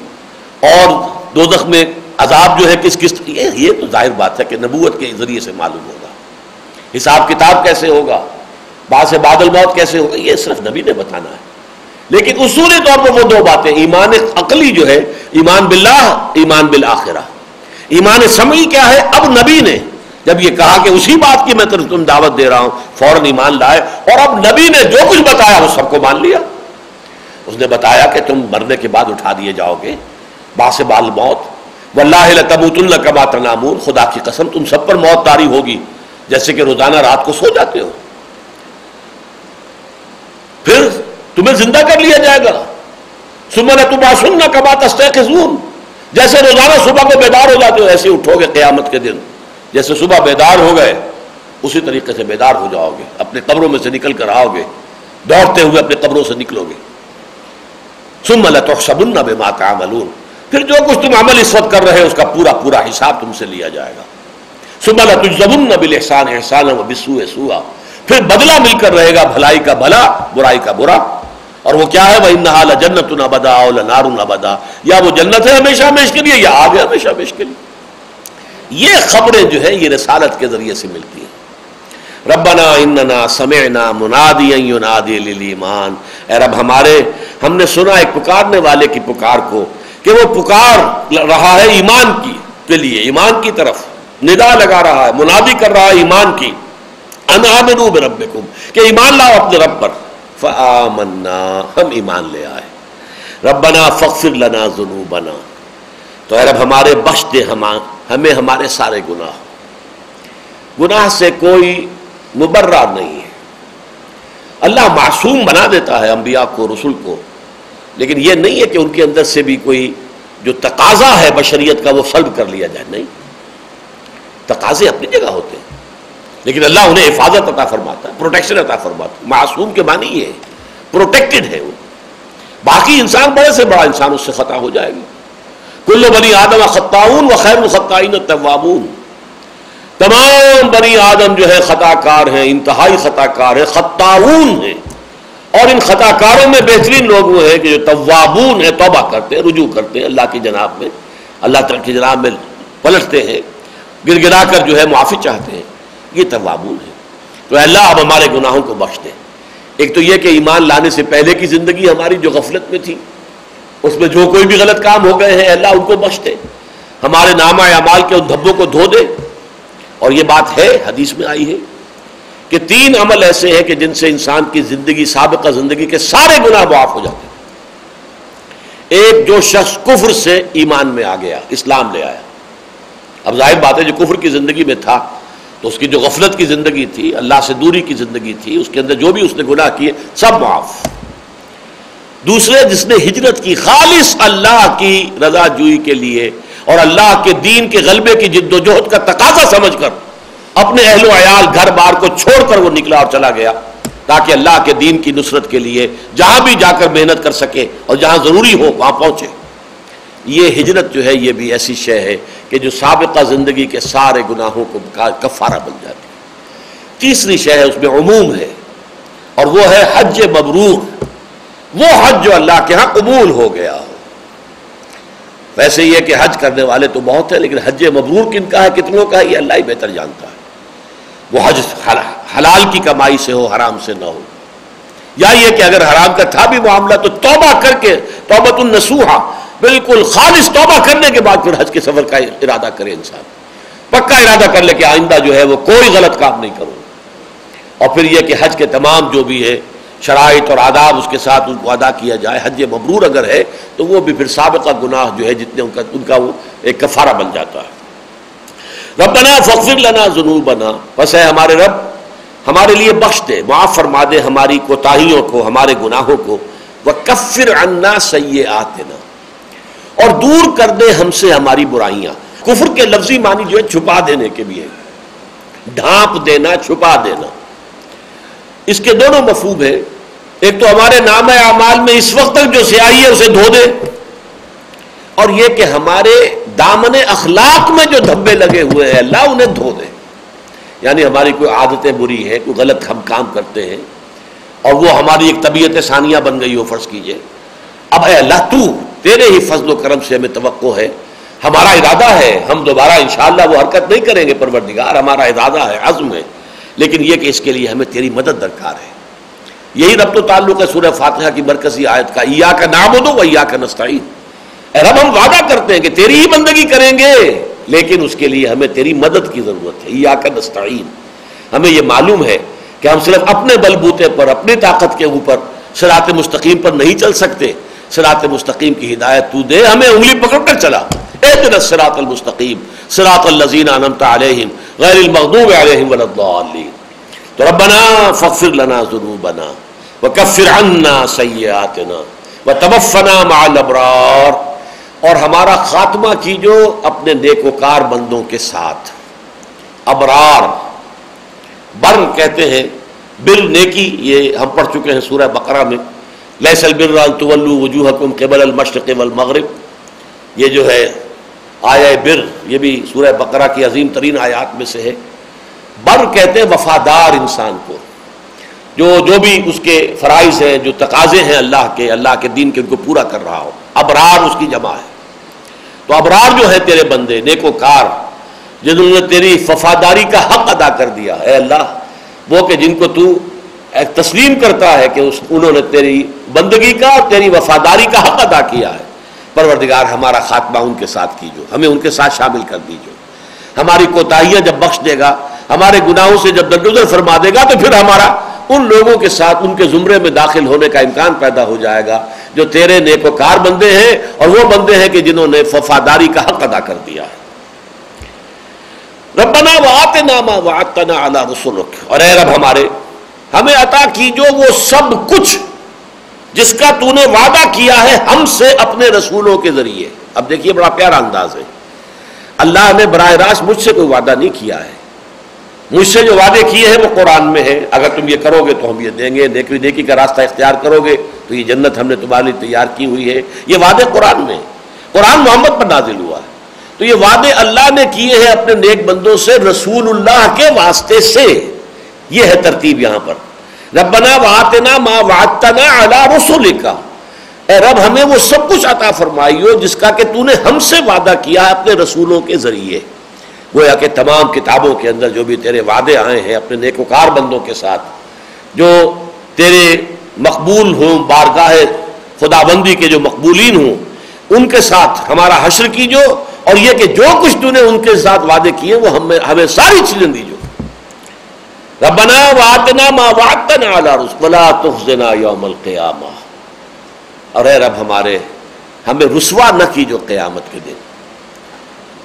اور دوزخ میں عذاب جو ہے کس کس یہ تو ظاہر بات ہے کہ نبوت کے ذریعے سے معلوم ہوگا۔ حساب کتاب کیسے ہوگا؟ بعض سے بادل موت کیسے ہوگا؟ یہ صرف نبی نے بتانا ہے۔ لیکن اصولی طور پر وہ دو باتیں، ایمان عقلی جو ہے، ایمان باللہ، ایمان بالآخرہ۔ ایمان سمعی کیا ہے؟ اب نبی نے۔ جب یہ کہا کہ اسی بات کی میں تم دعوت دے رہا ہوں، فوراً ایمان لائے۔ اور اب نبی نے جو کچھ بتایا وہ سب کو مان لیا۔ اس نے بتایا کہ تم مرنے کے بعد اٹھا دیے جاؤ گے باس بال موت۔ واللہ کبوت اللہ کما تنامون، خدا کی قسم تم سب پر موت تاری ہوگی، جیسے کہ روزانہ رات کو سو جاتے ہو۔ پھر تمہیں زندہ کر لیا جائے گا۔ سمن تمہا سننا کما تستحقون جیسے روزانہ صبح کو بیدار ہو جاتے ہو، ایسے اٹھو گے قیامت کے دن۔ جیسے صبح بیدار ہو گئے، اسی طریقے سے بیدار ہو جاؤ گے۔ اپنے قبروں میں سے نکل کر آؤ گے۔ دوڑتے ہوئے اپنے قبروں سے نکلو گے۔ سم تحسبن بما تعملون۔ پھر جو کچھ تم عمل اس وقت کر رہے اس کا پورا پورا حساب تم سے لیا جائے گا۔ سم تجزبن بالاحسان احسانا وبسوء سوءا۔ پھر بدلہ مل کر رہے گا، بھلائی کا بھلا، برائی کا برا۔ اور وہ کیا ہے؟ وہ انحال جنت نہ بدا نار نہ یا وہ جنت ہے ہمیشہ ہمیش کے لیے، یا آگ ہے ہمیشہ ہمیش کے لیے۔ یہ خبریں جو ہے یہ رسالت کے ذریعے سے ملتی ہیں۔ ربنا اننا سمعنا منادی ینادی للایمان اے رب ہمارے، ہم نے سنا ایک پکارنے والے کی پکار کو کہ وہ پکار رہا ہے ایمان کی، کے لیے، ایمان کی طرف ندا لگا رہا ہے، منادی کر رہا ہے ایمان کی۔ انآمنوا بربکم، کہ ایمان لاؤ اپنے رب پر۔ فآمنا، ہم ایمان لے آئے۔ ربنا فغفر لنا ذنوبنا۔ تو اے رب ہمارے بخش دے ہمیں ہمارے سارے گناہ۔ گناہ سے کوئی مبرہ نہیں ہے۔ اللہ معصوم بنا دیتا ہے انبیاء کو، رسول کو۔ لیکن یہ نہیں ہے کہ ان کے اندر سے بھی کوئی جو تقاضا ہے بشریت کا وہ سلب کر لیا جائے، نہیں۔ تقاضے اپنی جگہ ہوتے ہیں۔ لیکن اللہ انہیں حفاظت عطا فرماتا ہے، پروٹیکشن عطا فرماتا ہے۔ معصوم کے معنی یہ ہے، پروٹیکٹڈ ہے وہ۔ باقی انسان بڑے سے بڑا انسان اس سے خطا ہو جائے گا۔ کل بنی آدم خطاون و خیر الخطائین الطوابون تمام بنی آدم جو ہے خطا کار ہیں، انتہائی خطا کار ہے خطاون ہیں۔ اور ان خطا کاروں میں بہترین لوگ وہ ہیں کہ جو توابون ہیں، توبہ کرتے ہیں، رجوع کرتے ہیں اللہ کی جناب میں۔ اللہ تعالیٰ کی جناب میں پلٹتے ہیں گر گرا کر جو ہے معافی چاہتے ہیں۔ یہ توابون ہے تو اللہ، اب ہمارے گناہوں کو بخش دے۔ ایک تو یہ کہ ایمان لانے سے پہلے کی زندگی ہماری جو غفلت میں تھی، اس میں جو کوئی بھی غلط کام ہو گئے ہیں اللہ ان کو بخش دے۔ ہمارے نامہ اعمال کے ان دھبوں کو دھو دے۔ اور یہ بات ہے، حدیث میں آئی ہے کہ تین عمل ایسے ہیں کہ جن سے انسان کی زندگی، سابقہ زندگی کے سارے گناہ معاف ہو جاتے ہیں۔ ایک جو شخص کفر سے ایمان میں آ گیا، اسلام لے آیا۔ اب ظاہر بات ہے، جو کفر کی زندگی میں تھا، تو اس کی جو غفلت کی زندگی تھی، اللہ سے دوری کی زندگی تھی، اس کے اندر جو بھی اس نے گناہ کیے، سب معاف۔ دوسرے، جس نے ہجرت کی، خالص اللہ کی رضا جوئی کے لیے اور اللہ کے دین کے غلبے کی جد و جہد کا تقاضا سمجھ کر اپنے اہل و عیال گھر بار کو چھوڑ کر وہ نکلا اور چلا گیا تاکہ اللہ کے دین کی نصرت کے لیے جہاں بھی جا کر محنت کر سکے اور جہاں ضروری ہو وہاں پہنچے۔ یہ ہجرت جو ہے یہ بھی ایسی شے ہے کہ جو سابقہ زندگی کے سارے گناہوں کو کفارہ بن جاتی تیسری شے ہے اس میں عموم ہے اور وہ ہے حج مبرور۔ وہ حج جو اللہ کے ہاں قبول ہو گیا۔ ہو ویسے یہ کہ حج کرنے والے تو بہت ہیں، لیکن حج مبرور کن کا ہے، کتنوں کا ہے، یہ اللہ ہی بہتر جانتا ہے۔ وہ حج حلال کی کمائی سے ہو، حرام سے نہ ہو۔ یا یہ کہ اگر حرام کا تھا بھی معاملہ، تو توبہ کر کے توبت النسوحا بالکل خالص توبہ کرنے کے بعد پھر حج کے سفر کا ارادہ کرے انسان۔ پکا ارادہ کر لے کہ آئندہ جو ہے وہ کوئی غلط کام نہیں کروں۔ اور پھر یہ کہ حج کے تمام جو بھی ہے شرائط اور آداب اس کے ساتھ ان کو ادا کیا جائے حج مبرور اگر ہے تو وہ بھی پھر سابقہ گناہ جو ہے جتنے ان کا ان کا وہ ایک کفارہ بن جاتا ہے۔ رب بنا فخر لنا ضرور بنا بس ہے ہمارے رب، ہمارے لیے بخش دے، معاف فرما دے ہماری کوتاہیوں کو، ہمارے گناہوں کو۔ وہ کفر انا سی آتے اور دور کر دے ہم سے ہماری برائیاں۔ کفر کے لفظی معنی جو ہے چھپا دینے کے بھی ہے ڈھانپ دینا، چھپا دینا۔ اس کے دونوں مفہوم ہیں۔ ایک تو ہمارے نام اعمال میں اس وقت تک جو سیاہی ہے اسے دھو دے اور یہ کہ ہمارے دامن اخلاق میں جو دھبے لگے ہوئے ہیں، اللہ انہیں دھو دے۔ یعنی ہماری کوئی عادتیں بری ہیں، کوئی غلط ہم کام کرتے ہیں، اور وہ ہماری ایک طبیعت ثانیہ بن گئی ہو، فرض کیجیے۔ اب اے اللہ، تو تیرے ہی فضل و کرم سے ہمیں توقع ہے۔ ہمارا ارادہ ہے، ہم دوبارہ انشاءاللہ وہ حرکت نہیں کریں گے، پروردگار، ہمارا ارادہ ہے، عزم ہے۔ لیکن یہ کہ اس کے لیے ہمیں تیری مدد درکار ہے۔ یہی رب و تعلق ہے سورہ فاتحہ کی مرکزی آیت کا۔ ایا کا نام ہو دو کا نستعین۔ اے رب، ہم وعدہ کرتے ہیں کہ تیری ہی بندگی کریں گے، لیکن اس کے لیے ہمیں تیری مدد کی ضرورت ہے۔ ایا کا نستعین۔ ہمیں یہ معلوم ہے کہ ہم صرف اپنے بل بوتے پر، اپنی طاقت کے اوپر سرات مستقیم پر نہیں چل سکتے۔ سرات مستقیم کی ہدایت تو دے، ہمیں انگلی پکڑ کر چلا۔ اے دن سرات المستقیم سرات الزین انمتا علیہم، غیر المغضوب علیہم ولدالین تو ربنا فغفر لنا ذنوبنا وکفر عنا سیئاتنا وتوفنا مع الابرار۔ اور ہمارا خاتمہ کیجو اپنے نیکوکار بندوں کے ساتھ۔ ابرار بر کہتے ہیں، بر نیکی، یہ ہم پڑھ چکے ہیں سورہ بقرہ میں۔ لیس البر ان تولوا وجوہکم قبل المشرق والمغرب. یہ جو ہے آیا بر، یہ بھی سورہ بقرہ کی عظیم ترین آیات میں سے ہے۔ بر کہتے ہیں وفادار انسان کو۔ جو جو بھی اس کے فرائض ہیں، جو تقاضے ہیں اللہ کے اللہ کے دین کے، ان کو پورا کر رہا ہو۔ ابرار اس کی جمع ہے۔ تو ابرار جو ہے تیرے بندے نیک و کار جنہوں نے تیری وفاداری کا حق ادا کر دیا، اے اللہ، وہ کہ جن کو تو تسلیم کرتا ہے کہ اس انہوں نے تیری بندگی کا اور تیری وفاداری کا حق ادا کیا ہے۔ پروردگار ہمارا خاتمہ ان کے ساتھ کیجو، ہمیں ان کے ساتھ شامل کر دیجو۔ ہماری کوتاہیاں جب بخش دے گا، ہمارے گناہوں سے جب درگزر فرما دے گا، تو پھر ہمارا ان لوگوں کے ساتھ ان کے زمرے میں داخل ہونے کا امکان پیدا ہو جائے گا۔ جو تیرے نیک و کار بندے ہیں اور وہ بندے ہیں کہ جنہوں نے وفاداری کا حق ادا کر دیا ہے۔ ربنا وآتنا ما وعدتنا على رسولک اور اے رب ہمارے ہمیں عطا کی جو وہ سب کچھ جس کا تو نے وعدہ کیا ہے ہم سے اپنے رسولوں کے ذریعے۔ اب دیکھیے بڑا پیارا انداز ہے۔ اللہ نے براہ راست مجھ سے کوئی وعدہ نہیں کیا ہے۔ مجھ سے جو وعدے کیے ہیں وہ قرآن میں ہے اگر تم یہ کرو گے تو ہم یہ دیں گے۔ نیکی نیکی کا راستہ اختیار کرو گے تو یہ جنت ہم نے تمہارے لیے تیار کی ہوئی ہے۔ یہ وعدے قرآن میں قرآن محمد پر نازل ہوا ہے۔ تو یہ وعدے اللہ نے کیے ہیں اپنے نیک بندوں سے، رسول اللہ کے واسطے سے۔ یہ ہے ترتیب یہاں پر۔ ربنا واتنا ما وعدتنا علی رسول کا اے رب، ہمیں وہ سب کچھ عطا فرمائی ہو جس کا کہ تو نے ہم سے وعدہ کیا ہے اپنے رسولوں کے ذریعے۔ گویا کہ تمام کتابوں کے اندر جو بھی تیرے وعدے آئے ہیں اپنے نیکوکار بندوں کے ساتھ، جو تیرے مقبول ہوں، بارگاہ خدا بندی کے جو مقبولین ہوں، ان کے ساتھ ہمارا حشر کی جو اور یہ کہ جو کچھ تو نے ان کے ساتھ وعدے کیے، وہ ہمیں ہمیں ساری چیزیں دیجو۔ ربنا وعدنا ما وعدتنا علی رسول ولا تخزنا یوم القیامہ اور اے رب ہمارے، ہمیں رسوا نہ کی جو قیامت کے دن۔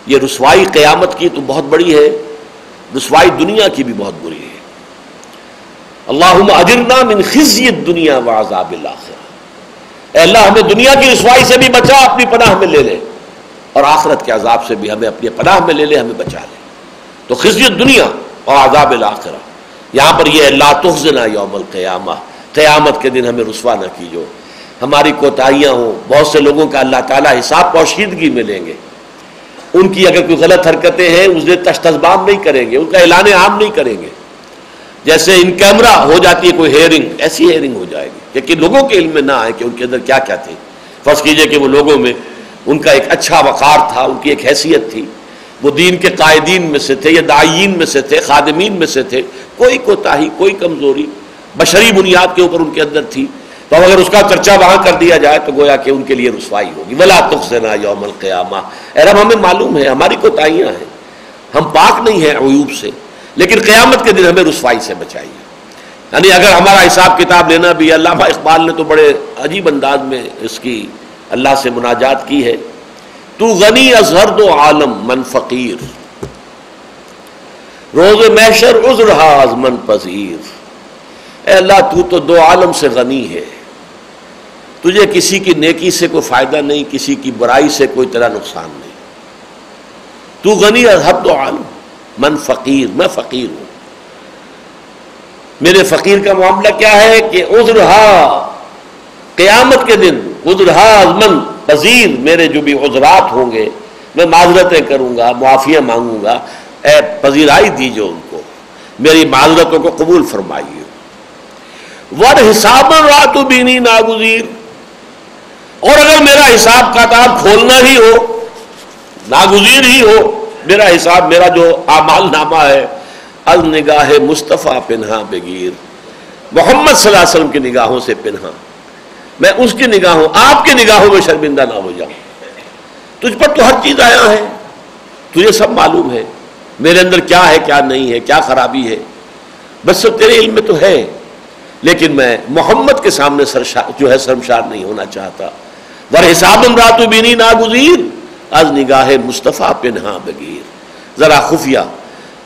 یہ رسوائی قیامت کی تو بہت بڑی ہے، رسوائی دنیا کی بھی بہت بری ہے۔ اللہم اجرنا من خزی الدنیا وعذاب الاخرہ۔ اے اللہ، ہمیں دنیا کی رسوائی سے بھی بچا، اپنی پناہ میں لے لے۔ اور آخرت کے عذاب سے بھی ہمیں اپنی پناہ میں لے لے، ہمیں بچا لے۔ تو خزی الدنیا اور عذاب الاخرہ۔ یہاں پر یہ اللہ تخزنا یوم القیامہ، قیامت کے دن ہمیں رسوا نہ کیجو۔ ہماری کوتاہیاں ہوں، بہت سے لوگوں کا اللہ تعالیٰ حساب پوشیدگی میں لیں گے۔ ان کی اگر کوئی غلط حرکتیں ہیں اسے تشتزبام نہیں کریں گے، ان کا اعلان عام نہیں کریں گے۔ جیسے ان کیمرہ ہو جاتی ہے، کوئی ہیئرنگ ایسی ہیئرنگ ہو جائے گی۔ لیکن لوگوں کے علم میں نہ آئے کہ ان کے اندر کیا کیا تھے فرض کیجیے کہ وہ لوگوں میں ان کا ایک اچھا وقار تھا، ان کی ایک حیثیت تھی۔ وہ دین کے قائدین میں سے تھے یا دائین میں سے تھے، خادمین میں سے تھے، کوئی کوتاہی، کوئی کمزوری، بشری بنیاد کے اوپر ان کے اندر تھی۔ تو اگر اس کا چرچا وہاں کر دیا جائے تو گویا کہ ان کے لیے رسوائی ہوگی۔ ولا تخزنا یوم القیامہ اے رب، ہمیں معلوم ہے، ہماری کوتاہیاں ہیں۔ ہم پاک نہیں ہیں عیوب سے، لیکن قیامت کے دن ہمیں رسوائی سے بچائیے۔ یعنی اگر ہمارا حساب کتاب لینا بھی علامہ اقبال نے تو بڑے عجیب انداز میں اس کی اللہ سے مناجات کی ہے۔ تو غنی ازہر دو عالم، من فقیر۔ روز محشر، عذر حاز، من پذیر۔ اے اللہ، تو تو دو عالم سے غنی ہے۔ تجھے کسی کی نیکی سے کوئی فائدہ نہیں، کسی کی برائی سے کوئی طرح نقصان نہیں۔ تو غنی ازہر دو عالم، من فقیر، میں فقیر ہوں۔ میرے فقیر کا معاملہ کیا ہے کہ عذر قیامت کے دن عذر من پذیر میرے جو بھی عذرات ہوں گے، میں معذرتیں کروں گا، معافیاں مانگوں گا۔ اے پذیرائی دیجیے ان کو۔ میری معذرتوں کو قبول فرمائیے۔ ور حساب رات بینی ناگزیر اور اگر میرا حساب کتاب کھولنا ہی ہو، ناگزیر ہی ہو، میرا حساب، میرا جو اعمال نامہ ہے از نگاہ مصطفیٰ پنہا بگیر محمد صلی اللہ علیہ وسلم کی نگاہوں سے پنہا میں اس کی نگاہوں آپ کی نگاہوں میں شرمندہ نہ ہو جاؤں۔ تجھ پر تو ہر چیز آیا ہے۔ تجھے سب معلوم ہے۔ میرے اندر کیا ہے، کیا نہیں ہے، کیا خرابی ہے۔ بس سب تیرے علم میں تو ہے۔ لیکن میں محمد کے سامنے جو ہے شرمشار نہیں ہونا چاہتا۔ ور حساب راتو بینی ناگزیر از نگاہ مصطفیٰ پنہا بگیر ذرا خفیہ۔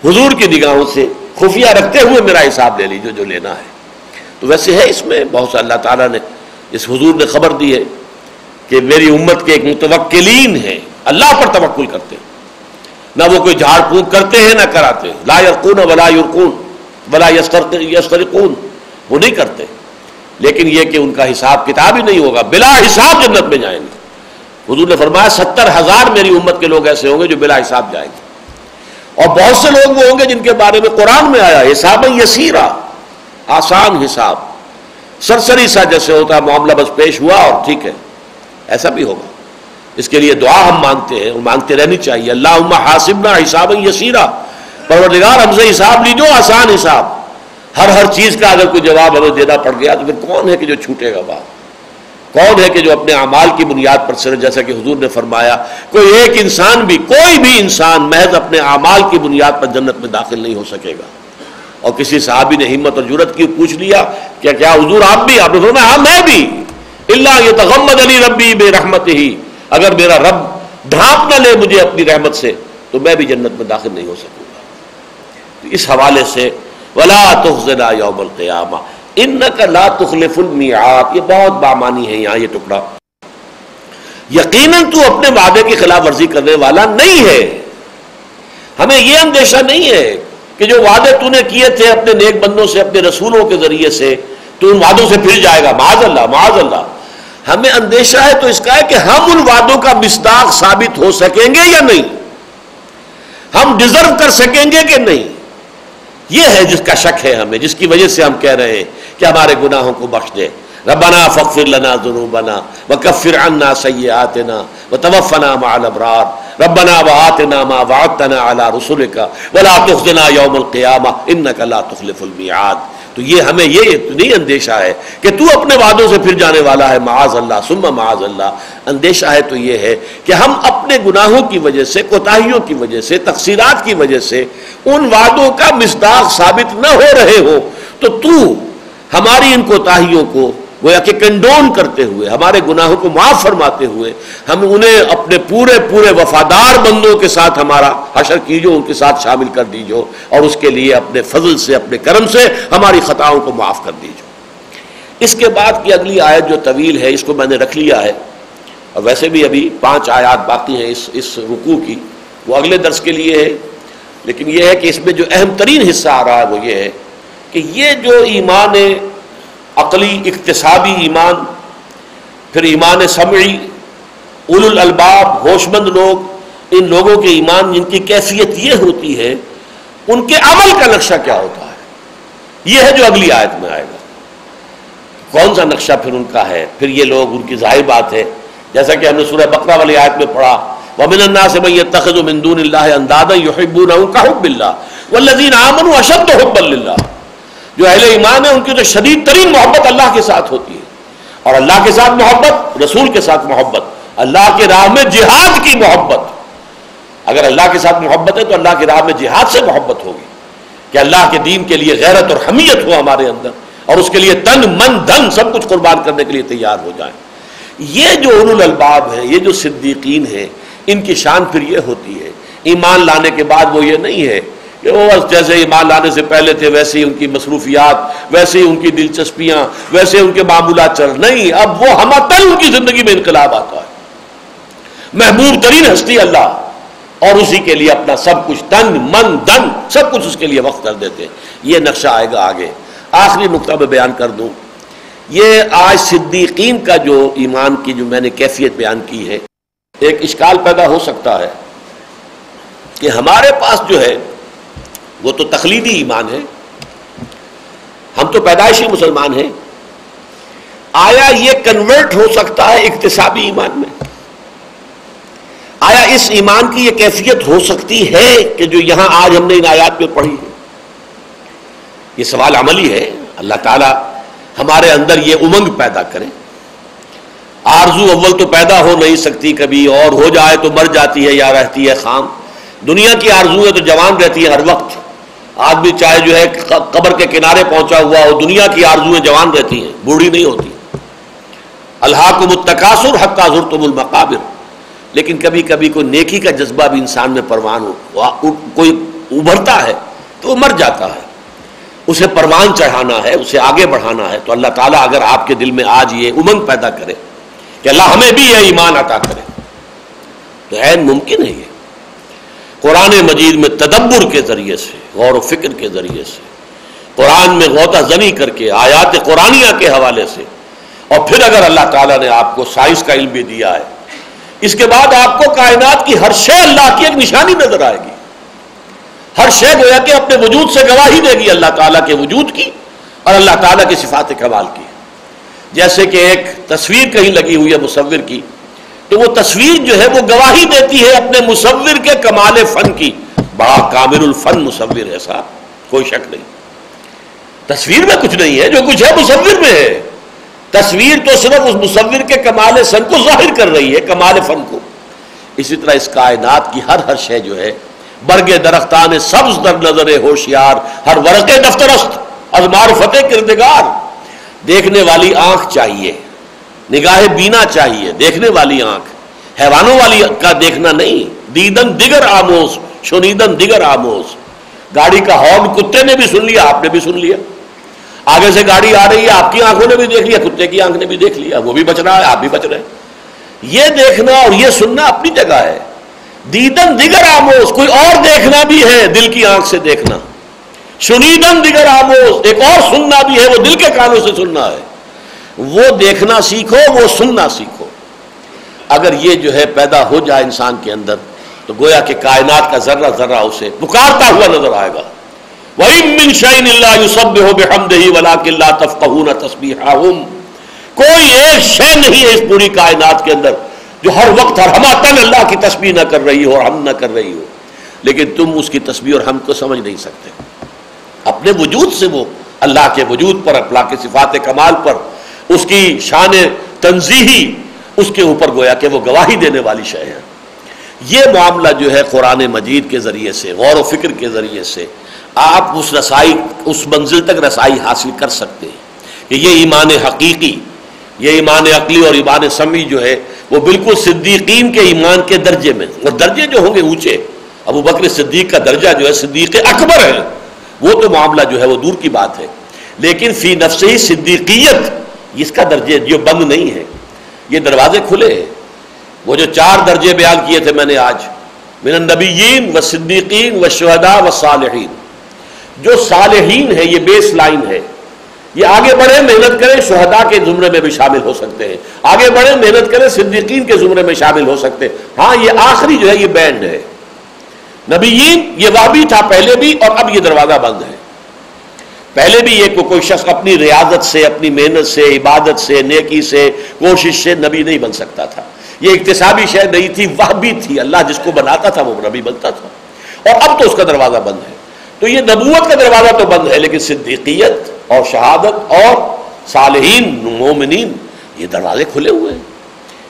حضور کی نگاہوں سے خفیہ رکھتے ہوئے میرا حساب لے لیجیے جو لینا ہے۔ تو ویسے ہے اس میں، بہت سا اللہ تعالیٰ نے اس حضور نے خبر دی ہے کہ میری امت کے ایک متوکلین ہیں، اللہ پر توکل کرتے ہیں۔ نہ وہ کوئی جھاڑ پھونک کرتے ہیں، نہ کراتے ہیں۔ لا یرقون ولا یرقون ولا یسترقون۔ وہ نہیں کرتے۔ لیکن یہ کہ ان کا حساب کتاب ہی نہیں ہوگا، بلا حساب جنت میں جائیں گے۔ حضور نے فرمایا، ستر ہزار میری امت کے لوگ ایسے ہوں گے جو بلا حساب جائیں گے۔ اور بہت سے لوگ وہ ہوں گے جن کے بارے میں قرآن میں آیا حساب یسیرا، آسان حساب۔ سرسری سا جیسے ہوتا ہے، معاملہ بس پیش ہوا اور ٹھیک ہے۔ ایسا بھی ہوگا۔ اس کے لیے دعا ہم مانگتے ہیں، اور مانگتے رہنی چاہیے۔ اللہ حاسبنا حساب یسیرا۔ پروردگار، ہم سے حساب لیجو، آسان حساب۔ ہر ہر چیز کا اگر کوئی جواب ہمیں دینا پڑ گیا، تو پھر کون ہے کہ جو چھوٹے گا بات؟ کون ہے کہ جو اپنے اعمال کی بنیاد پر سر، جیسا کہ حضور نے فرمایا، کوئی ایک انسان بھی، کوئی بھی انسان محض اپنے اعمال کی بنیاد پر جنت میں داخل نہیں ہو سکے گا۔ اور کسی صحابی نے ہمت اور جرت کی پوچھ لیا کہ کیا حضور آپ بھی، آپ نے فرمایا ہاں میں بھی۔ اللہ یہ تغمد علی ربی بے رحمت ہی اگر میرا رب ڈھانپ نہ لے مجھے اپنی رحمت سے، تو میں بھی جنت میں داخل نہیں ہو سکوں گا۔ اس حوالے سے، ولا تخزنا یوم القیامہ ان کا لا تخلف المیعاد یہ بہت بامانی ہے یہاں، یہ ٹکڑا۔ یقیناً تو اپنے وعدے کی خلاف ورزی کرنے والا نہیں ہے۔ ہمیں یہ اندیشہ نہیں ہے کہ جو وعدے تو نے کیے تھے اپنے نیک بندوں سے، اپنے رسولوں کے ذریعے سے، تو ان وعدوں سے پھر جائے گا۔ معاذ اللہ معاذ اللہ۔ ہمیں اندیشہ ہے تو اس کا ہے کہ ہم ان وعدوں کا مستاق ثابت ہو سکیں گے یا نہیں؟ ہم ڈیزرو کر سکیں گے کہ نہیں؟ یہ ہے جس کا شک ہے ہمیں، جس کی وجہ سے ہم کہہ رہے ہیں کہ ہمارے گناہوں کو بخش دے۔ ربنا فغفر لنا ذنوبنا وكفر عنا سيئاتنا وتوفنا مع الابرار ربنا وآتنا ما وعدتنا على رسلك ولا تخزنا يوم القيامه انك لا تخلف الميعاد. تو یہ ہمیں یہ نہیں اندیشہ ہے کہ تو اپنے وعدوں سے پھر جانے والا ہے، معاذ اللہ، ثم معاذ اللہ. اندیشہ ہے تو یہ ہے کہ ہم اپنے گناہوں کی وجہ سے، کوتاہیوں کی وجہ سے، تقصیرات کی وجہ سے ان وعدوں کا مصداق ثابت نہ ہو رہے ہو، تو تو ہماری ان کوتاہیوں کو گویا کہ کنڈون کرتے ہوئے، ہمارے گناہوں کو معاف فرماتے ہوئے، ہم انہیں اپنے پورے پورے وفادار بندوں کے ساتھ ہمارا حشر کیجو، ان کے ساتھ شامل کر دیجو اور اس کے لیے اپنے فضل سے، اپنے کرم سے ہماری خطاؤں کو معاف کر دیجو۔ اس کے بعد کی اگلی آیت جو طویل ہے، اس کو میں نے رکھ لیا ہے۔ اور ویسے بھی ابھی پانچ آیات باقی ہیں اس اس رکوع کی۔ وہ اگلے درس کے لیے ہے۔ لیکن یہ ہے کہ اس میں جو اہم ترین حصہ آ رہا ہے وہ یہ ہے کہ یہ جو ایمان عقلی اقتصابی ایمان، پھر ایمان سمعی اول الالباب، ہوشمند لوگ، ان لوگوں کے ایمان، جن کی کیفیت یہ ہوتی ہے، ان کے عمل کا نقشہ کیا ہوتا ہے؟ یہ ہے جو اگلی آیت میں آئے گا۔ کون سا نقشہ پھر ان کا ہے؟ پھر یہ لوگ، ان کی ظاہر بات ہے۔ جیسا کہ ہم نے سورہ بقرہ والی آیت میں پڑھا، وَمِنَ النَّاسِ مَن يَتَّخِذُ مِن دُونِ اللَّهِ أَندَادًا يُحِبُّونَهُمْ كَحُبِّ اللَّهِ وَالَّذِينَ آمَنُوا أَشَدُّ حُبًّا لِلَّهِ۔ جو اہل ایمان ہے ان کی تو شدید ترین محبت اللہ کے ساتھ ہوتی ہے۔ اور اللہ کے ساتھ محبت، رسول کے ساتھ محبت۔ اللہ کے راہ میں جہاد کی محبت۔ اگر اللہ کے ساتھ محبت ہے، تو اللہ کے راہ میں جہاد سے محبت ہوگی۔ کہ اللہ کے دین کے لیے غیرت اور حمیت ہو ہمارے اندر، اور اس کے لیے تن، من، دھن سب کچھ قربان کرنے کے لیے تیار ہو جائیں۔ یہ جو ان الباب ہیں، یہ جو صدیقین ہیں، ان کی شان پھر یہ ہوتی ہے۔ ایمان لانے کے بعد وہ یہ نہیں ہے کہ وہ جیسے ایمان لانے سے پہلے تھے، ویسے ہی ان کی مصروفیات، ویسے ہی ان کی دلچسپیاں، ویسے ان کے معمولات چل نہیں، اب وہ ہم ان کی زندگی میں انقلاب آتا ہے۔ محبوب ترین ہستی اللہ۔ اور اسی کے لیے اپنا سب کچھ تن من دن، سب کچھ اس کے لیے وقت کر دیتے یہ نقشہ آئے گا آگے۔ آخری نقطہ میں بیان کر دوں۔ یہ آج صدیقین کا جو ایمان کی جو میں نے کیفیت بیان کی ہے، ایک اشکال پیدا ہو سکتا ہے کہ ہمارے پاس جو ہے وہ تو تخلیدی ایمان ہے۔ ہم تو پیدائشی مسلمان ہیں۔ آیا یہ کنورٹ ہو سکتا ہے اقتصابی ایمان میں؟ آیا اس ایمان کی یہ کیفیت ہو سکتی ہے کہ جو یہاں آج ہم نے ان آیات میں پڑھی ہے؟ یہ سوال عملی ہے۔ اللہ تعالی ہمارے اندر یہ امنگ پیدا کرے۔ آرزو اول تو پیدا ہو نہیں سکتی کبھی، اور ہو جائے تو مر جاتی ہے یا رہتی ہے خام۔ دنیا کی آرزو ہے تو جوان رہتی ہے ہر وقت۔ آدمی چاہے جو ہے قبر کے کنارے پہنچا ہوا ہو، دنیا کی آرزویں جوان رہتی ہیں، بوڑھی نہیں ہوتی۔ اللہ کو متقاصر حق تم المقابر۔ لیکن کبھی کبھی کوئی نیکی کا جذبہ بھی انسان میں پروان ہو کوئی ابھرتا ہے تو وہ مر جاتا ہے۔ اسے پروان چڑھانا ہے، اسے آگے بڑھانا ہے۔ تو اللہ تعالیٰ اگر آپ کے دل میں آج یہ امنگ پیدا کرے کہ اللہ ہمیں بھی یہ ایمان عطا کرے، تو عین ممکن ہے یہ۔ قرآن مجید میں تدبر کے ذریعے سے، غور و فکر کے ذریعے سے، قرآن میں غوطہ زنی کر کے، آیات قرآنیہ کے حوالے سے۔ اور پھر اگر اللہ تعالیٰ نے آپ کو سائنس کا علم بھی دیا ہے، اس کے بعد آپ کو کائنات کی ہر شے اللہ کی ایک نشانی نظر آئے گی۔ ہر شے گویا کہ اپنے وجود سے گواہی دے گی اللہ تعالیٰ کے وجود کی اور اللہ تعالیٰ کی صفات کمال کی۔ جیسے کہ ایک تصویر کہیں لگی ہوئی ہے مصور کی تو وہ تصویر جو ہے وہ گواہی دیتی ہے اپنے مصور کے کمال فن کی۔ بڑا کامل الفن مصور ہے صاحب، کوئی شک نہیں۔ تصویر میں کچھ نہیں ہے، جو کچھ ہے مصور میں ہے۔ تصویر تو صرف اس مصور کے کمال فن کو ظاہر کر رہی ہے، کمال فن کو۔ اسی طرح اس کائنات کی ہر ہر شے جو ہے، برگ درختان سبز در نظر ہوشیار، ہر ورق دفترست از معرفت کردگار۔ دیکھنے والی آنکھ چاہیے۔ نگاہ بینا چاہیے، دیکھنے والی آنکھ۔ حیوانوں والی کا دیکھنا نہیں، دیدن دیگر آموز، شنیدن دیگر آموز۔ گاڑی کا ہارن کتے نے بھی سن لیا، آپ نے بھی سن لیا۔ آگے سے گاڑی آ رہی ہے، آپ کی آنکھوں نے بھی دیکھ لیا، کتے کی آنکھ نے بھی دیکھ لیا۔ وہ بھی بچ رہا ہے، آپ بھی بچ رہے ہیں۔ یہ دیکھنا اور یہ سننا اپنی جگہ ہے۔ دیدن دیگر آموز، کوئی اور دیکھنا بھی ہے دل کی آنکھ سے دیکھنا۔ شنیدن دیگر آموز، ایک اور سننا بھی ہے، وہ دل کے کانوں سے سننا ہے۔ وہ دیکھنا سیکھو، وہ سننا سیکھو۔ اگر یہ جو ہے پیدا ہو جائے انسان کے اندر، تو گویا کہ کائنات کا ذرہ ذرہ اسے پکارتا ہوا نظر آئے گا۔ وَإِن شَيْءٍ إِلَّا يُصَبِّحُ بِحَمْدِهِ وَلَكِن لَا تَفْقَهُونَ تَسْبِيحَهُمْ۔ کوئی ایک شے نہیں ہے اس پوری کائنات کے اندر جو ہر وقت ہر ہماتن اللہ کی تسبیح نہ کر رہی ہو اور ہم نہ کر رہی ہو۔ لیکن تم اس کی تسبیح اور ہم کو سمجھ نہیں سکتے۔ اپنے وجود سے وہ اللہ کے وجود پر اللہ کے صفات کمال پر اس کی شان تنظیحی اس کے اوپر گویا کہ وہ گواہی دینے والی شے ہے یہ معاملہ جو ہے قرآن مجید کے ذریعے سے، غور و فکر کے ذریعے سے آپ اس رسائی، اس منزل تک رسائی حاصل کر سکتے ہیں۔ کہ یہ ایمان حقیقی، یہ ایمان عقلی اور ایمان سمی جو ہے، وہ بالکل صدیقین کے ایمان کے درجے میں۔ اور درجے جو ہوں گے اونچے۔ ابو بکر صدیق کا درجہ جو ہے صدیق اکبر ہے۔ وہ تو معاملہ جو ہے وہ دور کی بات ہے۔ لیکن فی نفس ہی صدیقیت اس کا درجے جو بند نہیں ہے، یہ دروازے کھلے ہیں۔ وہ جو چار درجے بیان کیے تھے میں نے آج، من النبیین و صدیقین و شہداء و صالحین۔ جو صالحین ہے یہ بیس لائن ہے یہ آگے بڑھے محنت کریں، شہداء کے زمرے میں بھی شامل ہو سکتے ہیں۔ آگے بڑھے محنت کریں، صدیقین کے زمرے میں شامل ہو سکتے ہیں۔ ہاں یہ آخری جو ہے، یہ بینڈ ہے۔ نبیین، یہ وہ بھی تھا پہلے بھی اور اب یہ دروازہ بند ہے۔ پہلے بھی یہ کوئی شخص اپنی ریاضت سے، اپنی محنت سے، عبادت سے، نیکی سے، کوشش سے نبی نہیں بن سکتا تھا۔ یہ اقتصابی شے نہیں تھی، وہ بھی تھی۔ اللہ جس کو بناتا تھا وہ نبی بنتا تھا۔ اور اب تو اس کا دروازہ بند ہے۔ تو یہ نبوت کا دروازہ تو بند ہے، لیکن صدیقیت اور شہادت اور صالحین، مومنین، یہ دروازے کھلے ہوئے ہیں۔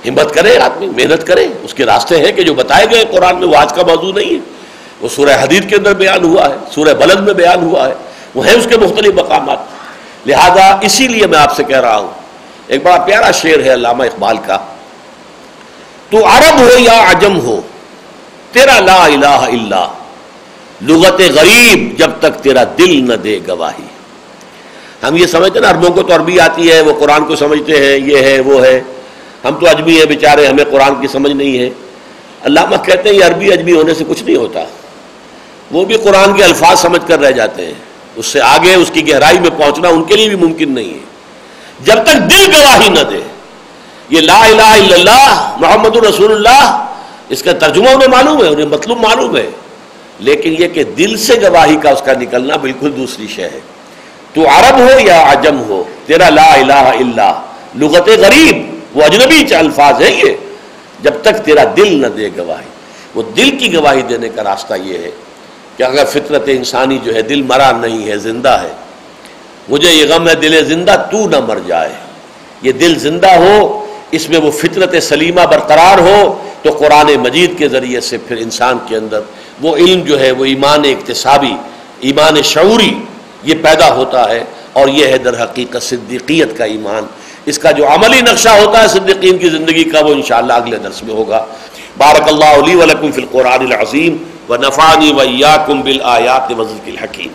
ہمت کرے آدمی، محنت کرے اس کے راستے ہیں کہ جو بتائے گئے قرآن میں، وہ آج کا موضوع نہیں ہے۔ وہ سورہ حدید کے اندر بیان ہوا ہے، سورہ بلد میں بیان ہوا ہے۔ وہ ہیں اس کے مختلف مقامات۔ لہذا اسی لیے میں آپ سے کہہ رہا ہوں، ایک بڑا پیارا شعر ہے علامہ اقبال کا۔ تو عرب ہو یا عجم ہو، تیرا لا الہ الا لغت غریب جب تک تیرا دل نہ دے گواہی۔ ہم یہ سمجھتے نا، عربوں کو تو عربی آتی ہے، وہ قرآن کو سمجھتے ہیں، یہ ہے، وہ ہے۔ ہم تو اجمی ہیں بیچارے، ہمیں قرآن کی سمجھ نہیں ہے۔ علامہ کہتے ہیں یہ عربی اجمی ہونے سے کچھ نہیں ہوتا۔ وہ بھی قرآن کے الفاظ سمجھ کر رہ جاتے ہیں۔ اس سے آگے اس کی گہرائی میں پہنچنا ان کے لیے بھی ممکن نہیں ہے۔ جب تک دل گواہی نہ دے، یہ لا الہ الا اللہ، محمد الرسول اللہ، اس کا ترجمہ انہیں معلوم ہے، انہیں مطلوب معلوم ہے۔ لیکن یہ کہ دل سے گواہی کا اس کا نکلنا بالکل دوسری شے ہے۔ تو عرب ہو یا عجم ہو، تیرا لا الہ الا لغت غریب، وہ اجنبی الفاظ ہے یہ۔ جب تک تیرا دل نہ دے گواہی، وہ دل کی گواہی دینے کا راستہ یہ ہے۔ کہ اگر فطرت انسانی جو ہے دل مرا نہیں ہے، زندہ ہے، مجھے یہ غم ہے، دل زندہ تو نہ مر جائے۔ یہ دل زندہ ہو، اس میں وہ فطرت سلیمہ برقرار ہو، تو قرآن مجید کے ذریعے سے پھر انسان کے اندر وہ علم جو ہے، وہ ایمان اقتصابی، ایمان شعوری یہ پیدا ہوتا ہے۔ اور یہ ہے در حقیقت صدیقیت کا ایمان۔ اس کا جو عملی نقشہ ہوتا ہے صدیقین کی زندگی کا، وہ انشاءاللہ اگلے درس میں ہوگا۔ بارک اللہ علی ولکم فی القرآن العظیم۔ و نفانی ویاکم بالآیات وزرک الحکیم